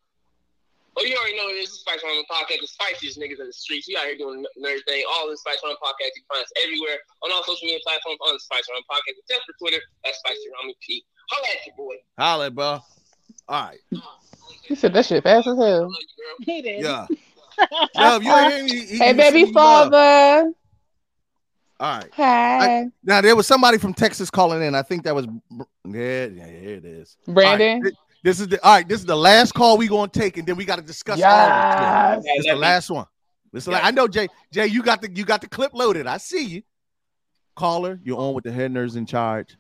Well, you already know this is Spice Ramen Podcast. The spiciest niggas in the streets. We out here doing nerd thing. All this Spice Ramen Podcast. You can find us everywhere on all social media platforms on the Spice Ramen Podcast. Except for Twitter, at Spicy Ramen P. Holla at your boy. Holla, bro. All right. He said that shit fast as hell. He did. Yeah. Love, you ain't hear me. He- hey, he baby father. you love. Father. All right. Hi. Now there was somebody from Texas calling in. I think that was yeah, yeah, here it is. Brandon? All right, thi- This is the all right. This is the last call we gonna take, and then we got to discuss all of Yes. this. This is the last one. This is the la- I know Jay. Jay, you got the you got the clip loaded. I see you. Caller, you're on with the head nerds in charge.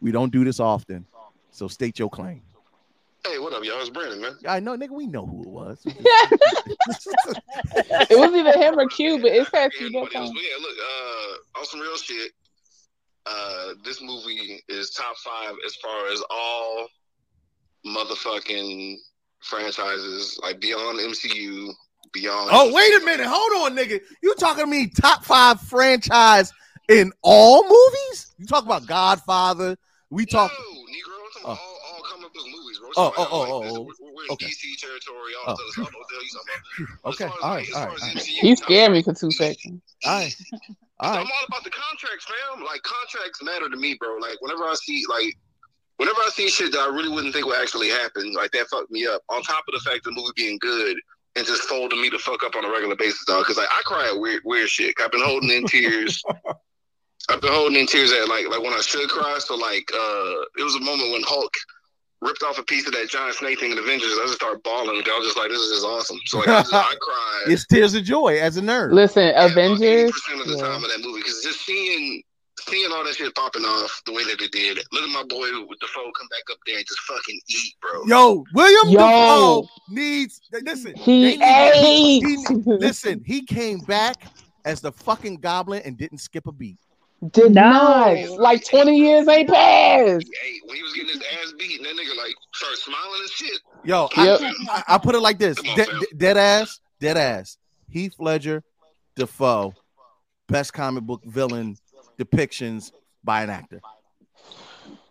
We don't do this often, so state your claim. Hey, what up, y'all? It's Brandon, man. I know, nigga. We know who it was. It was either him or Q, but it's past you. That's But fine. yeah, look, uh, on some real shit. Uh, this movie is top five as far as all motherfucking franchises, like beyond MCU, beyond. Oh, wait a minute. Hold on, nigga. You talking to me top five franchise in all movies? You talk about Godfather. We talk. Oh. Oh, oh, oh, oh, oh. Okay. Oh. Okay. All right. All right. All right. He scared me for two seconds. All right. All I'm all about the contracts, fam. Like contracts matter to me, bro. Like whenever I see like whenever I see shit that I really wouldn't think would actually happen, like that fucked me up. On top of the fact the movie being good and just folding me the fuck up on a regular basis, dog. Because like I cry at weird weird shit. I've been holding in tears. I've been holding in tears at like like when I should cry. So like uh it was a moment when Hulk ripped off a piece of that giant snake thing in Avengers. I just started bawling. I was just like, this is just awesome. So like I, just, I cried It's tears of joy as a nerd. Listen, uh, Avengers. percent of the yeah. time of that movie because just seeing seeing all that shit popping off the way that they did. Look at my boy with the phone come back up there and just fucking eat, bro. Yo, William Yo. Dafoe needs. Listen, He ate. he- listen, he came back as the fucking goblin and didn't skip a beat. Did No. not. Like 20 years ain't passed. Hey, when he was getting his ass beat, that nigga like started smiling and shit. Yo, Yep. I, I, I put it like this: on, De- fam. dead ass, dead ass. Heath Ledger, Dafoe, best comic book villain depictions by an actor.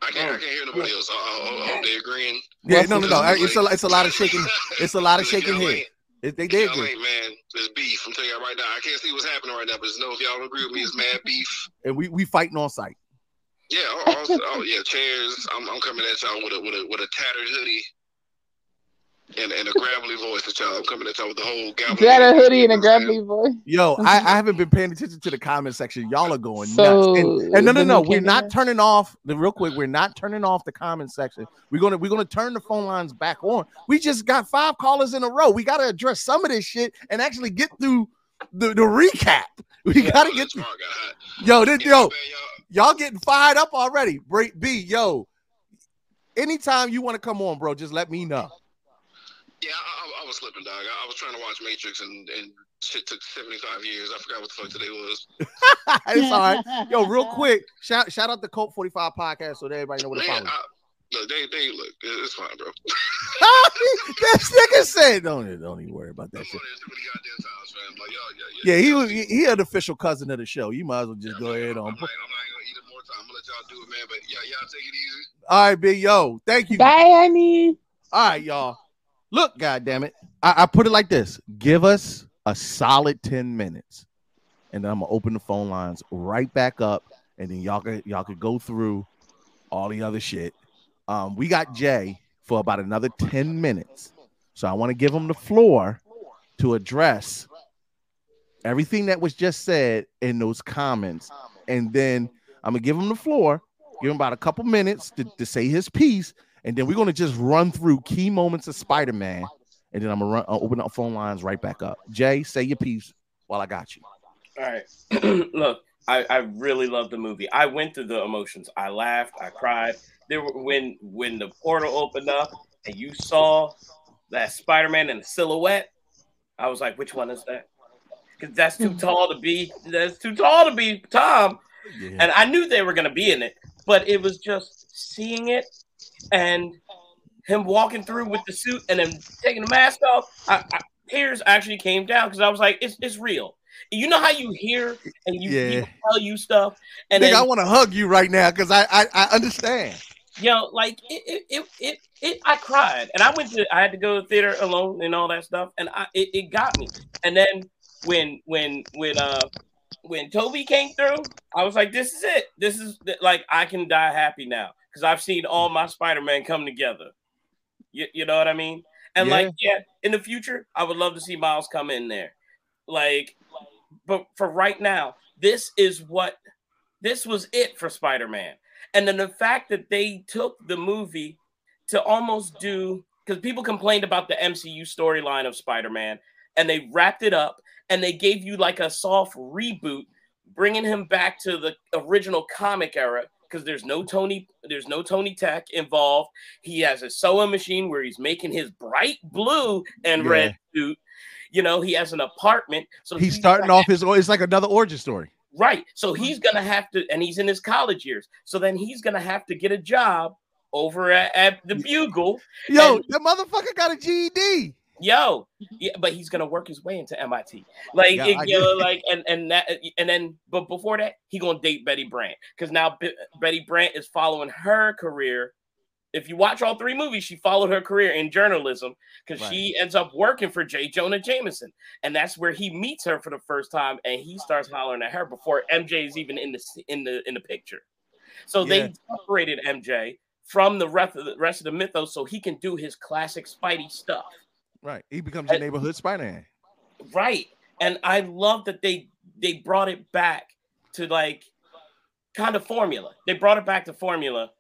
I can't, I can't hear nobody else. Oh, oh, oh, oh, they agreeing. Yeah, no, no, no. It's a, it's a lot of shaking. It's a lot of shaking Y'all head. It, they did y'all agree, man. There's beef. I'm telling you right now. I can't see what's happening right now, but just know if y'all don't agree with me, it's mad beef. and we we fighting on site. Yeah, oh, also, oh yeah, chairs. I'm, I'm coming at y'all with a with a with a tattered hoodie and, and a gravelly voice at y'all. Coming at y'all with the whole Is gavel. that a hoodie and a gravelly voice. Yo, I, I haven't been paying attention to the comment section. Y'all are going So, nuts. And, and no, no, the no. We're not turning off the real quick. We're not turning off the comment section. We're gonna we're gonna turn the phone lines back on. We just got five callers in a row. We gotta address some of this shit and actually get through the, the recap. We gotta get through. Yo, this, yo, y'all getting fired up already. Break B, yo. Anytime you want to come on, bro, just let me know. Yeah, I, I, I was slipping, dog. I, I was trying to watch Matrix, and, and shit took 75 years. I forgot what the fuck today was. it's all right. Yo, real quick, shout shout out the Colt 45 podcast so that everybody know what to Man, follow. Look, they, they look. it- It's fine, bro. this nigga said, don't, don't even worry about that shit. Yeah, he was he, he an official cousin of the show. You might as well just go ahead I'm, on. I'm, like, I'm not gonna eat it more time. I'm gonna let y'all do it, man. But yeah, y'all take it easy. All right, big yo. Thank you. Bye, honey. All right, y'all. Look, God damn it. I, I put it like this: give us a solid 10 minutes, and then I'm gonna open the phone lines right back up, and then y'all could y'all could go through all the other shit. Um, we got Jay for about another 10 minutes. So I want to give him the floor to address everything that was just said in those comments. And then I'm gonna give him the floor Give him about a couple minutes to, to say his piece, and then we're gonna just run through key moments of Spider-Man, and then I'm gonna run uh, open up phone lines right back up. Jay, say your piece while I got you. All right. Look, I, I really love the movie. I went through the emotions. I laughed. I cried. There were when when the portal opened up and you saw that Spider-Man in a silhouette. I was like, which one is that? Because that's too tall to be. That's too tall to be Tom. And I knew they were gonna be in it, but it was just seeing it and him walking through with the suit and then taking the mask off. I, I, tears actually came down because I was like, it's it's real. You know how you hear and you Yeah. tell you stuff, and Nigga, then I want to hug you right now because I, I I understand. yo, like it, it, it, it, it, I cried, and I went to, I had to go to the theater alone and all that stuff, and I, it, it got me. And then when, when, when, uh, when Tobey came through, I was like, this is it. This is like I can die happy now because I've seen all my Spider-Man come together. You, you know what I mean? And Yeah. like, yeah, in the future, I would love to see Miles come in there. Like, but for right now, this is what this was it for Spider-Man. And then the fact that they took the movie to almost do because people complained about the MCU storyline of Spider-Man and they wrapped it up and they gave you like a soft reboot bringing him back to the original comic era because there's no Tony there's no Tony Tech involved. He has a sewing machine where he's making his bright blue and Yeah. red suit. You know, he has an apartment. So He's starting off his. It's like another origin story. Right. So he's gonna have to, and he's in his college years. So then he's gonna have to get a job over at, at the Bugle. Yo, And- the motherfucker got a GED. Yo, yeah, but he's gonna work his way into MIT. Like, Yeah, it- you know, like, and and that, and then, but before that, he gonna date Betty Brant because now Be- Betty Brant is following her career. If you watch all three movies, she followed her career in journalism because Right. she ends up working for J. Jonah Jameson, and that's where he meets her for the first time, and he starts hollering at her before MJ is even in the in the in the picture. So Yeah. they separated MJ from the rest of the rest of the mythos, so he can do his classic Spidey stuff. Right. He becomes your neighborhood Spider-Man. Right. And I love that they they brought it back to like kind of formula. They brought it back to formula,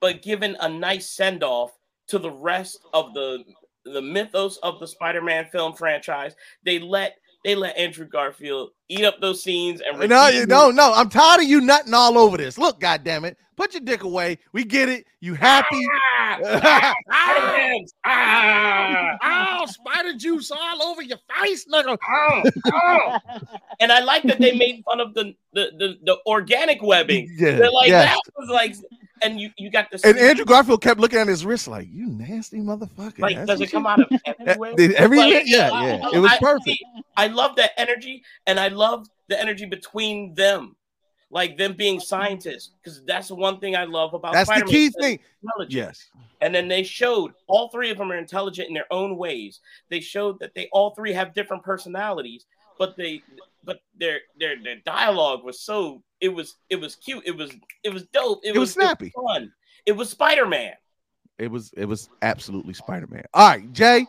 but given a nice send off to the rest of the the mythos of the Spider-Man film franchise. They let they let Andrew Garfield eat up those scenes and No, you no, no. I'm tired of you nutting all over this. Look, goddamn it, put your dick away. We get it. You happy? Spider-Man! Ah! oh, spider juice all over your face, nigga. Oh, oh. and I like that they made fun of the the the, the organic webbing. Yeah, They're like yes. that was like, and you you got the And Andrew Garfield kept looking at his wrist like, "You nasty motherfucker." like That's does it come you- out of everywhere? Did every Like, minute? Yeah, yeah. I- It was I- perfect. see, I love that energy, and I love the energy between them, like them being scientists, because that's the one thing I love about. That's the Spider-Man, key thing. Yes. And then they showed all three of them are intelligent in their own ways. They showed that they all three have different personalities, but they but their their their dialogue was so it was it was cute. It was it was dope. It, It was snappy. fun. It was Spider-Man. It was it was absolutely Spider-Man. All right, Jay,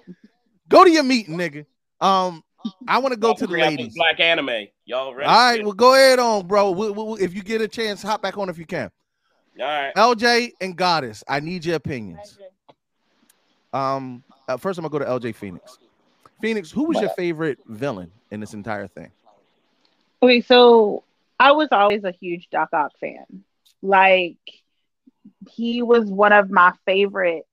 go to your meeting, nigga. Um, I want to go to the Bring out this ladies. Black anime. Y'all ready? All right, well, go ahead on, bro. We- we- we- if you get a chance, hop back on if you can. All right. LJ and Goddess, I need your opinions. Um, uh, first I'm gonna go to LJ Phoenix. Phoenix, who was your favorite villain in this entire thing? Okay, so I was always a huge Doc Ock fan. Like he was one of my favorites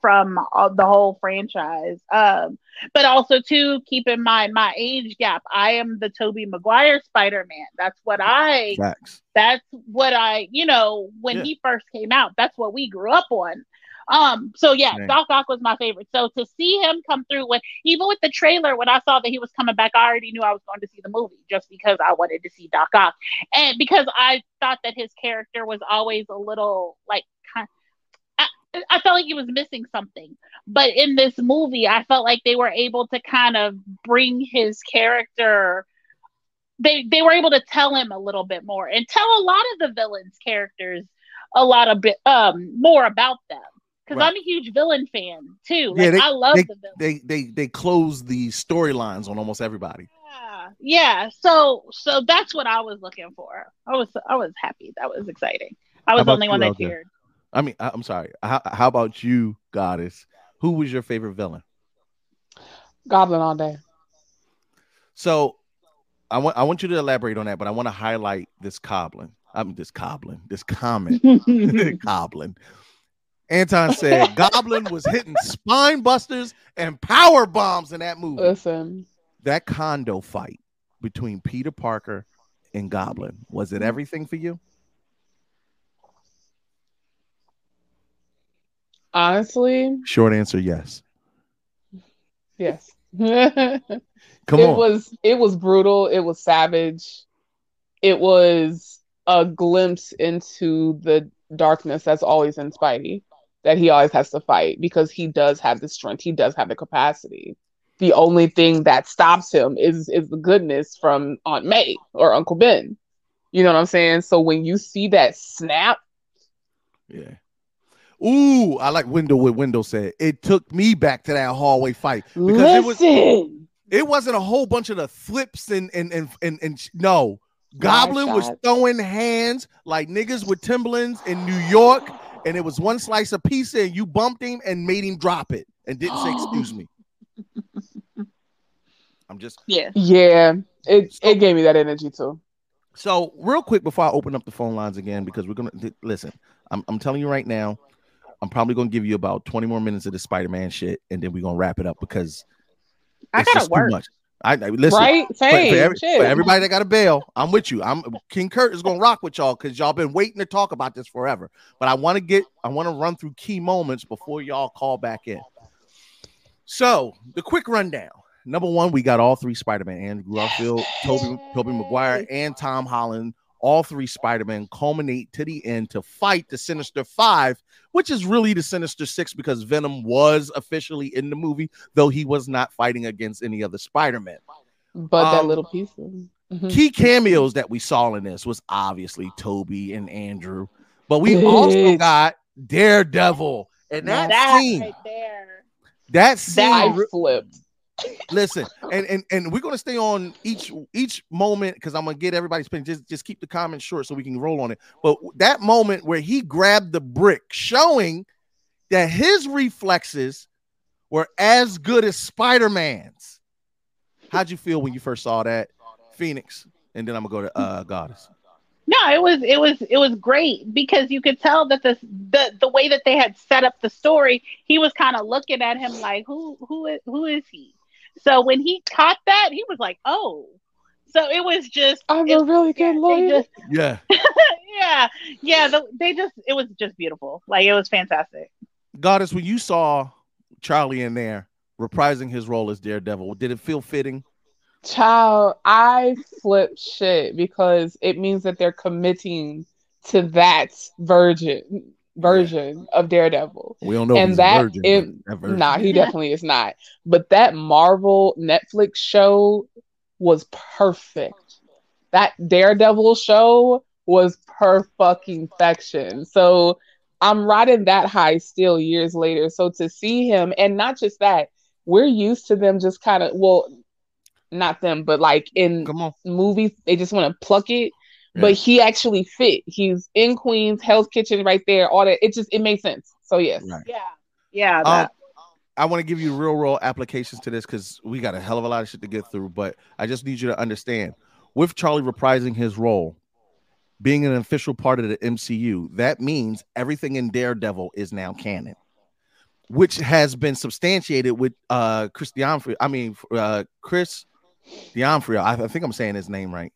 from all, the whole franchise. Um, but also too, keep in mind my age gap. I am the Tobey Maguire Spider-Man. That's what I Facts. that's what I, you know, when Yeah. he first came out, that's what we grew up on. Um, so yeah, Yeah. Doc Ock was my favorite. So to see him come through with even with the trailer, when I saw that he was coming back, I already knew I was going to see the movie just because I wanted to see Doc Ock. And because I thought that his character was always a little like I, felt like he was missing something. But in this movie, I felt like they were able to kind of bring his character they they were able to tell him a little bit more and tell a lot of the villains characters a lot of bit um more about them because Right. i'm a huge villain fan too like yeah, they, i love they, the villain they they they close the storylines on almost everybody. yeah yeah. so so that's what i was looking for i was i was happy that was exciting I was the only one that cheered. I mean, I, I'm sorry. How, how about you, Goddess? Who was your favorite villain? Goblin all day. So, I want I want you to elaborate on that, but I want to highlight this goblin. I'm this goblin. this comment. Goblin. Anton said Goblin was hitting spine busters and power bombs in that movie. Listen, That condo fight between Peter Parker and Goblin was it mm. everything for you? Honestly, Short answer, yes. yes. Come it on. was it was brutal. It was savage. It was a glimpse into the darkness that's always in Spidey that he always has to fight because he does have the strength. He does have the capacity. The only thing that stops him is is the goodness from Aunt May or Uncle Ben. You know what I'm saying? So when you see that snap, Yeah. Ooh, I like window what window said. It took me back to that hallway fight because it was it wasn't a whole bunch of the flips and and and and, and no. Goblin was throwing hands like niggas with Timberlands in New York, and it was one slice of pizza, and you bumped him and made him drop it and didn't say excuse me. I'm just Yeah. Yeah, it it gave me that energy too. So, real quick before I open up the phone lines again, because we're gonna th- listen. I'm, I'm telling you right now, I'm probably gonna give you about 20 more minutes of the Spider-Man shit, and then we're gonna wrap it up because I it's gotta just work. too much. I, I listen, Right? Same. For, every- for everybody that got a bail, I'm with you. I'm King Kurt is gonna rock with y'all because y'all been waiting to talk about this forever. But I want to get, I want to run through key moments before y'all call back in. So the quick rundown. Number one, we got all three Spider-Man: Andrew Garfield, Tobey, Tobey Maguire, and Tom Holland. All three Spider-Man culminate to the end to fight the Sinister Five, which is really the Sinister Six because Venom was officially in the movie, though he was not fighting against any other Spider-Man. But that Um, little piece of Mhm. Key cameos that we saw in this was obviously Tobey and Andrew, but we also got Daredevil, and that, That scene, right there. that scene, I flipped. Listen, and and and we're gonna stay on each each moment because I'm gonna get everybody's opinion. Just just keep the comments short so we can roll on it. But that moment where he grabbed the brick, showing that his reflexes were as good as Spider-Man's. How'd you feel when you first saw that, Phoenix? And then I'm gonna go to uh Goddess. No, it was it was it was great because you could tell that the the the way that they had set up the story, he was kind of looking at him like who who is who is he? So when he caught that, he was like, oh. So it was just I'm it- a really good they lawyer. just- Yeah. yeah, yeah. The, they just it was just beautiful. Like it was fantastic. Goddess, when you saw Charlie in there reprising his role as Daredevil, did it feel fitting? Child, I flip shit because it means that they're committing to that virgin version of Daredevil. We don't know if and he's that virgin, it, that virgin. nah, he definitely is not. But that Marvel Netflix show was perfect. That Daredevil show was per fucking fection. So I'm riding that high still years later. So to see him, and not just that, we're used to them just kind of well, not them, but like in movies, they just want to pluck it. But he actually fit. He's in Queens, Hell's Kitchen, right there. All that. It just it made sense. So yes, Yeah, yeah. Um, I want to give you real world applications to this because we got a hell of a lot of shit to get through. But I just need you to understand with Charlie reprising his role, being an official part of the MCU, that means everything in Daredevil is now canon, which has been substantiated with uh Chris D'Onofrio. I mean, uh, Chris D'Onofrio. I, I think I'm saying his name right.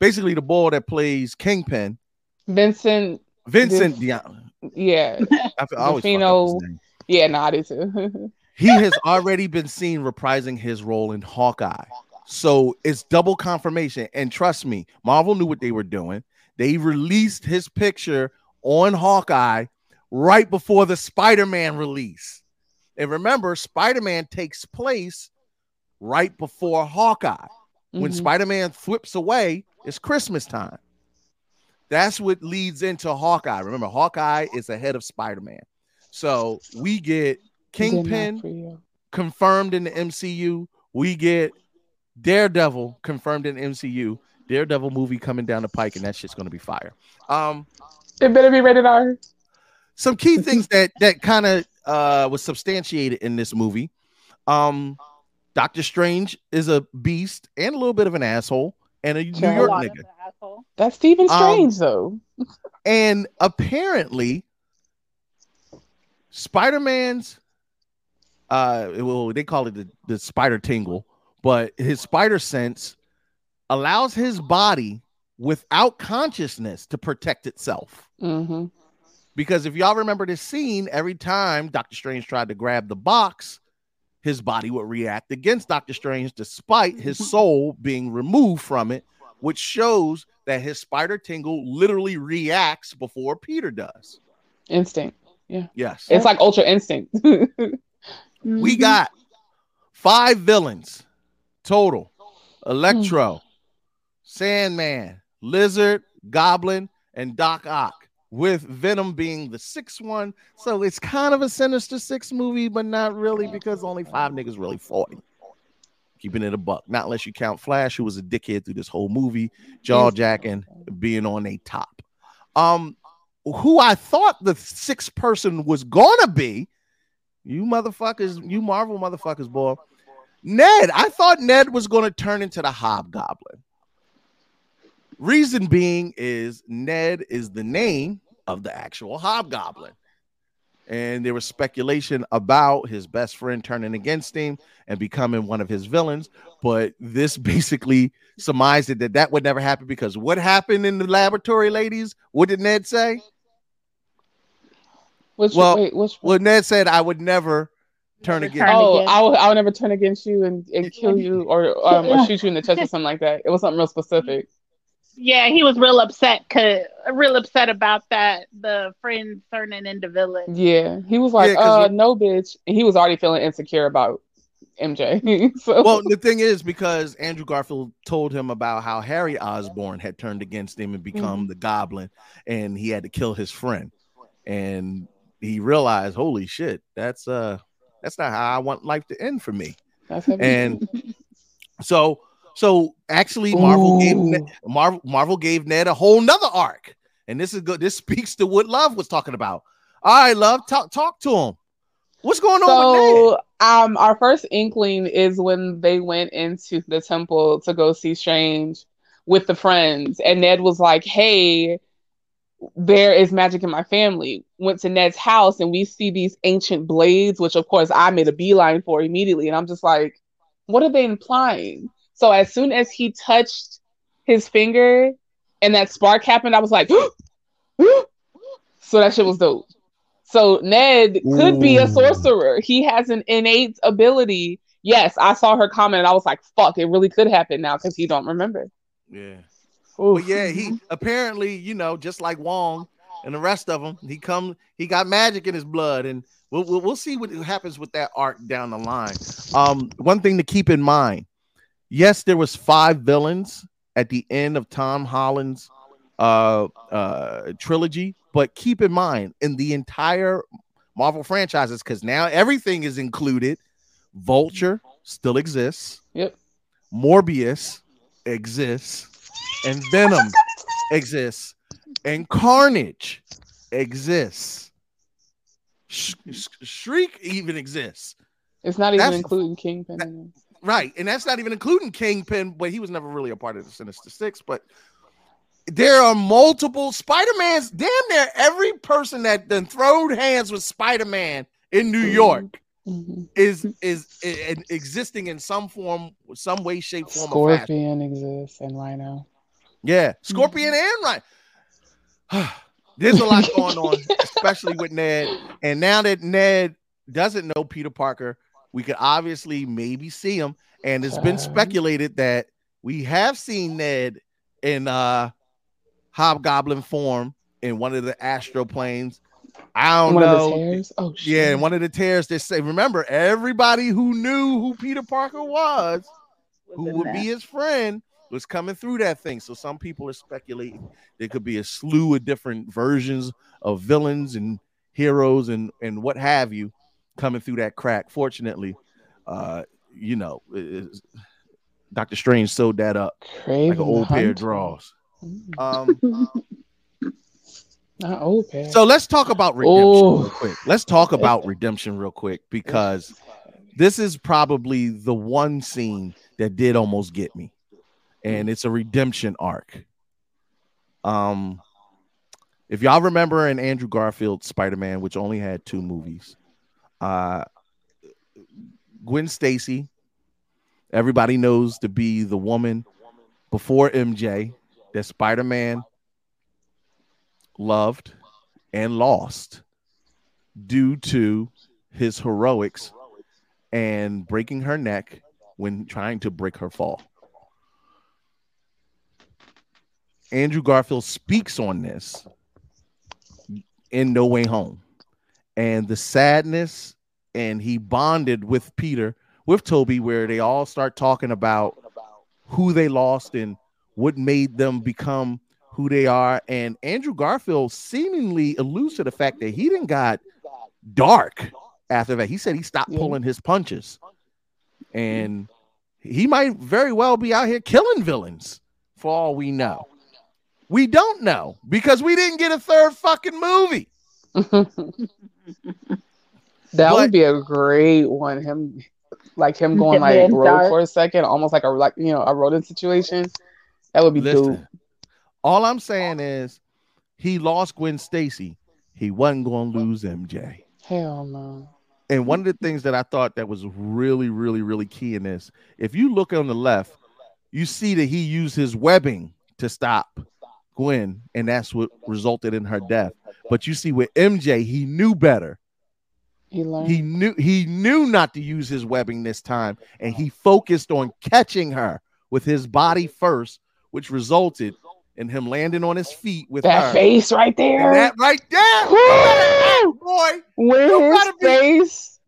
Basically, the boy that plays Kingpin, Vincent. Vincent D'On. Yeah. I, I always Defino. Yeah, no, I do too. he has already been seen reprising his role in Hawkeye. So it's double confirmation. And trust me, Marvel knew what they were doing. They released his picture on Hawkeye right before the Spider Man release. And remember, Spider Man takes place right before Hawkeye. When Mhm. Spider Man flips away, it's Christmas time. That's what leads into Hawkeye. Remember, Hawkeye is ahead of Spider Man. So we get Kingpin confirmed in the MCU. We get Daredevil confirmed in the MCU. Daredevil movie coming down the pike, and that shit's gonna be fire. Um, It better be rated R. Some key things that that kind of uh was substantiated in this movie. Um Doctor Strange is a beast and a little bit of an asshole and a New Sure. York A nigga. That's Stephen Um, Strange, though. And apparently, Spider Man's, uh, well, they call it the, the spider tingle, but his spider sense allows his body without consciousness to protect itself. Mm-hmm. Because if y'all remember this scene, every time Doctor Strange tried to grab the box, his body would react against Doctor Strange despite his mm-hmm. soul being removed from it, which shows that his spider tingle literally reacts before Peter does. Instinct. Yeah. Yes. It's like Ultra Instinct. we mm-hmm. got five villains total Electro, hmm. Sandman, Lizard, Goblin, and Doc Ock, with Venom being the sixth one. So it's kind of a Sinister Six movie, but not really because only five niggas really fought him. Keeping it a buck, not unless you count Flash, who was a dickhead through this whole movie, jaw jacking, being on a top. Um, who I thought the sixth person was gonna be, you motherfuckers, you Marvel motherfuckers, boy. Ned, I thought Ned was gonna turn into the Hobgoblin. Reason being is Ned is the name of the actual Hobgoblin. And there was speculation about his best friend turning against him and becoming one of his villains. But this basically surmised it that that would never happen because what happened in the laboratory, ladies? What did Ned say? Which, well, wait, which well, Ned said I would never turn against. oh, I will, I will never turn against you and, and kill you or, um, or shoot you in the chest or something like that. It was something real specific. Yeah, he was real upset, cause real upset about that. The friends turning into villains. Yeah, he was like, Yeah, 'cause uh, no, bitch. And he was already feeling insecure about MJ. so, well, the thing is because Andrew Garfield told him about how Harry Osborn had turned against him and become Mhm. the Goblin, and he had to kill his friend, and he realized, holy shit, that's uh, that's not how I want life to end for me. that's. And so, so actually, Marvel gave Ooh. Ned, Marvel Marvel gave Ned a whole nother arc, and this is good. This speaks to what Love was talking about. All right, Love, talk talk to him. What's going on with Ned? So, um, our first inkling is when they went into the temple to go see Strange with the friends, and Ned was like, "Hey, there is magic in my family." Went to Ned's house, and we see these ancient blades, which of course I made a beeline for immediately, and I'm just like, "What are they implying?" So as soon as he touched his finger, and that spark happened, I was like, "So that shit was dope." So Ned could be a sorcerer. He has an innate ability. Yes, I saw her comment and I was like, fuck, it really could happen now because he don't remember. Yeah. But yeah, he apparently, you know, just like Wong and the rest of them, he come, he got magic in his blood, and we'll we'll, we'll see what happens with that arc down the line. Um, one thing to keep in mind: yes, there was five villains at the end of Tom Holland's uh uh trilogy, but keep in mind in the entire Marvel franchises, because now everything is included. Vulture still exists. Yep. Morbius exists, and Venom exists, and Carnage exists. Sh- Sh- Shriek even exists. It's not even That's- including Kingpin. in it. Right, and that's not even including Kingpin, but he was never really a part of the Sinister Six. But there are multiple Spider-Mans. Damn near every person that then throwed hands with Spider-Man in New mm-hmm. York mm-hmm. is is, i- i- existing in some form, some way, shape, form. Scorpion exists and Rhino. Yeah, Scorpion mm-hmm. and right. There's a lot going on, especially with Ned. And now that Ned doesn't know Peter Parker, we could obviously maybe see him. And it's been speculated that we have seen Ned in uh hobgoblin form in one of the astro planes. I don't One of the know. tears? Oh, yeah, in one of the tears they say, remember, everybody who knew who Peter Parker was, who would be his friend, was coming through that thing. So some people are speculating there could be a slew of different versions of villains and heroes and and what have you coming through that crack. Fortunately, uh, you know, Doctor Strange sewed that up like an the old pair of drawers. Um, Not open. So let's talk about redemption Ooh. real quick. Let's talk about redemption real quick because this is probably the one scene that did almost get me, and it's a redemption arc. Um, if y'all remember in Andrew Garfield's Spider-Man, which only had two movies, uh, Gwen Stacy, everybody knows to be the woman before MJ that Spider-Man loved and lost due to his heroics and breaking her neck when trying to break her fall. Andrew Garfield speaks on this in No Way Home and the sadness, and he bonded with Peter, with Tobey, where they all start talking about who they lost and what made them become who they are. And Andrew Garfield seemingly alludes to the fact that he didn't got dark after that. He said he stopped pulling his punches. And he might very well be out here killing villains for all we know. We don't know because we didn't get a third fucking movie. That But- would be a great one. Him, like him going like being rogue for a second, almost like a like you know a rodent situation. That would be Listen, dope. all I'm saying is he lost Gwen Stacy. He wasn't going to lose MJ. Hell no. And one of the things that I thought that was really, really, really key in this, if you look on the left, you see that he used his webbing to stop Gwen, and that's what resulted in her death. But you see with MJ, he knew better. He. He knew he knew not to use his webbing this time, and he focused on catching her with his body first, which resulted in him landing on his feet with that her. face right there. And that right there, boy. With You his be- face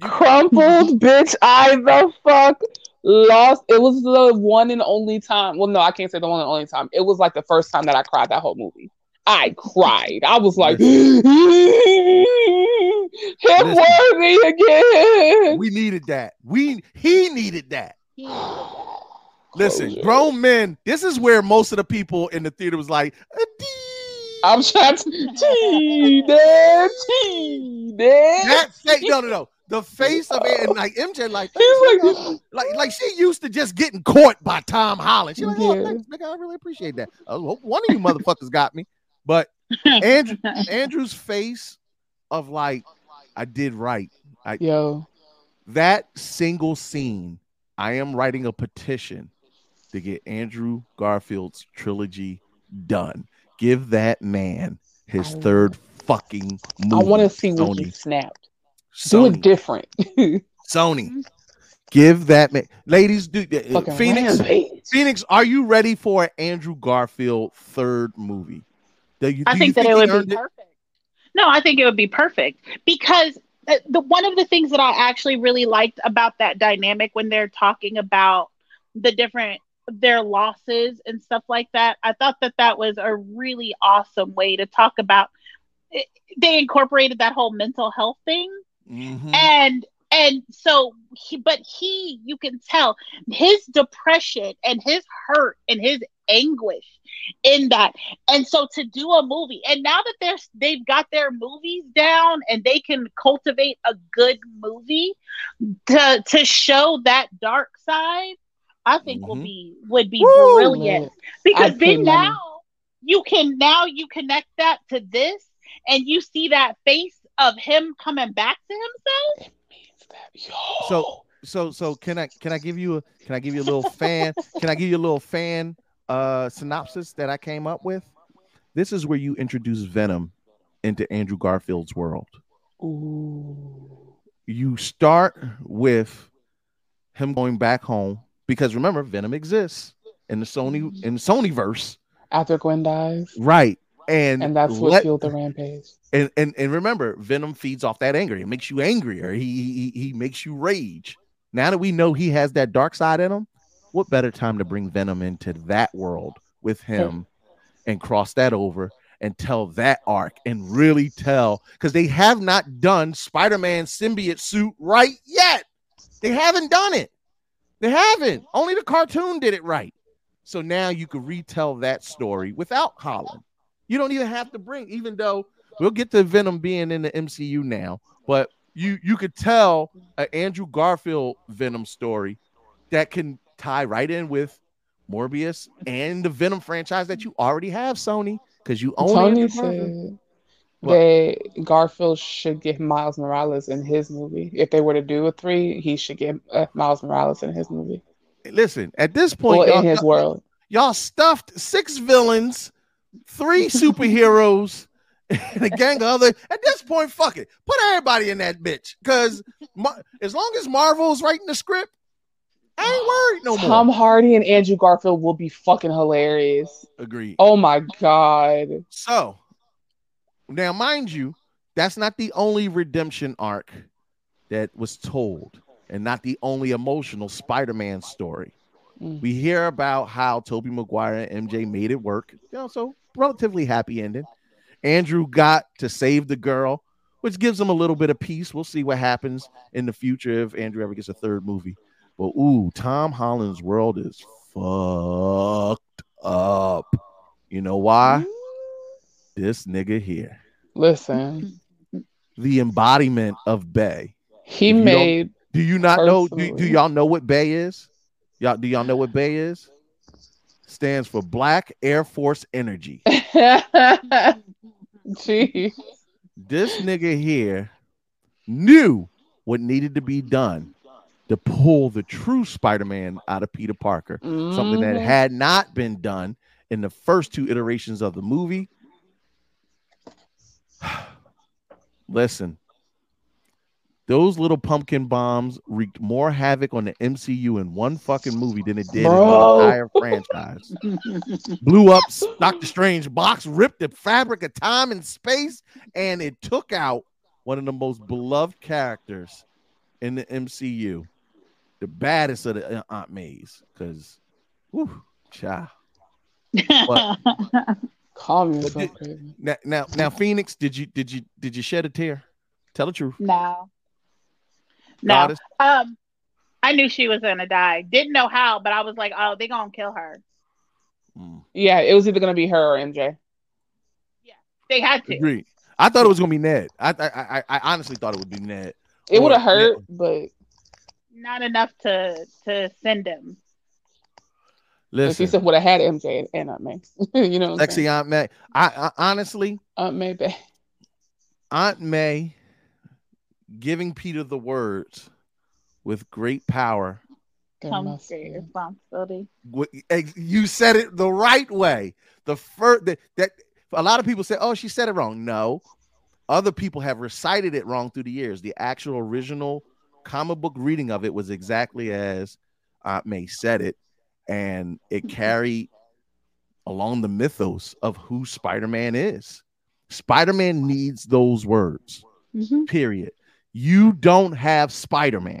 crumpled, bitch. I the fuck lost. It was the one and only time. Well, no, I can't say the one and only time. It was like the first time that I cried that whole movie. I cried. I was like, him worthy again. We needed that. We he needed that. Listen, oh, grown men. This is where most of the people in the theater was like, I'm trying to T Dad, T Dad. that face. No, no, no. The face of it, and like MJ, like, He's thanks, like, like, like she used to just getting caught by Tom Holland. She like, oh, Yeah. thanks, nigga, I really appreciate that. Uh, I hope one of you motherfuckers got me, but Andrew, Andrew's face of like, I did right. I, Yo, that single scene, I am writing a petition to get Andrew Garfield's trilogy done. Give that man his third fucking movie. I want to see when he Sony. snapped. Do it Sony. different. Sony. Give that man, ladies. Do uh, Phoenix? rampage. Phoenix, are you ready for an Andrew Garfield third movie? You, I think that he it would be perfect. No, I think it would be perfect because uh, the one of the things that I actually really liked about that dynamic when they're talking about the different their losses and stuff like that, I thought that that was a really awesome way to talk about. It, they incorporated that whole mental health thing Mhm. and and so he but he you can tell his depression and his hurt and his anguish in that and so to do a movie and now that they're they've got their movies down and they can cultivate a good movie to to show that dark side i think will be would be Woo! brilliant because pay then money. now you can now you connect that to this and you see that face of him coming back to himself So so so can I can I give you a can I give you a little fan can I give you a little fan uh synopsis that I came up with? This is where you introduce Venom into Andrew Garfield's world. Ooh. You start with him going back home because remember Venom exists in the Sony in the Sony verse, After Gwen dies, right? And and that's what let- fueled the rampage. and, and and remember, Venom feeds off that anger. It makes you angrier. He, he he makes you rage. Now that we know he has that dark side in him, what better time to bring Venom into that world with him and cross that over and tell that arc and really tell because they have not done Spider-Man symbiote suit right yet. They haven't done it. They haven't. Only the cartoon did it right. So now you could retell that story without Holland You don't even have to bring, even though we'll get to Venom being in the MCU now, but you you could tell an Andrew Garfield Venom story that can tie right in with Morbius and the Venom franchise that you already have, Sony, because you own Tony said that Garfield should get Miles Morales in his movie. If they were to do a three, he should get uh, Miles Morales in his movie. Listen, at this point, Well, in his world. y'all stuffed six villains, three superheroes, and a gang of other. At this point, fuck it, put everybody in that bitch. Because as long as Marvel's writing the script, I ain't worried no more. Tom Hardy and Andrew Garfield will be fucking hilarious. Agreed. Oh my god. So now, mind you, that's not the only redemption arc that was told, and not the only emotional Spider-Man story. Mm. We hear about how Tobey Maguire and MJ made it work. You know, so relatively happy ending. Andrew got to save the girl, which gives him a little bit of peace. We'll see what happens in the future if Andrew ever gets a third movie. But ooh, Tom Holland's world is fucked up. You know why? This nigga here, Listen, the embodiment of Bay. he If you don't- made Do you not know? Do, do y'all know what Bay is? Y'all do y'all know what Bay is? Stands for Black Air Force Energy. Jeez. This nigga here knew what needed to be done to pull the true Spider-Man out of Peter Parker. Something that Mhm. had not been done in the first two iterations of the movie. Listen, those little pumpkin bombs wreaked more havoc on the MCU in one fucking movie than it did in Bro. the entire franchise. Blew up Doctor Strange box, ripped the fabric of time and space, and it took out one of the most beloved characters in the MCU, the baddest of the uh, Aunt Mays, because, whew, child. But- Calm yourself, now, now, now, Phoenix, did you did you did you shed a tear? Tell the truth. No. No. Um, I knew she was gonna die. Didn't know how, but I was like, oh, they gonna kill her. Yeah, it was either gonna be her or MJ. Yeah, they had to. Agreed. I thought it was gonna be Ned. I I I, I honestly thought it would be Ned. It would have Ned- hurt, but Not enough to to send him. if he Listen, would have had MJ and, and Aunt May, you know, what I'm sexy? Aunt May. I, I honestly, Aunt May, babe. Aunt May giving Peter the words with great power. Comes great responsibility. Eh, you said it the right way. The first that, that a lot of people say, "Oh, she said it wrong." No, other people have recited it wrong through the years. The actual original comic book reading of it was exactly as Aunt May said it, and it carried along the mythos of who Spider-Man is. Spider-Man needs those words. Mm-hmm. Period. You don't have Spider-Man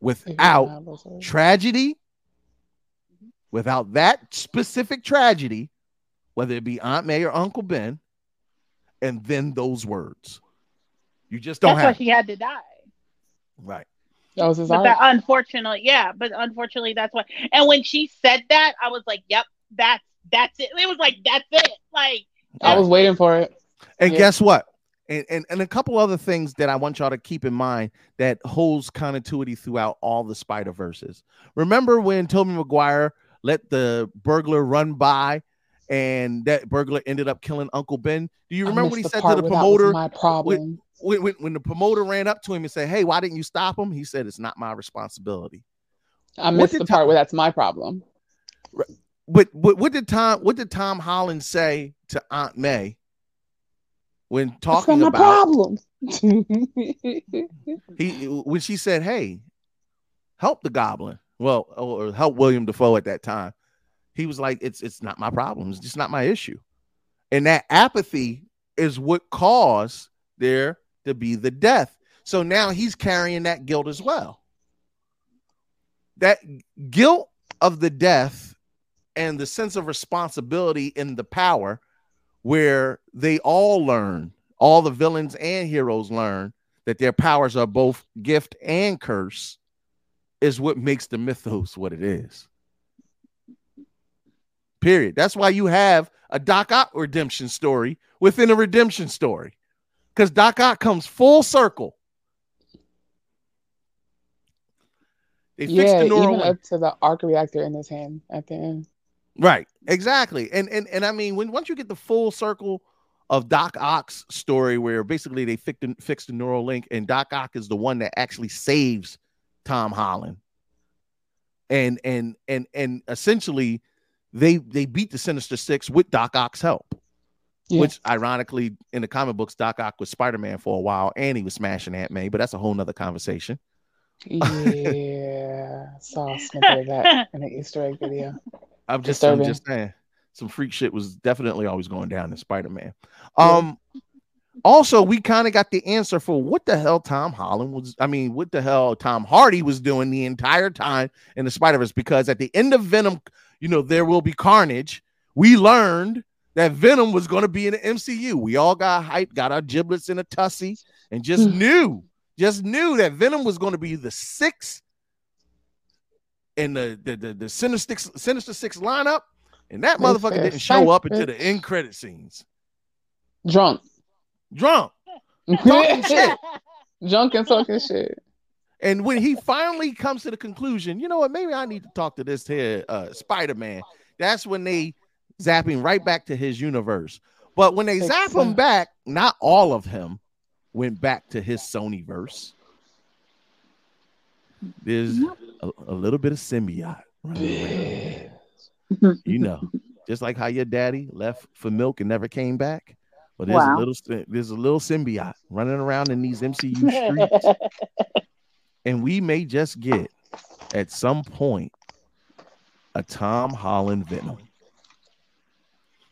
without tragedy, mm-hmm. without that specific tragedy, whether it be Aunt May or Uncle Ben, and then those words. You just don't That's why have she had to die. right. That was his But that unfortunately, yeah, but unfortunately that's why. And when she said that, I was like, "Yep, that's that's it." It was like, "That's it." Like, I was waiting for it. And Yeah. guess what? And, and and a couple other things that I want y'all to keep in mind that holds continuity throughout all the Spider Verses. Remember when Tobey Maguire let the burglar run by, and that burglar ended up killing Uncle Ben? Do you remember what he said to the where that was promoter? my problem. When, when, when the promoter ran up to him and said, "Hey, why didn't you stop him?" He said, "It's not my responsibility." I missed the part where that's my problem. But what, what did Tom what did Tom Holland say to Aunt May when talking about problem. he when she said, "Hey, help the Goblin," well, or help William Dafoe at that time, he was like, "It's it's not my problem. It's just not my issue," and that apathy is what caused there to be the death. So now he's carrying that guilt as well. That guilt of the death and the sense of responsibility in the power where they all learn, all the villains and heroes learn that their powers are both gift and curse, is what makes the mythos what it is. Period. That's why you have a Doc Ock redemption story within a redemption story. Because Doc Ock comes full circle. They fixed Yeah, the neural even link. up to the arc reactor in his hand at the end. Right. Exactly. And and and I mean, when once you get the full circle of Doc Ock's story, where basically they fixed the, fixed the neural link, and Doc Ock is the one that actually saves Tom Holland, and and and and essentially they they beat the Sinister Six with Doc Ock's help. Yeah. Which ironically, in the comic books, Doc Ock was Spider Man for a while, and he was smashing Aunt May, but that's a whole nother conversation. Yeah, saw a snippet of that in the Easter egg video. I'm just, I'm just saying, some freak shit was definitely always going down in Spider-Man. Yeah. Um, also, we kind of got the answer for what the hell Tom Holland was. I mean, what the hell Tom Hardy was doing the entire time in the Spider-Verse? Because at the end of Venom, you know, there will be carnage. We learned that Venom was going to be in the MCU. We all got hyped, got our giblets in a tussie, and just knew, just knew that Venom was going to be the sixth in the the the, the Sinister Six, Sinister Six lineup, and that motherfucker didn't show up "Psych, until the end credit scenes. Drunk. Drunk, talking shit. Drunk and talking shit. And when he finally comes to the conclusion, you know what? Maybe I need to talk to this here uh, Spider Man. That's when they zap him right back to his universe. But when they zap him back, not all of him went back to his Sony verse. There's a, a little bit of symbiote you know, just like how your daddy left for milk and never came back. But there's Wow. a little there's a little symbiote running around in these MCU streets, and we may just get at some point a Tom Holland Venom.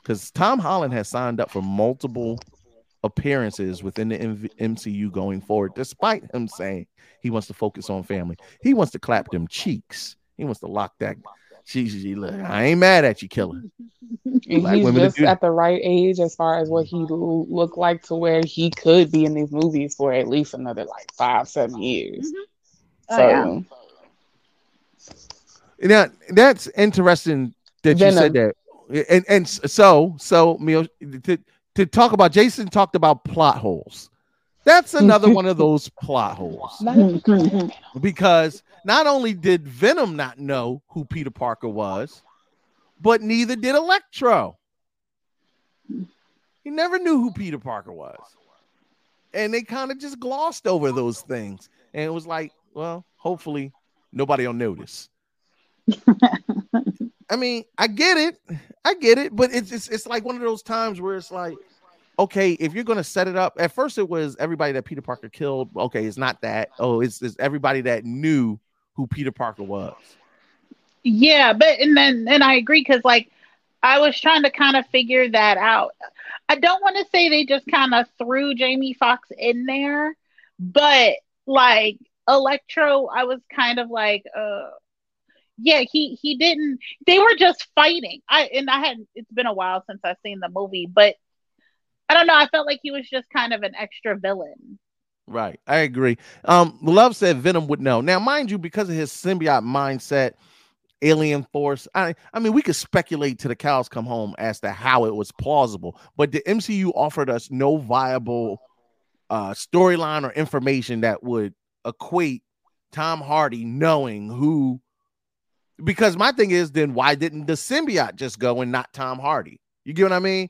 Because Tom Holland has signed up for multiple appearances within the MCU going forward, despite him saying he wants to focus on family. He wants to clap them cheeks. He wants to lock that. She, she, look, I ain't mad at you, killer. And Black he's just at the right age as far as what he l- look like to where he could be in these movies for at least another like five, seven years. Mm-hmm. Oh, So yeah. Now that's interesting that you said that, and and so so Mio, to talk about Jason talked about plot holes. That's another one of those plot holes because not only did Venom not know who Peter Parker was, but neither did Electro. He never knew who Peter Parker was, and they kind of just glossed over those things, and it was like, well, hopefully nobody will notice. I mean, I get it, I get it, but it's it's, it's like one of those times where it's like, okay, if you're gonna set it up, at first it was everybody that Peter Parker killed. Okay, it's not that. Oh, it's, it's everybody that knew who Peter Parker was. Yeah, but and then and I agree because like I was trying to kind of figure that out. I don't want to say they just kind of threw Jamie Foxx in there, but like Electro, I was kind of like, uh, yeah, he he didn't. They were just fighting. I and I had. It's been a while since I've seen the movie, but I don't know. I felt like he was just kind of an extra villain. Right, I agree. Um, Love said Venom would know. Now, mind you, because of his symbiote mindset, alien force. I, I mean, we could speculate till the cows come home as to how it was plausible, but the MCU offered us no viable uh storyline or information that would equate Tom Hardy knowing who. Because my thing is, then why didn't the symbiote just go and not Tom Hardy? You get what I mean?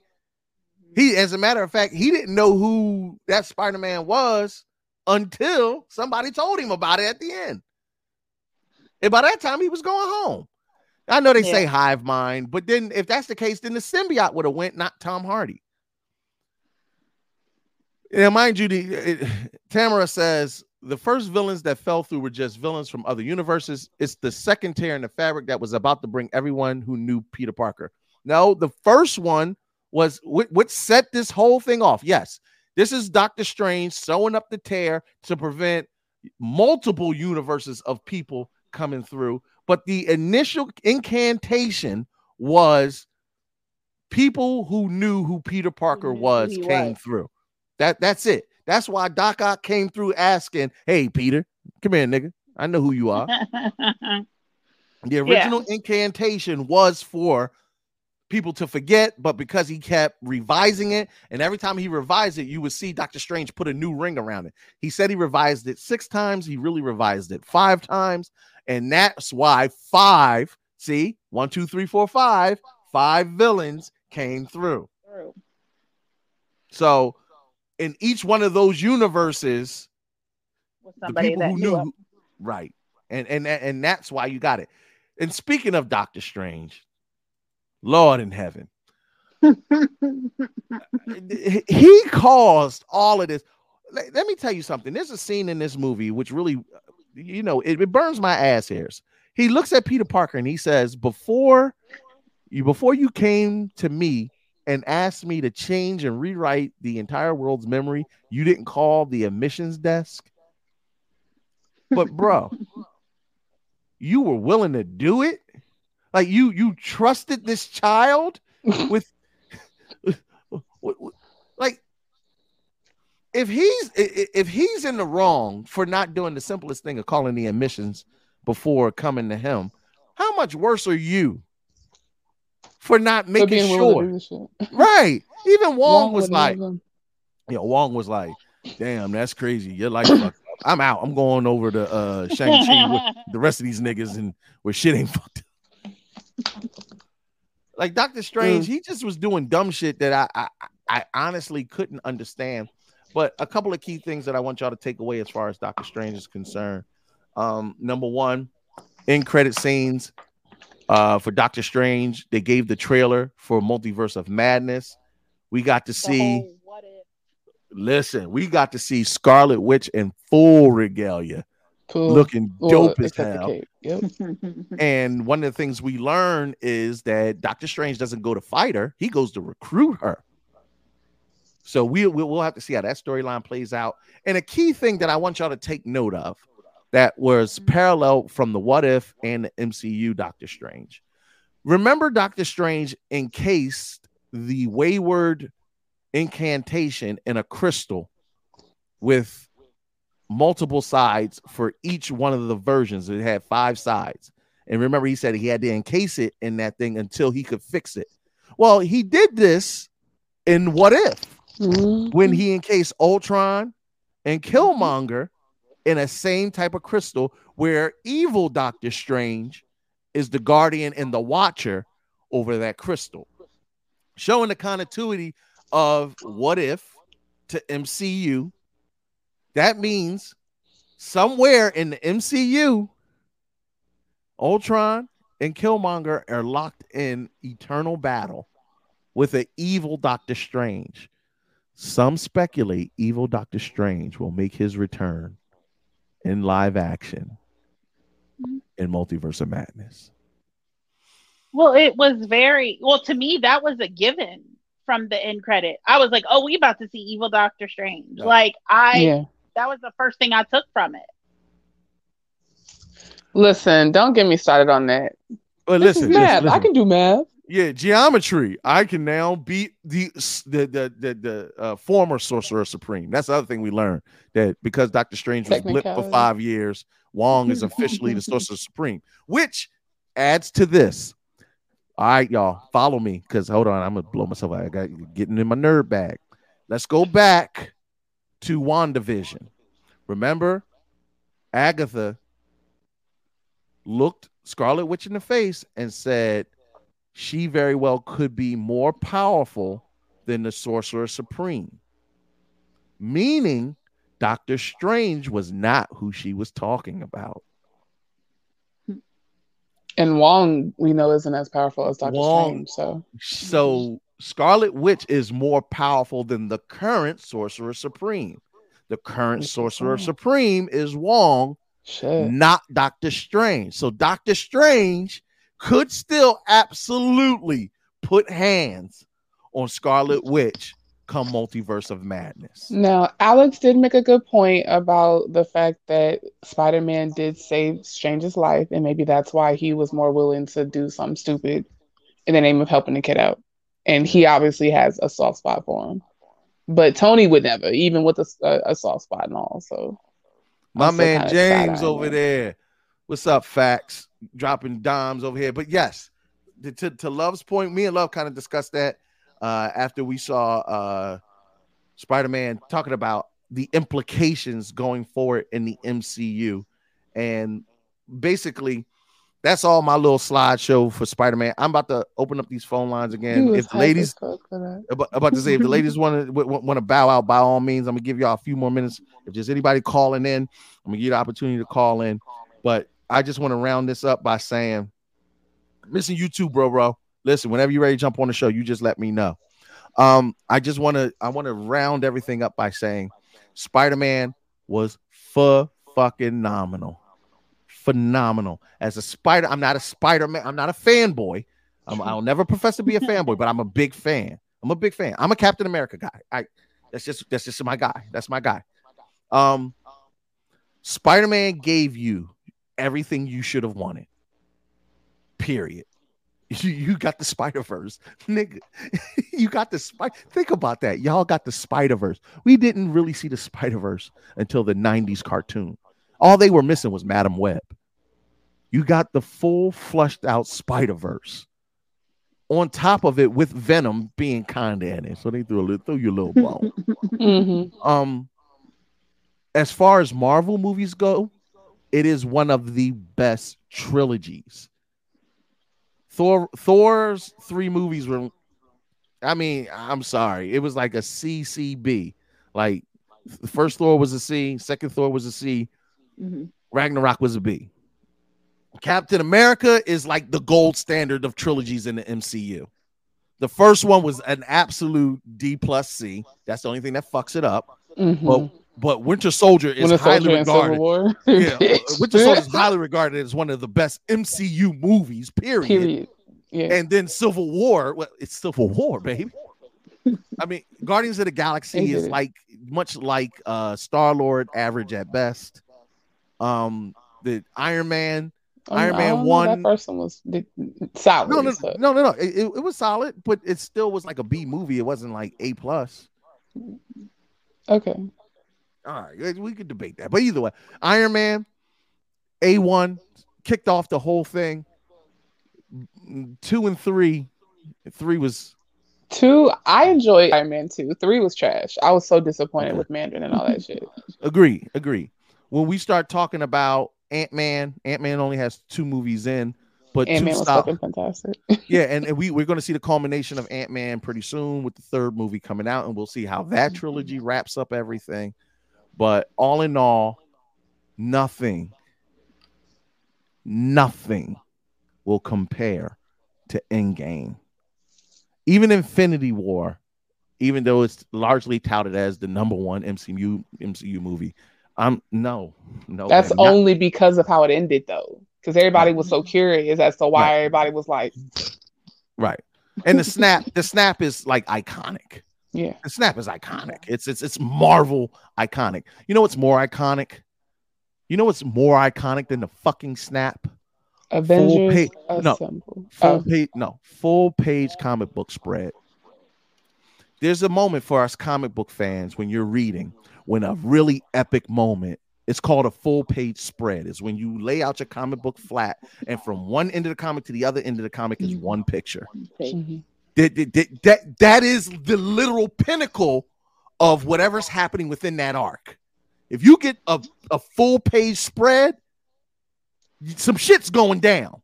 He, as a matter of fact, he didn't know who that Spider Man was until somebody told him about it at the end. And by that time, he was going home. I know they say Yeah. hive mind, but then if that's the case, then the symbiote would have went, not Tom Hardy. Now, mind you, the, it, Tamara says the first villains that fell through were just villains from other universes. It's the second tear in the fabric that was about to bring everyone who knew Peter Parker. No, the first one was what, what set this whole thing off. Yes, this is Doctor Strange sewing up the tear to prevent multiple universes of people coming through. But the initial incantation was people who knew who Peter Parker was he came was. through. That that's it. That's why Doc Ock came through asking, "Hey, Peter, come here, nigga. I know who you are." The original incantation was for people to forget, but because he kept revising it, and every time he revised it, you would see Doctor Strange put a new ring around it. He said he revised it six times, he really revised it five times, and that's why five, see, one, two, three, four, five, five villains came through. So, in each one of those universes, the people who knew knew, right, and and and that's why you got it. And speaking of Doctor Strange, Lord in heaven, he caused all of this. Let, me tell you something. There's a scene in this movie which really, you know, it, it burns my ass hairs. He looks at Peter Parker and he says, "Before you, before you came to me and asked me to change and rewrite the entire world's memory, you didn't call the admissions desk." But bro, you were willing to do it. Like you, you trusted this child with like if he's if he's in the wrong for not doing the simplest thing of calling the admissions before coming to him, how much worse are you for not making to sure? do this shit. Right. Even Wong Wong was like, have you know, Wong was like, damn, that's crazy. You're like I'm out. I'm going over to uh Shang-Chi with the rest of these niggas and where shit ain't fucked up. Like Doctor Strange, Mm. he just was doing dumb shit that I, I I honestly couldn't understand. But a couple of key things that I want y'all to take away as far as Doctor Strange is concerned. Um, number one, in credit scenes uh, for Doctor Strange, they gave the trailer for Multiverse of Madness. We got to see. Listen, we got to see Scarlet Witch in full regalia, Cool. looking Well, dope as except the hell. Yep. And one of the things we learn is that Doctor Strange doesn't go to fight her; he goes to recruit her. So we we'll, we'll have to see how that storyline plays out. And a key thing that I want y'all to take note of that was mm-hmm. parallel from the What If and the MCU Doctor Strange. Remember, Doctor Strange encased the wayward incantation in a crystal with multiple sides for each one of the versions. It had five sides. And remember, he said he had to encase it in that thing until he could fix it. Well, he did this in What If when he encased Ultron and Killmonger in a same type of crystal where evil Doctor Strange is the guardian and the watcher over that crystal, showing the continuity of What If to MCU. That means somewhere in the MCU, Ultron and Killmonger are locked in eternal battle with an evil Doctor Strange. Some speculate evil Doctor Strange will make his return in live action in Multiverse of Madness. Well, it was very well to me. That was a given from the end credit. I was like, "Oh, we about to see evil Doctor Strange." Yeah. Like I, Yeah. That was the first thing I took from it. Listen, don't get me started on that. But This is listen, math. listen, I can do math. Yeah, geometry. I can now beat the the the the, the uh, former sorcerer supreme. That's the other thing we learned that because Doctor Strange was blipped for five years, Wong is officially the sorcerer supreme, which adds to this. All right, y'all, follow me because hold on, I'm gonna blow myself out. I got getting in my nerd bag. Let's go back to WandaVision. Remember, Agatha looked Scarlet Witch in the face and said, she very well could be more powerful than the Sorcerer Supreme. Meaning, Doctor Strange was not who she was talking about. And Wong, we know, isn't as powerful as Doctor Wong- Strange. So So, Scarlet Witch is more powerful than the current Sorcerer Supreme. The current Sorcerer Supreme is Wong, Shit. not Doctor Strange. So, Doctor Strange could still absolutely put hands on Scarlet Witch come Multiverse of Madness. Now, Alex did make a good point about the fact that Spider Man did save Strange's life, and maybe that's why he was more willing to do something stupid in the name of helping the kid out. And he obviously has a soft spot for him. But Tony would never, even with a, a, a soft spot and all. So, My I'm man James over there. What's up, Facts? Dropping dimes over here. But yes, to, to, to Love's point, me and Love kind of discussed that uh, after we saw uh, Spider Man talking about the implications going forward in the MCU. And basically, that's all my little slideshow for Spider Man. I'm about to open up these phone lines again. If the ladies, hype as fuck for that. about, about to say, if the ladies want to want to bow out, by all means, I'm gonna give y'all a few more minutes. If there's anybody calling in, I'm gonna give you the opportunity to call in. But I just want to round this up by saying, missing you too, bro, bro. Listen, whenever you're ready to jump on the show, you just let me know. Um, I just want to I want to round everything up by saying, Spider-Man was for fucking nominal, phenomenal. As a spider, I'm not a Spider-Man. I'm not a fanboy. I'm, I'll never profess to be a fanboy, but I'm a big fan. I'm a big fan. I'm a Captain America guy. I that's just that's just my guy. That's my guy. Um, Spider-Man gave you everything you should have wanted. Period. You, you got the Spider Verse, nigga. you got the spider. Think about that. Y'all got the Spider Verse. We didn't really see the Spider Verse until the '90s cartoon. All they were missing was Madame Web. You got the full flushed out Spider Verse. On top of it, with Venom being kind of in it, so they threw a little, threw you a little bone. Mhm. Um, as far as Marvel movies go, it is one of the best trilogies. Thor Thor's three movies were I mean, I'm sorry. It was like a CCB. Like the first Thor was a C, second Thor was a C, Ragnarok was a B. Captain America is like the gold standard of trilogies in the MCU. The first one was an absolute D plus C. That's the only thing that fucks it up. Mhm. But but Winter Soldier is Winter highly Soldier regarded. War. yeah, Winter Soldier is highly regarded as one of the best MCU movies. Period. Period. Yeah. And then Civil War. Well, it's Civil War, baby. I mean, Guardians of the Galaxy is like much like uh Star Lord, average at best. Um, the Iron Man, Iron I Man know, one. That first one was solid. No, no, fuck. no, no, no. It, it, was solid, but it still was like a B movie. It wasn't like A plus. Okay. All right, we could debate that, but either way, Iron Man, A one kicked off the whole thing. Two and three, three was Two, I enjoyed Iron Man 2. Three was trash. I was so disappointed with Mandarin and all that shit. agree, agree. When we start talking about Ant Man, Ant Man only has two movies in, but Ant Man was stop- fucking fantastic. yeah, and, and we we're going to see the culmination of Ant Man pretty soon with the third movie coming out, and we'll see how that mm-hmm. trilogy wraps up everything. But all in all, nothing, nothing will compare to Endgame. Even Infinity War, even though it's largely touted as the number one MCU MCU movie, I'm no, no. That's man, not- only because of how it ended, though. Because everybody was so curious as to why everybody was like, Right. And the snap, the snap is like iconic. Yeah. The snap is iconic. It's it's it's Marvel iconic. You know what's more iconic? You know what's more iconic than the fucking snap? Avengers full no, Assemble. full Oh. page, no, full page comic book spread. There's a moment for us comic book fans when you're reading when a really epic moment. It's called a full page spread. Is when you lay out your comic book flat, and from one end of the comic to the other end of the comic is one picture. Mhm. That, that, that, that, that is the literal pinnacle of whatever's happening within that arc. If you get a, a full page spread, some shit's going down.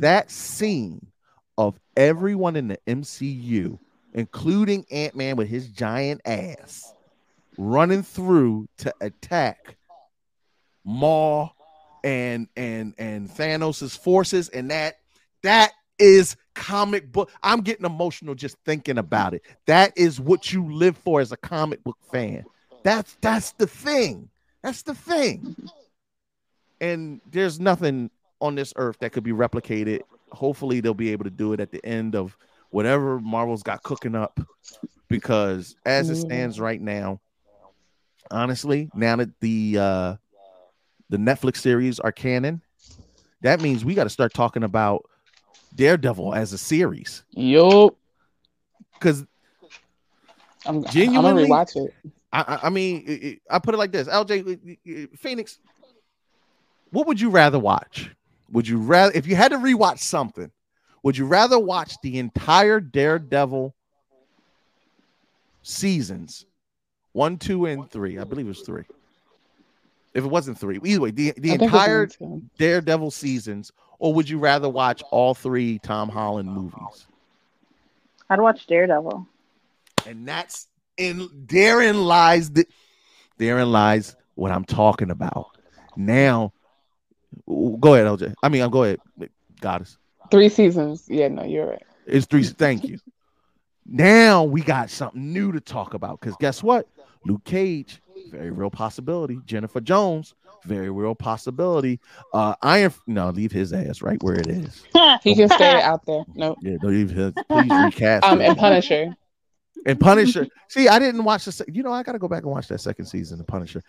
That scene of everyone in the MCU, including Ant Man with his giant ass, running through to attack Maw and and and Thanos's forces, and that that is comic book. I'm getting emotional just thinking about it. That is what you live for as a comic book fan. That's that's the thing. That's the thing. And there's nothing on this earth that could be replicated. Hopefully, they'll be able to do it at the end of whatever Marvel's got cooking up. Because as it stands mm. right now, honestly, now that the uh the Netflix series are canon, that means we got to start talking about Daredevil as a series. Yup. Because I'm, genuinely, I'm gonna rewatch it. I, I, mean, it- it- I put it like this: LJ Phoenix, what would you rather watch? Would you rather, if you had to rewatch something, Would you rather watch the entire Daredevil seasons, one, two, and three? I believe it was three. If it wasn't three, either way, the, the I think it's entire. Daredevil seasons, or would you rather watch all three Tom Holland movies? I'd watch Daredevil. And that's in therein lies the therein lies what I'm talking about. Now, go ahead, LJ. I mean, I'll go ahead, Goddess. Three seasons. Yeah, no, you're right. It's three. Thank you. Now we got something new to talk about because guess what? Luke Cage, very real possibility. Jennifer Jones, very real possibility. Uh, Iron, no, leave his ass right where it is. He can stay out there. No. Yeah, don't leave his. Please recast. Um, him. and Punisher. And Punisher. See, I didn't watch the. se- You know, I got to go back and watch that second season of Punisher.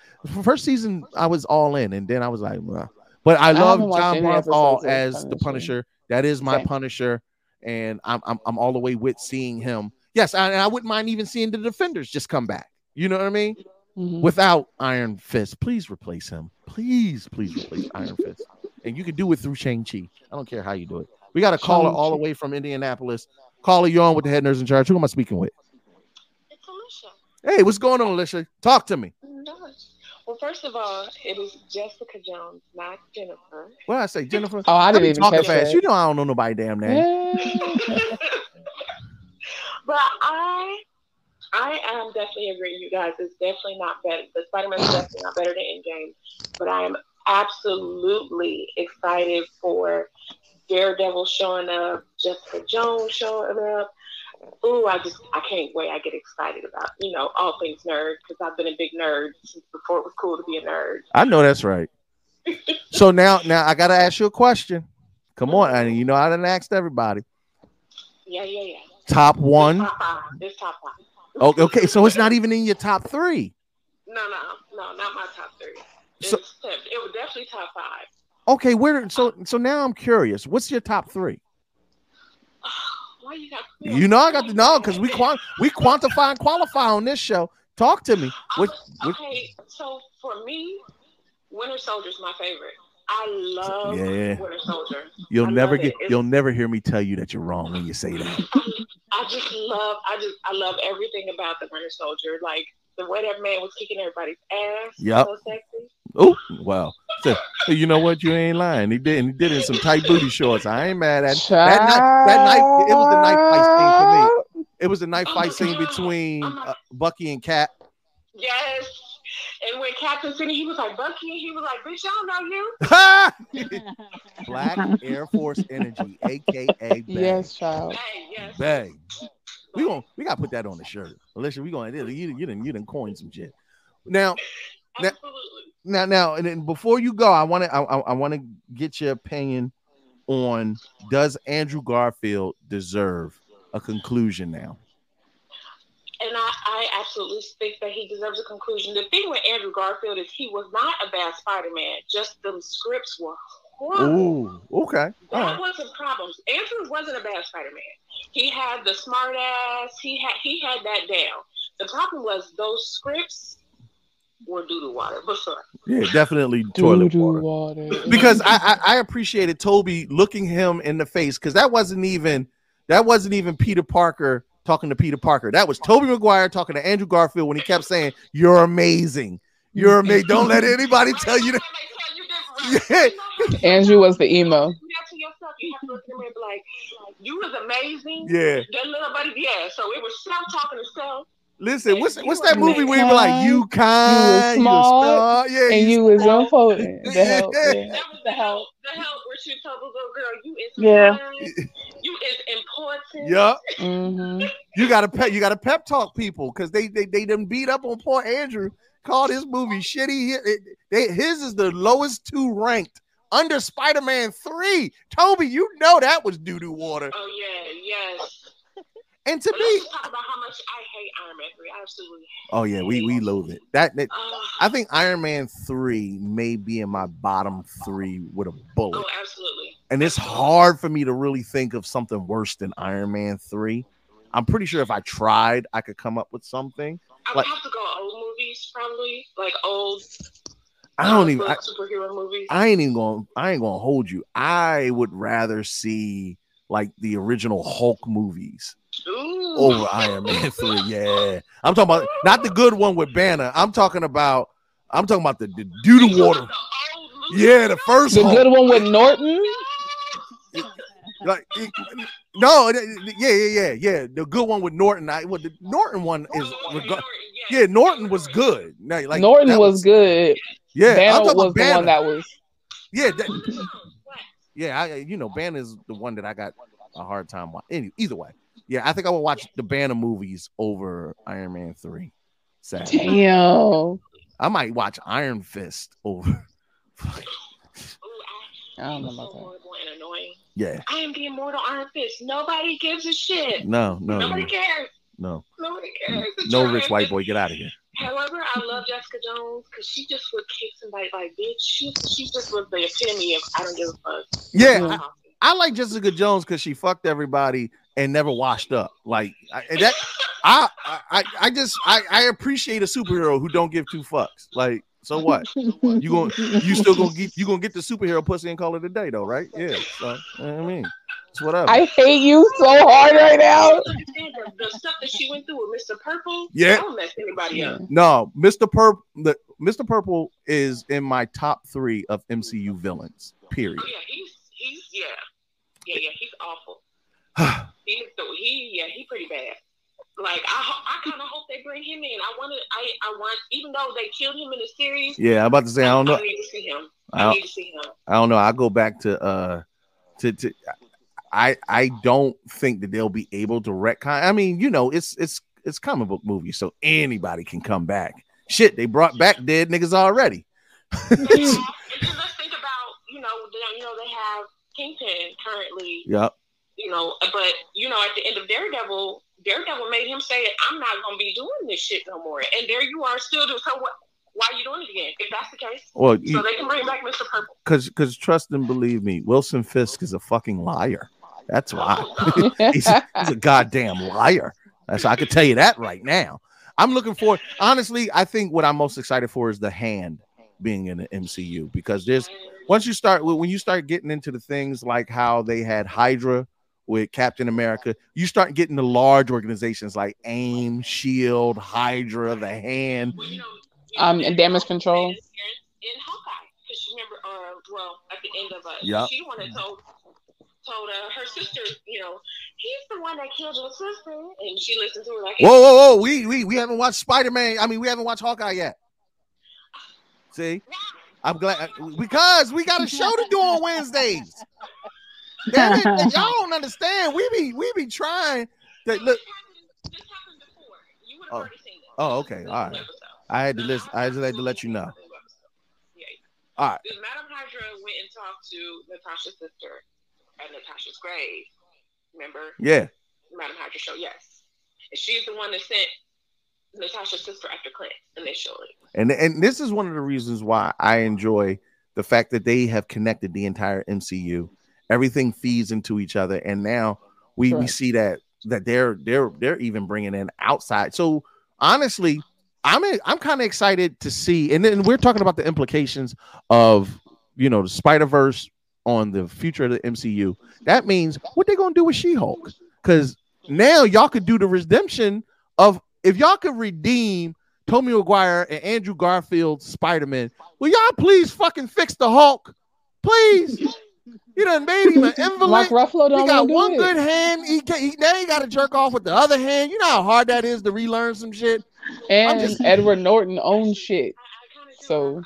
First season, I was all in, and then I was like, "Well," but I I love Jon any Bernthal episodes of as the Punisher. That is my Same. Punisher, and I'm I'm I'm all the way with seeing him. Yes, I, and I wouldn't mind even seeing the Defenders just come back. You know what I mean? Mhm. Without Iron Fist, please replace him. Please, please replace Iron Fist. And you can do it through Shang Chi. I don't care how you do it. We got a caller all the way from Indianapolis. Caller, you on with the head nerds in charge. Who am I speaking with? Hey, what's going on, Alicia? Talk to me. Well, first of all, it is Jessica Jones, not Jennifer. What did I say, Jennifer? Oh, I didn't be even talking catch fast. that. You know I don't know nobody damn name. But I, I am definitely agreeing with you guys. It's definitely not better. The Spider-Man is definitely not better than Endgame. But I am absolutely excited for Daredevil showing up, Jessica Jones showing up. Ooh, I just I can't wait. I get excited about you know all things nerd because I've been a big nerd since before it was cool to be a nerd. I know that's right. so now, now I gotta ask you a question. Come on, and you know I didn't ask everybody. Yeah, yeah, yeah. Top one. Top five. This top five. Oh, okay, so it's not even in your top three. No, no, no, not my top three. It's, So- it was definitely top five. Okay, where? So, so now I'm curious. What's your top three? Why you got? You know I got to know because we quant we quantify and qualify on this show. Talk to me. What, Okay, so for me, Winter Soldier's my favorite. I love Yeah. Winter Soldier. you'll I never get it. You'll never hear me tell you that you're wrong when you say that. I just love. I just. I love everything about the Winter Soldier. Like the way that man was kicking everybody's ass. Yup. So sexy. Oh, wow. So, you know what? You ain't lying. He did. He did in some tight booty shorts. I ain't mad at that. Night, that night. It was the night fight scene for me. It was a night fight scene between uh, Bucky and Cap. Yes. And when Captain City, he was like Bucky, and he was like, "Bitch, I don't know you." Black Air Force Energy, aka Bang. Yes, child. Hey, yes. Bang. We going we gotta put that on the shirt. Alicia, we going you you didn't you didn't coin some shit. Now, now, now, now, and then before you go, I want to I, I, I want to get your opinion on does Andrew Garfield deserve a conclusion now? And I, I absolutely think that he deserves a conclusion. The thing with Andrew Garfield is he was not a bad Spider-Man. Just the scripts were horrible. Ooh, okay. All That right. wasn't problems. Andrew wasn't a bad Spider-Man. He had the smart ass. He had he had that down. The problem was those scripts were doo doo water. But sorry. Yeah, definitely toilet Doo-doo water. water. Because I, I I appreciated Tobey looking him in the face because that wasn't even that wasn't even Peter Parker talking to Peter Parker. That was Tobey Maguire talking to Andrew Garfield when he kept saying, "You're amazing. You're amazing. Don't let anybody tell you that." Andrew was the emo. Do that to yourself. You have to look at him and like, "You was amazing." Yeah. That little buddy, yeah. So it was self talking to self. Listen, what's what's that movie where you were like, "You kind, you were you a star, yeah, and you was important. The help, Yeah. yeah. That was the help. The help where she told the little girl, "You is Yeah. Fine. You is important." Yup. Mm-hmm. You gotta pep. You gotta pep talk people because they they they done beat up on poor Andrew. Called his movie shitty. He- it- they- his is the lowest two ranked under Spider Man three. Tobey, you know that was doo doo water. Oh yeah, yes. And to me, talk about how much I hate Iron Man three. I absolutely. oh yeah, we we loathe it. That, that I think Iron Man three may be in my bottom three with a bullet. Oh, absolutely. and it's hard for me to really think of something worse than Iron Man 3. I'm pretty sure if I tried, I could come up with something. I would Like have to go old movies, probably like old. I don't uh, even I, superhero movies. I ain't even going I ain't going to hold you. I would rather see like the original Hulk movies Ooh. over Iron Man 3. Yeah. I'm talking about not the good one with Banner. I'm talking about I'm talking about the, the doo doo water. Yeah, the first The Hulk. good one with Norton. Like it- no, it- it- yeah, yeah, yeah, yeah. The good one with Norton. I well, the Norton one is reg- yeah, Norton was good. No, like Norton that was, good. Yeah, I'm Banner talking was about the Banner. one that was. yeah, that, yeah. I, you know, Banner's the one that I got a hard time watching. Any, either way, yeah, I think I will watch the Banner movies over Iron Man three. Sad. Damn. I might watch Iron Fist over. I don't know about that. Horrible and annoying. Yeah, I am the immortal Iron Fist. Nobody gives a shit. no, no, Nobody no, cares. no, Nobody cares. It's no rich white boy, get out of here. However, I love Jessica Jones because she just would kick somebody like bitch. She she just was the epitome of I don't give a fuck. Yeah, I, I like Jessica Jones because she fucked everybody and never washed up. Like I, that, I, I, I just I, I appreciate a superhero who don't give two fucks. Like, so what? You going you still gonna get you gonna get the superhero pussy and call it a day though, right? Yeah. So you know what I mean, it's whatever. I hate you so hard right now. the, the stuff that she went through with Mr. Purple. Yeah. don't mess anybody up. no, Mr. Purple, the Mr. Purple is in my top three of MCU villains. Period. Oh yeah, he's he's yeah, yeah, yeah. He's awful. he's the, he yeah, he pretty bad. Like I I kind of hope they bring him in. I wanted I I want even though they killed him in the series. Yeah, I'm about to say I don't know. I need to see him. I I, don't- need to see him. I don't know. I go back to uh to to I I don't think that they'll be able to retcon. I mean, you know, it's it's it's comic book movie, so anybody can come back. Shit, they brought back dead niggas already. And then let's think about you know they, you know they have Kingpin currently. Yep. You know, but you know at the end of Daredevil, Daredevil made him say, "I'm not gonna be doing this shit no more." And there you are still doing. So what? Why are you doing it again? If that's the case, Well, so you- they can bring back Mr. Purple. Cause cause trust and believe me, Wilson Fisk is a fucking liar. That's why. he's, he's a goddamn liar. That's I could tell you that right now. I'm looking for honestly, I think what I'm most excited for is the hand being in the MCU because there's once you start when you start getting into the things like how they had Hydra with Captain America, you start getting the large organizations like AIM, Shield, Hydra, the hand. Um, and damage control. in Hawkeye. Because you remember, uh, well, at the end of uh, Yup. she wanted told told uh, her sister, you know, he's the one that killed your sister, and she listened to her like, Whoa, whoa, whoa! We we we haven't watched Spider Man. I mean, we haven't watched Hawkeye yet. See, I'm glad because we got a show to do on Wednesdays. Damn it, and y'all don't understand. We be we be trying to look. Oh, oh, okay, all right. I had to listen. I just had to let you know. All right. Because Madame Hydra went and talked to Natasha's sister at Natasha's grave. Remember? Yeah. Madame Hydra show, yes. And she's the one that sent Natasha's sister after Clint initially. And and this is one of the reasons why I enjoy the fact that they have connected the entire MCU. Everything feeds into each other, and now we we see that that they're they're they're even bringing in outside. So honestly, I'm I'm kind of excited to see, and then we're talking about the implications of you know the Spider Verse on the future of the MCU. That means what they gonna do with She Hulk? Because now y'all could do the redemption of if y'all could redeem Tommy Maguire and Andrew Garfield Spider Man. Will y'all please fucking fix the Hulk, please? You done made him an invalid. Mark Ruffalo don't he got do one it. good hand. He, can, he now he got to jerk off with the other hand. You know how hard that is to relearn some shit. And just- Edward Norton owns shit. So I'm gonna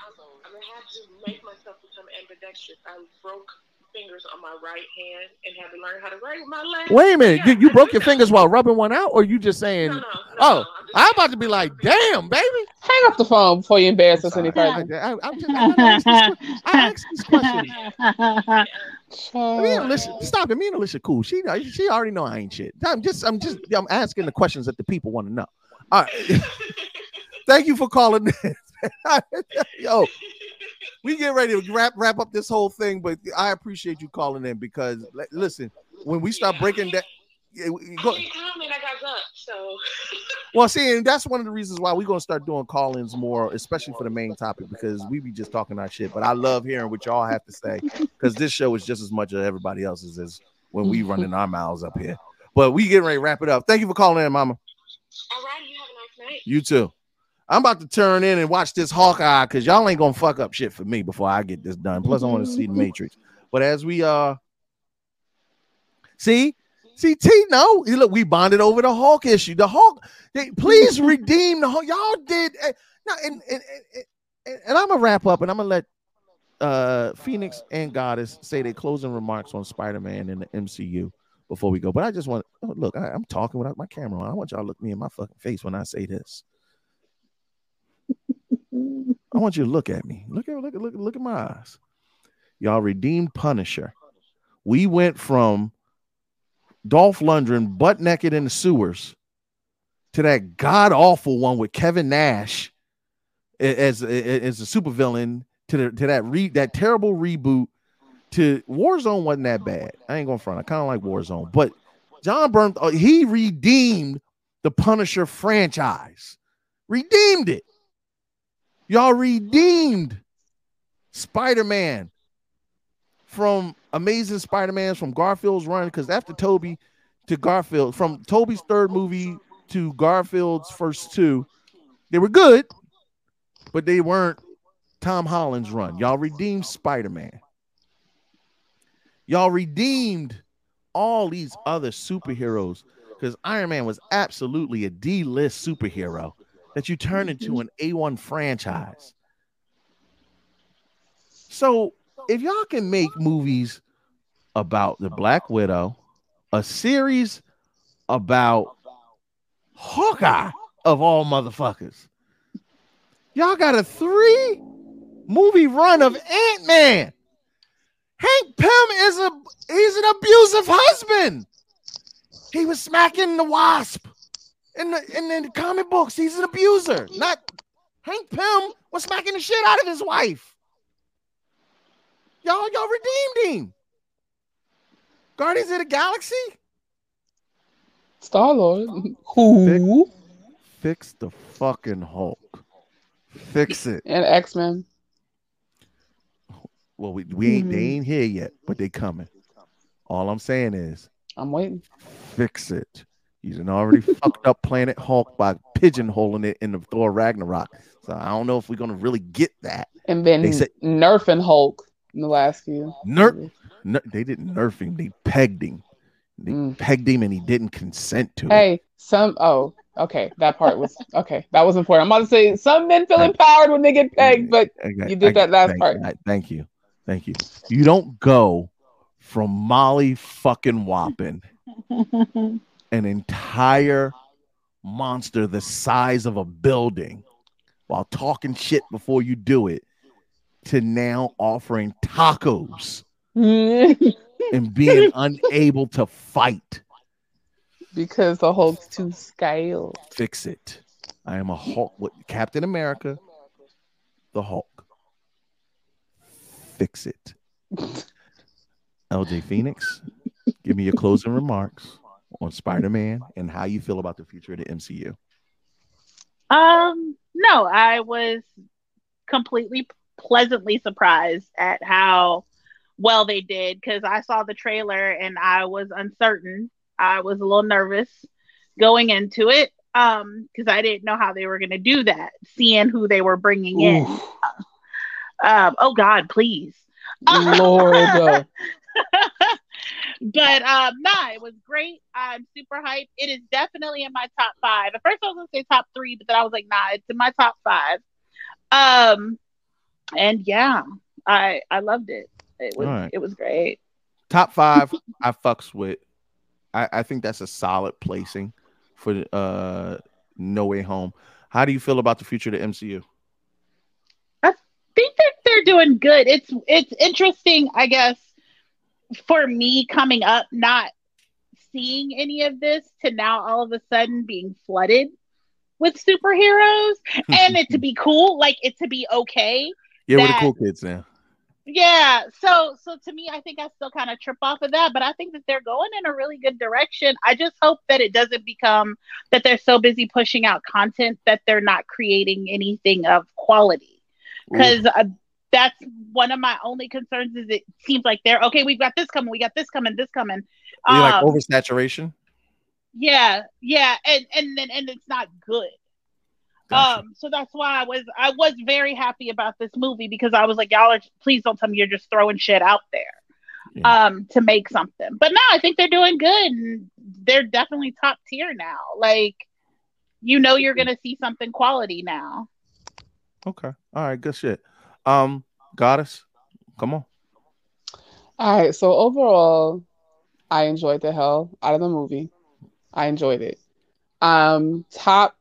have to make myself become ambidextrous. I broke fingers on my right hand and had to learn how to write with my left. Wait a minute, you, you broke your fingers while rubbing one out, or you just saying? oh, I'm about to be like, damn, baby. hang up the phone before you embarrass us any further. I, I'm just, I, I asked this question. Me and Alicia, stop it. Me and Alicia, cool. She she already know I ain't shit. I'm just I'm just I'm asking the questions that the people want to know. All right. Thank you for calling. in. Yo, we get ready to wrap wrap up this whole thing, but I appreciate you calling in because li- listen, when we start breaking that. Yeah, go- I comment. I got up. So well, see, and that's one of the reasons why we're gonna start doing call-ins more, especially for the main topic, because we be just talking our shit. But I love hearing what y'all have to say because this show is just as much of everybody else's as when we running our mouths up here. But we getting ready to wrap it up. Thank you for calling in, Mama. All right, you have a nice night. You too. I'm about to turn in and watch this Hawkeye because y'all ain't gonna fuck up shit for me before I get this done. Plus, I want to see the Matrix. But as we uh see, see T, no, look, we bonded over the Hawk issue. The Hawk, they, please redeem the Hawk. Y'all did uh, no, and and, and, and, and I'm gonna wrap up and I'm gonna let uh Phoenix and Goddess say their closing remarks on Spider-Man in the MCU before we go. But I just want oh, look, I, am talking without my camera on. I want y'all to look me in my fucking face when I say this. I want you to look at me. Look at look at look, look at my eyes. Y'all redeemed Punisher. We went from Dolph Lundgren butt naked in the sewers to that god awful one with Kevin Nash as as a supervillain to the, to that re that terrible reboot to Warzone wasn't that bad. I ain't going to front. I kind of like Warzone, but John Byrne uh, he redeemed the Punisher franchise, redeemed it. Y'all redeemed Spider Man from Amazing Spider Man from Garfield's run because after Tobey to Garfield, from Tobey's third movie to Garfield's first two, they were good, but they weren't Tom Holland's run. Y'all redeemed Spider Man. Y'all redeemed all these other superheroes because Iron Man was absolutely a D list superhero that you turn into mm-hmm. an A1 franchise. So if y'all can make movies about the Black Widow, a series about Hawkeye of all motherfuckers, y'all got a three movie run of Ant Man. Hank Pym is a he's an abusive husband. He was smacking the wasp in the in the comic books. He's an abuser. Not Hank Pym was smacking the shit out of his wife. Y'all, y'all redeemed him. Guardians of the Galaxy. Star Lord. Who? Fix, fix the fucking Hulk. Fix it. And X Men. Well, we, we ain't Mm-hmm. they ain't here yet, but they coming. All I'm saying is I'm waiting. fix it. He's an already fucked up Planet Hulk by pigeonholing it in the Thor Ragnarok. So I don't know if we're gonna really get that. And then They said- nerfing Hulk in the last few. Nerf, ner- they didn't nerf him. They pegged him. They pegged him, and he didn't consent to it. Mm. Hey, some oh, okay. That part was okay. That was important. I'm about to say some men feel empowered when they get pegged, but Okay, you did I- that last thank, part. I- thank you, thank you. You don't go from Molly fucking whopping an entire monster the size of a building while talking shit before you do it to now offering tacos and being unable to fight. because the Hulk's too scale. Fix it. I am a Hulk with Captain America, the Hulk. Fix it. LJ Phoenix, give me your closing remarks on Spider Man and how you feel about the future of the MCU. Um, no, I was completely pleasantly surprised at how well they did because I saw the trailer and I was uncertain. I was a little nervous going into it um because I didn't know how they were going to do that, seeing who they were bringing in. Um, oh God, please, Lord. but um, nah, it was great. I'm super hyped. It is definitely in my top five. At first, I was gonna say top three, but then I was like, nah, it's in my top five. Um, and yeah, I I loved it. It was right. it was great. Top five, I fucks with. I, I think that's a solid placing for uh No Way Home. How do you feel about the future of the MCU? I think that they're doing good. It's it's interesting, I guess, for me coming up, not seeing any of this to now all of a sudden being flooded with superheroes and it to be cool, like it to be okay. Yeah, we're the cool kids now. Yeah, so so to me, I think I still kind of trip off of that, but I think that they're going in a really good direction. I just hope that it doesn't become that they're so busy pushing out content that they're not creating anything of quality. Because uh, that's one of my only concerns. Is it seems like they're okay. We've got this coming. We got this coming. This coming. You like Um, oversaturation? yeah, yeah, and and then and it's not good. Um, so that's why I was I was very happy about this movie because I was like, y'all are please don't tell me you're just throwing shit out there um to make something. But no, I think they're doing good and they're definitely top tier now. Like you know you're gonna see something quality now. Okay. All right. Good shit. Um, goddess, come on. All right. So overall, I enjoyed the hell out of the movie. I enjoyed it. Um, top.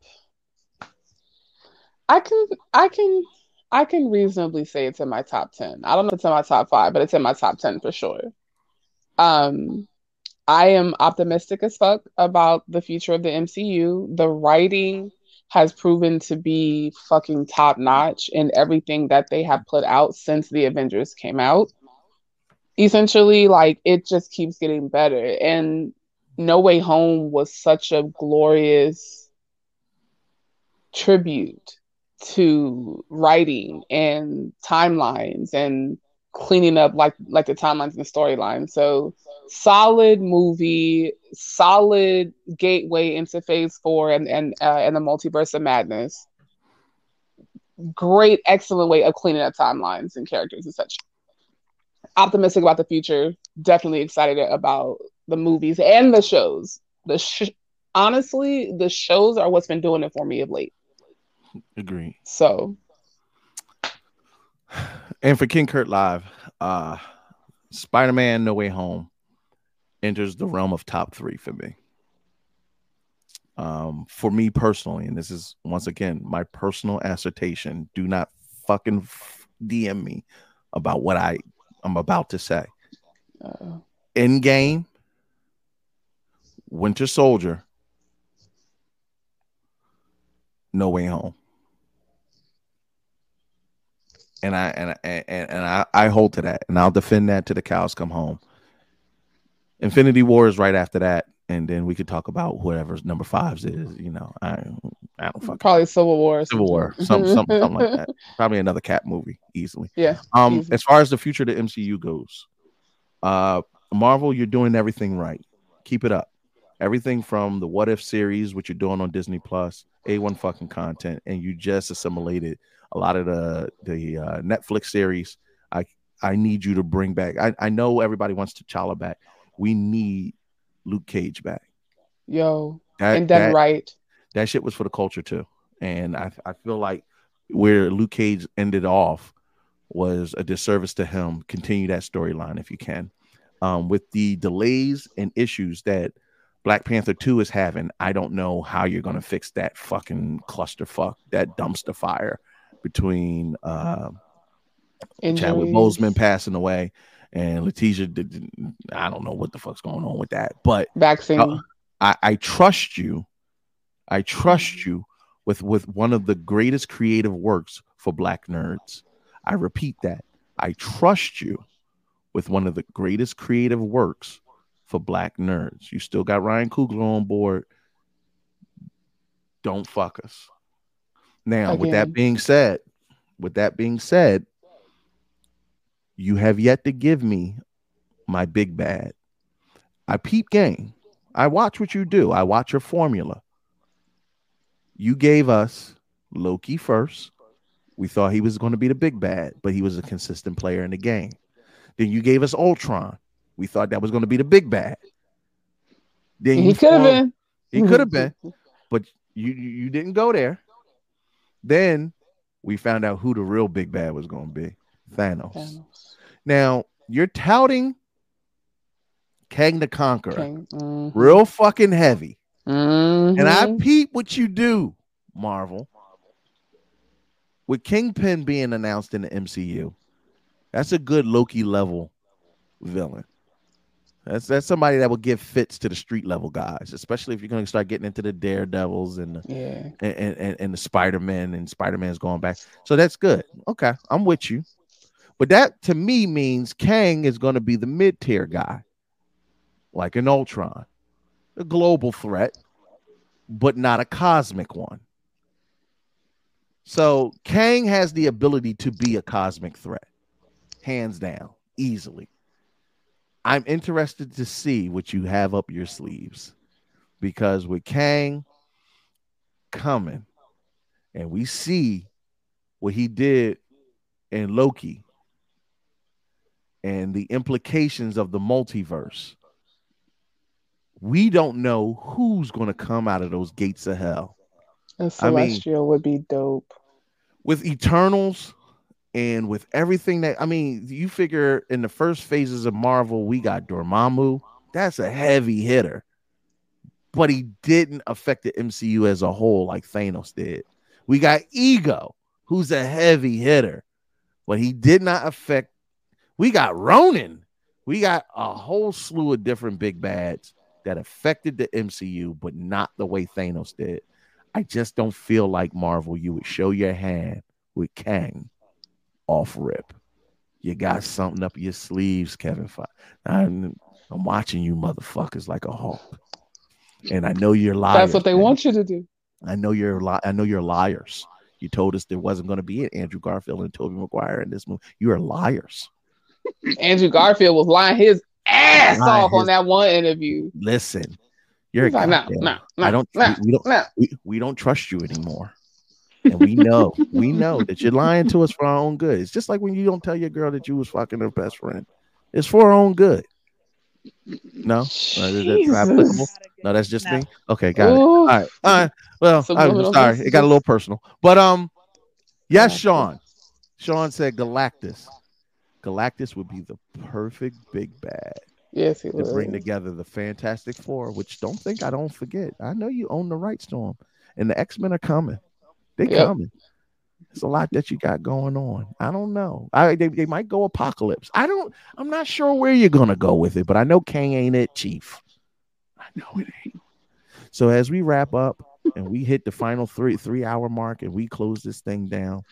I can I can I can reasonably say it's in my top ten. I don't know if it's in my top five, but it's in my top ten for sure. Um, I am optimistic as fuck about the future of the MCU. The writing has proven to be fucking top notch in everything that they have put out since the Avengers came out. Essentially, like it just keeps getting better. And No Way Home was such a glorious tribute to writing and timelines and cleaning up like like the timelines and the storyline. So solid movie, solid gateway into phase four and and uh, and the multiverse of madness. Great, excellent way of cleaning up timelines and characters and such. Optimistic about the future. Definitely excited about the movies and the shows. The sh- honestly, the shows are what's been doing it for me of late. Agree. So And for King Kurt Live, uh Spider-Man No Way Home enters the realm of top three for me. Um, for me personally, and this is once again my personal assertion. Do not fucking DM me about what I I'm about to say. Endgame, Winter Soldier, No Way Home. And I and and, and I, I hold to that, and I'll defend that to the cows come home. Infinity War is right after that, and then we could talk about whatever number fives is. You know, I I don't fucking probably Civil War. Civil War, some, some, something like that. Probably another Cap movie easily. Yeah, Um, easy. as far as the future of the MCU goes, uh, Marvel, you're doing everything right. Keep it up. Everything from the What If series, which you're doing on Disney Plus, A1 fucking content, and you just assimilated a lot of the the uh, Netflix series. I I need you to bring back. I, I know everybody wants T'Challa back. We need Luke Cage back. Yo, That- and done that- right. That shit was for the culture too. And I I feel like where Luke Cage ended off was a disservice to him. Continue that storyline if you can. Um, with the delays and issues that Black Panther 2 is having, I don't know how you're gonna fix that fucking clusterfuck, that dumpster fire between uh Chadwick. Boseman passing away and Letitia did, did- I don't know what the fuck's going on with that. But Vaccine. uh, I, I trust you. I trust you with with one of the greatest creative works for black nerds. I repeat that. I trust you with one of the greatest creative works for black nerds. You still got Ryan Coogler on board. Don't fuck us. Now, with that being said, with that being said, you have yet to give me my big bad. I peep game. I watch what you do. I watch your formula. You gave us Loki first. We thought he was going to be the big bad, but he was a consistent player in the game. Then you gave us Ultron. We thought that was going to be the big bad. Then He could have been. He could have been, but you you didn't go there. Then we found out who the real big bad was going to be Thanos. Now you're touting Kang the Conqueror, mhm. real fucking heavy. And I peep what you do, Marvel. With Kingpin being announced in the MCU, that's a good Loki level villain. That's that's somebody that will give fits to the street level guys, especially if you're going to start getting into the Daredevils and the, Yeah. and, and, and the Spider Man and Spider Man's going back. So that's good. Okay, I'm with you. But that to me means Kang is going to be the mid tier guy, like an Ultron, a global threat, but not a cosmic one. So Kang has the ability to be a cosmic threat, hands down, easily. I'm interested to see what you have up your sleeves because with Kang coming, and we see what he did in Loki and the implications of the multiverse. We don't know who's going to come out of those gates of hell. And I mean- Celestial would be dope. with Eternals and with everything that I mean, you figure in the first phases of Marvel, we got Dormammu. That's a heavy hitter, but he didn't affect the MCU as a whole like Thanos did. We got Ego, who's a heavy hitter, but he did not affect. We got Ronan. We got a whole slew of different big bads that affected the MCU, but not the way Thanos did. I just don't feel like Marvel, you would show your hand with Kang off rip. You got something up your sleeves, Kevin. I'm, I'm watching you motherfuckers like a hawk. And I know you're liars. That's what they man. want you to do. I know you're li- I know you're liars. You told us there wasn't going to be an Andrew Garfield and Tobey Maguire in this movie. You are liars. Andrew Garfield was lying his ass Lying off on that one interview. Listen, you're He's like, no, no, no, I don't no, we, we don't no. we, we don't trust you anymore. And we know, we know that you're lying to us for our own good. It's just like when you don't tell your girl that you was fucking her best friend. It's for her own good. No, Uh, that's not applicable. No, that's just me. Okay, got it. All right, all right. Well, I'm sorry, it got a little personal, but um, yes, Sean. Sean said Galactus. Galactus would be the perfect big bad Yes, he to bring together the Fantastic Four, which don't think I don't forget. I know you own the rights to them, and the X Men are coming. They Yep. coming. There's a lot that you got going on. I don't know. I they, they might go apocalypse. I don't. I'm not sure where you're gonna go with it, but I know Kang ain't it, Chief. I know it ain't. So as we wrap up and we hit the final three three hour mark and we close this thing down,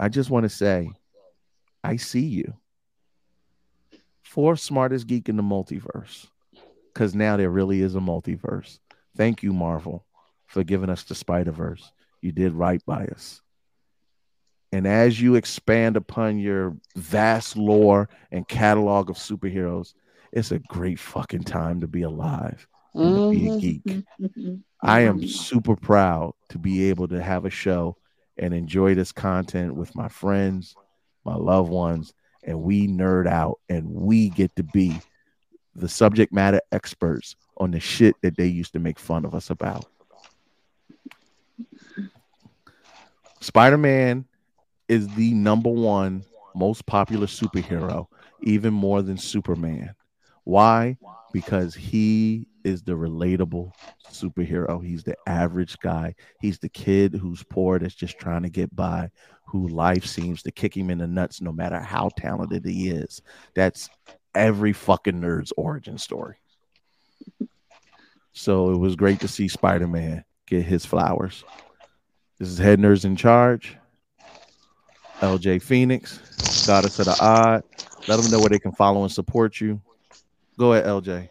I just want to say, I see you. Fourth smartest geek in the multiverse. Because now there really is a multiverse. Thank you, Marvel, for giving us the Spider Verse. You did right by us. And as you expand upon your vast lore and catalog of superheroes, it's a great fucking time to be alive and to be a Mhm. geek. I am super proud to be able to have a show and enjoy this content with my friends, my loved ones, and we nerd out and we get to be the subject matter experts on the shit that they used to make fun of us about. Spider Man is the number one most popular superhero, even more than Superman. Why? Because he is the relatable superhero. He's the average guy. He's the kid who's poor that's just trying to get by, who life seems to kick him in the nuts no matter how talented he is. That's every fucking nerd's origin story. So it was great to see Spider Man get his flowers. This is Head Nerds in Charge. LJ Phoenix, Goddess of the Odd. Let them know where they can follow and support you. Go ahead, LJ.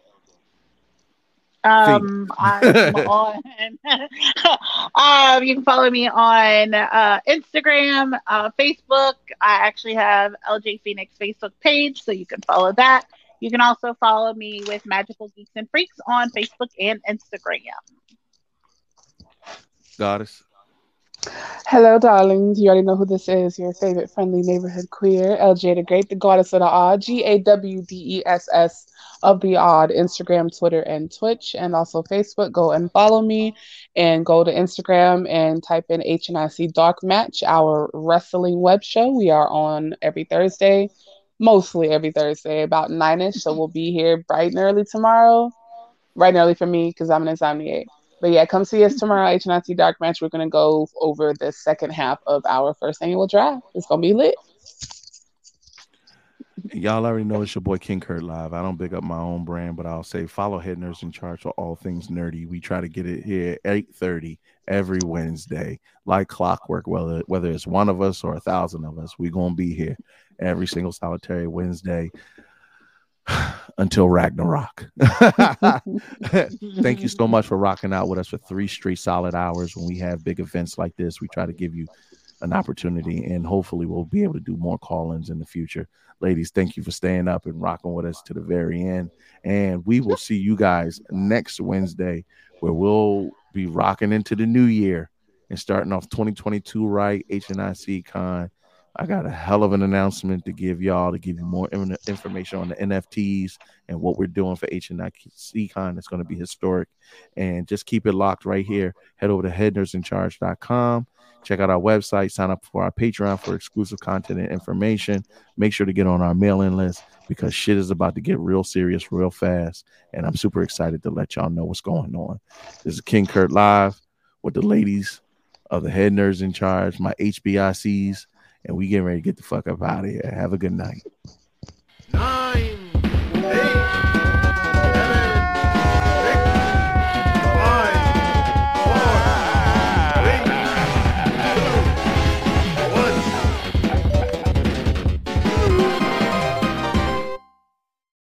Um, I'm on. um, you can follow me on uh, Instagram, uh, Facebook. I actually have LJ Phoenix Facebook page, so you can follow that. You can also follow me with Magical Geeks and Freaks on Facebook and Instagram. Goddess. Hello, darlings. You already know who this is. Your favorite friendly neighborhood queer, LJ the Great, the goddess of the odd, G A W D E S S of the odd, Instagram, Twitter, and Twitch, and also Facebook. Go and follow me, and go to Instagram and type in HNIC Dark Match, our wrestling web show. We are on every Thursday, mostly every Thursday, about nine ish. So mm-hmm. we'll be here bright and early tomorrow. Bright and early for me because I'm an insomniac. But yeah, come see us tomorrow, HNIC Dark Match. We're gonna go over the second half of our first annual draft. It's gonna be lit. Y'all already know it's your boy King Kurt Live. I don't big up my own brand, but I'll say follow Head Nerds in Charge for all things nerdy. We try to get it here 8:30 every Wednesday, like clockwork, whether whether it's one of us or a thousand of us, we're gonna be here every single solitary Wednesday. until Ragnarok. Thank you so much for rocking out with us for three straight solid hours. When we have big events like this, we try to give you an opportunity, and hopefully, we'll be able to do more call ins in the future. Ladies, thank you for staying up and rocking with us to the very end. And we will see you guys next Wednesday, where we'll be rocking into the new year and starting off 2022 right. HNIC Con. I got a hell of an announcement to give y'all to give you more information on the NFTs and what we're doing for HNIC Con. It's going to be historic. And just keep it locked right here. Head over to headnerdsincharge.com. Check out our website. Sign up for our Patreon for exclusive content and information. Make sure to get on our mailing list because shit is about to get real serious real fast. And I'm super excited to let y'all know what's going on. This is King Kurt Live with the ladies of the head nerds in charge, my HBICs, and we getting ready to get the fuck up out of here. Have a good night. Nine.